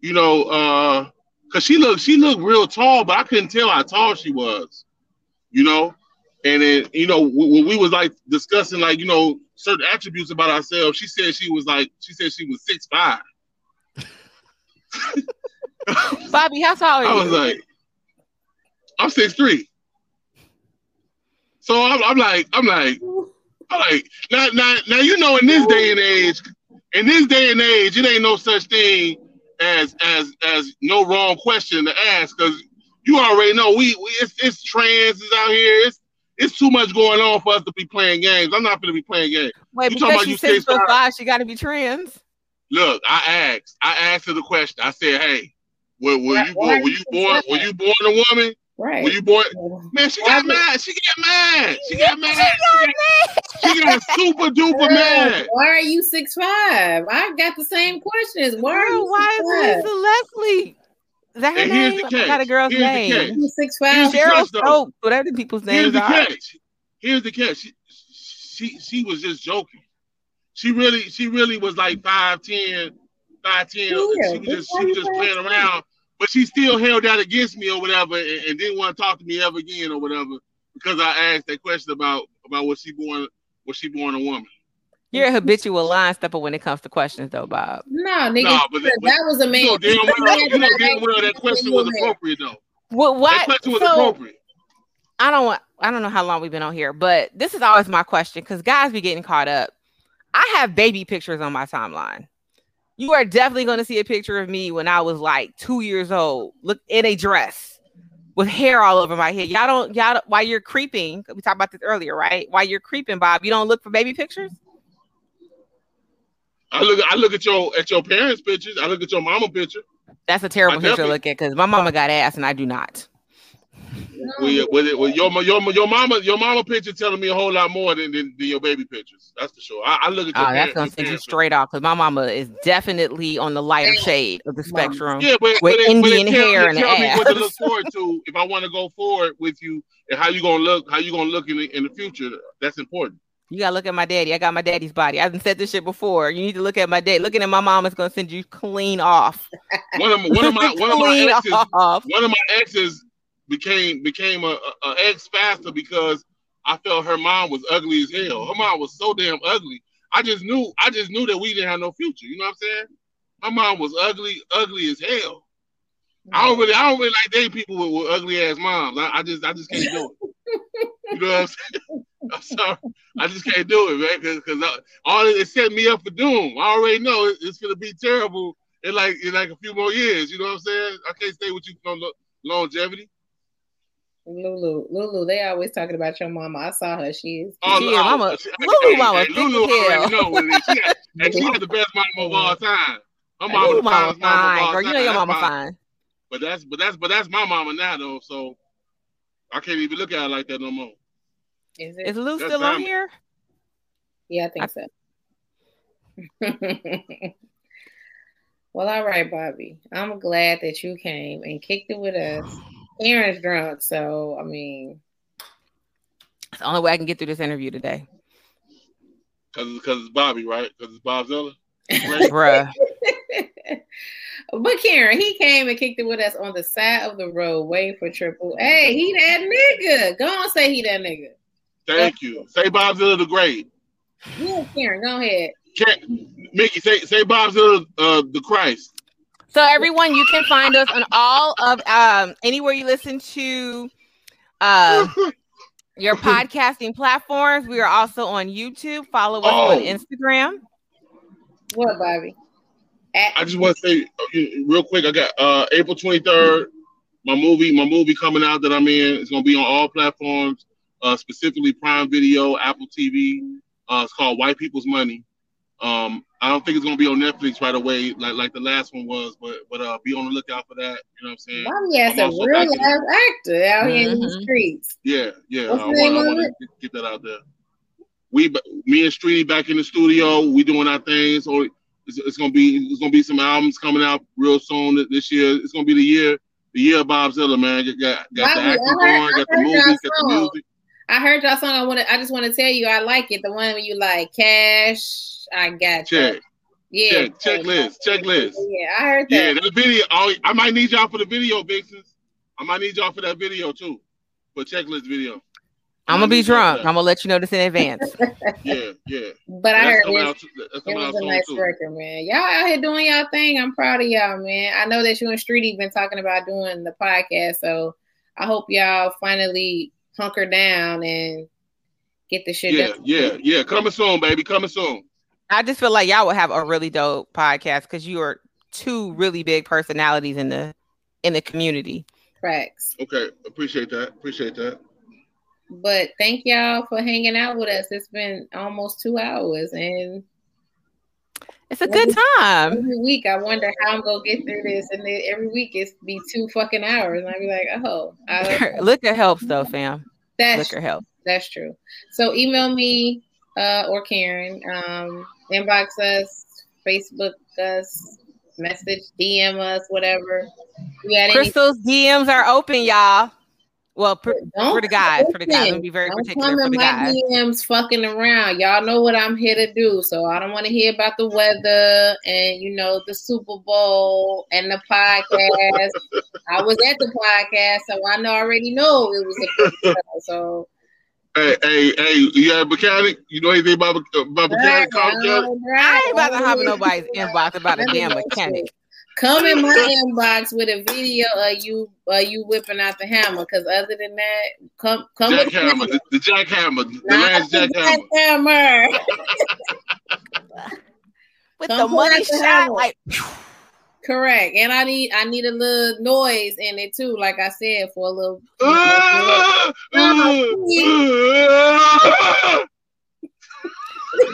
you know, uh, cause she looked she looked real tall, but I couldn't tell how tall she was, you know. And then you know when we was like discussing like you know certain attributes about ourselves, she said she was like she said she was six five. Bobby, how tall are you? I was like, I'm six three. So I'm, I'm like, I'm like, I'm like, now, now, now, you know, in this day and age, in this day and age, it ain't no such thing as as as no wrong question to ask because you already know we, we it's, it's trans is out here. It's it's too much going on for us to be playing games. I'm not going to be playing games. Wait, you because she's six foot five, she got to be trans. Look, I asked, I asked her the question. I said, "Hey, were, were you born? Were you born? Were you born a woman? Right. Were you born? Man, she got mad. She got mad. She got mad. She got, she got super duper mad. Why are you six five? I got the same questions. Why are you Why is Lisa Leslie? Is that her and name? I got a girl's here's name. Six five. Cheryl Stokes. Whatever the people's names here's the are. Catch. Here's the catch. She, she she was just joking. She really she really was like 5'10, 5'10. Yeah, she was just she was just playing around but she still held out against me or whatever, and, and, didn't want to talk to me ever again or whatever because I asked that question about about was she born was she born a woman. You're a habitual line stepper when it comes to questions, though, Bob. No, nigga, no, but, but, that was a man. You know, damn well, you know damn well that question was appropriate, though. What? What? That question was so, appropriate. I don't want. I don't know how long we've been on here, but this is always my question because guys be getting caught up. I have baby pictures on my timeline you are definitely going to see a picture of me when I was like two years old, look in a dress with hair all over my head. Y'all don't, y'all, while you're creeping, we talked about this earlier, right? While you're creeping, Bob, you don't look for baby pictures. I look, I look at your at your parents' pictures. I look at your mama picture. That's a terrible picture to look at because my mama got ass and I do not. Well, well, well, your, your your mama your mama picture telling me a whole lot more than, than, than your baby pictures. That's for sure. I, I look at oh, that's gonna send you straight off because my mama is definitely on the lighter shade of the spectrum. Yeah, but with but Indian but hair and tell me what to look forward to if I want to go forward with you and how you gonna look how you gonna look in the, in the future. That's important. You gotta look at my daddy. I got my daddy's body. I haven't said this shit before. You need to look at my dad. Looking at my mom is gonna send you clean off. One of one of my one of my exes, off. one of my exes became became a, a, a ex faster because I felt her mom was ugly as hell. Her mom was so damn ugly. I just knew I just knew that we didn't have no future. You know what I'm saying? My mom was ugly, ugly as hell. I don't really I don't really like dating people with, with ugly ass moms. I, I, just I just can't do it. you know what I'm saying? I'm sorry. I just can't do it, man, because all it, it set me up for doom. I already know it, it's gonna be terrible in like in like a few more years. You know what I'm saying? I can't stay with you for longevity. Lulu, Lulu, they always talking about your mama. I saw her. She is. Oh, she, mama. Lulu, mama. Hey, Lulu already know what it is. She got, and she got the best mama of all time. Her mama, Lulu, mama fine, mama girl. You know your mama fine. fine. But that's but that's but that's my mama now though. So I can't even look at her like that no more. Is it? Is Lou still on here? Yeah, I think I... so. well, all right, Bobby. I'm glad that you came and kicked it with us. Aaron's drunk, so I mean, it's the only way I can get through this interview today. Cause, cause it's Bobby, right? Cause it's Bob Zilla, bruh. but Karen, he came and kicked it with us on the side of the road, waiting for Triple. Hey, he that nigga. Go on, say he that nigga. Thank you. Say Bob Zilla the Great. Yeah, Karen, go ahead. Karen, Mickey, say say Bob Zilla uh, the Christ. So everyone, you can find us on all of um, anywhere you listen to uh, your podcasting platforms. We are also on YouTube. Follow us oh. on Instagram. What, Bobby? At- I just want to say real quick. I got uh, April twenty third. My movie, my movie coming out that I'm in. It's gonna be on all platforms, uh, specifically Prime Video, Apple TV. Uh, it's called White People's Money. Um, I don't think it's gonna be on Netflix right away, like like the last one was, but but uh, be on the lookout for that. You know what I'm saying? Bobby has a real life actor out mm-hmm. here in the mm-hmm. streets. Yeah, yeah. What's I want to get that out there. We, me and Streety back in the studio. We doing our things. So it's, it's, gonna be it's gonna be some albums coming out real soon this year. It's gonna be the year the year of Bob Zilla, man. Got got, got Bobby, the acting going, got the movies, got the music. I heard y'all song. I want. I just want to tell you, I like it. The one where you like cash. I got check. You. Yeah, check, check list, check list. Yeah, I heard that. Yeah, that video. Oh, I might need y'all for the video, Vixens. I might need y'all for that video too, for checklist video. I'm gonna be drunk. I'm gonna let you know this in advance. yeah, yeah. But I heard it, it was a nice too. record, man. Y'all out here doing y'all thing. I'm proud of y'all, man. I know that you and Streety been talking about doing the podcast, so I hope y'all finally hunker down and get the shit. Yeah, done. yeah, yeah. Coming soon, baby. Coming soon. I just feel like y'all would have a really dope podcast because you are two really big personalities in the in the community. Facts. Okay, appreciate that. Appreciate that. But thank y'all for hanging out with us. It's been almost two hours, and it's a good time. Every week, I wonder how I'm gonna get through this, and then every week it's be two fucking hours, and I be like, oh, liquor helps though, fam. That's liquor helps. That's true. So email me uh, or Karen, um, inbox us, Facebook us, message, DM us, whatever. Crystal's any- DMs are open, y'all. Well, for, for the guys, for the guys, I'm be very don't particular for the guys. DMs fucking around. Y'all know what I'm here to do, so I don't want to hear about the weather and you know the Super Bowl and the podcast. I was at the podcast, so I know already know it was a good show. So. Hey, hey, hey! You got a mechanic? You know anything about about mechanic? Right, I ain't about to have nobody's inbox about a damn mechanic. Come in my inbox with a video of you uh, you whipping out the hammer. Because other than that, come come jack with hammer, the, the jackhammer, the last jackhammer. hammer. with come the money shot, hammer. like. Correct, and I need I need a little noise in it too, like I said, for a little.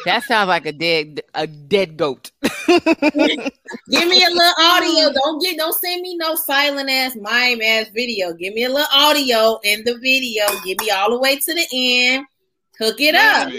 that sounds like a dead a dead goat. Give me a little audio. Don't get don't send me no silent ass mime ass video. Give me a little audio in the video. Give me all the way to the end. Hook it up.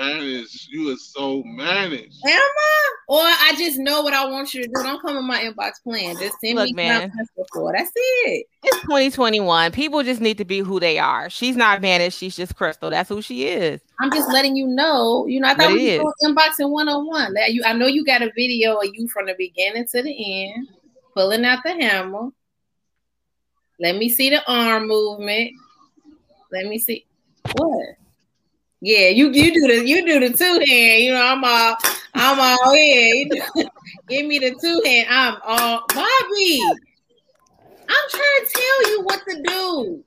Managed. You are so managed. Am I? Or I just know what I want you to do. Don't come in my inbox playing. Just send Look, me man. before. That's it. It's 2021. People just need to be who they are. She's not managed. She's just Crystal. That's who she is. I'm just letting you know. You know, I thought we were inboxing one on one. That you, I know you got a video of you from the beginning to the end, pulling out the hammer. Let me see the arm movement. Let me see what. Yeah, you you do the you do the two hand. You know, I'm all I'm all in. Give me the two hand. I'm all Bobby. I'm trying to tell you what to do.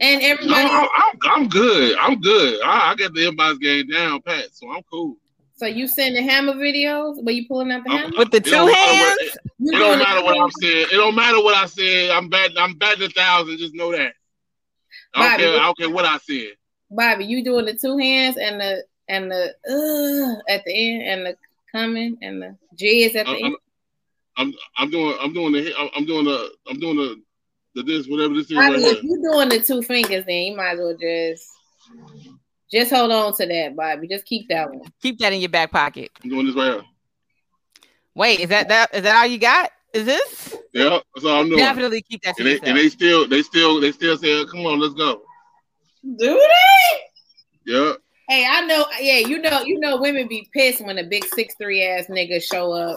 And everybody, no, I'm, I'm, good. I'm good. I, I got the inbox game down pat, so I'm cool. So you send the hammer videos, but you pulling out the hammer with the two hands. What, it, it don't matter what I'm saying. It don't matter what I said. I'm batting. I'm batting a thousand. Just know that. I don't, Bobby, care, I don't care what I said. Bobby, you doing the two hands and the and the uh at the end and the coming and the G is at the I'm, end. I'm I'm doing I'm doing the I'm doing the I'm doing the the this whatever this is. Bobby, right if you're doing the two fingers, then you might as well just just hold on to that, Bobby. Just keep that one. Keep that in your back pocket. I'm doing this right here. Wait, is that that is that all you got? Is this? Yeah, that's all I'm doing. Definitely keep that. And they, and they, still they still they still say, "Come on, let's go." Do they? Yeah. Hey, I know. Yeah, you know, you know, women be pissed when a big six three ass nigga show up.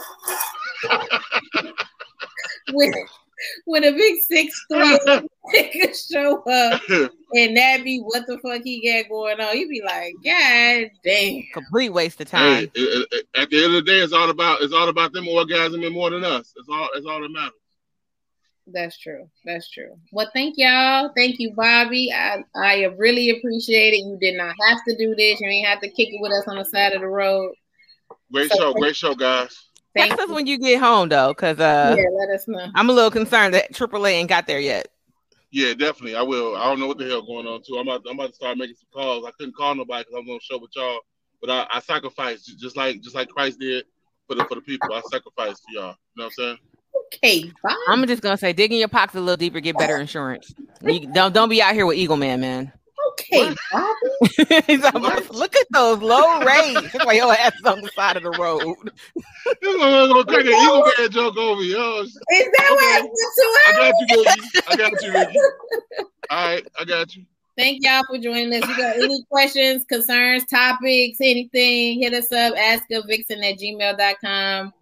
when, when a big six three nigga show up, and that be what the fuck he got going on, you be like, God damn, complete waste of time. Hey, at the end of the day, it's all about it's all about them orgasming more than us. It's all it's all that matters. That's true. That's true. Well, thank y'all. Thank you, Bobby. I I really appreciate it. You did not have to do this. You ain't have to kick it with us on the side of the road. Great so, show. Great show, guys. Text us when you get home, though, because uh, yeah, let us know. I'm a little concerned that AAA ain't got there yet. Yeah, definitely. I will. I don't know what the hell going on too. I'm about. I'm about to start making some calls. I couldn't call nobody because I'm gonna show with y'all. But I, I sacrificed just like just like Christ did for the for the people. I sacrificed for y'all. You know what I'm saying? Okay, bye. I'm just gonna say, dig in your pockets a little deeper, get better insurance. You, don't don't be out here with Eagle Man, man. Okay, like, look at those low rates. That's why your ass is on the side of the road. This gonna crack an Eagle Man joke over yo. Oh, is that okay. what I got you, Ricky. I got you, Ricky. All right, I got you. Thank y'all for joining us. You got any questions, concerns, topics, anything, hit us up, ask a vixen at gmail.com.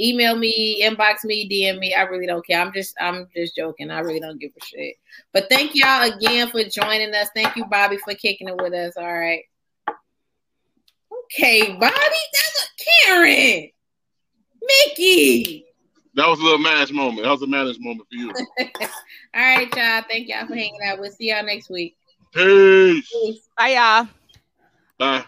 Email me, inbox me, DM me. I really don't care. I'm just I'm just joking. I really don't give a shit. But thank y'all again for joining us. Thank you, Bobby, for kicking it with us. All right. Okay, Bobby. That's a Karen. Mickey. That was a little managed moment. That was a managed moment for you. All right, y'all. Thank y'all for hanging out. We'll see y'all next week. Peace. Peace. Bye, y'all. Bye.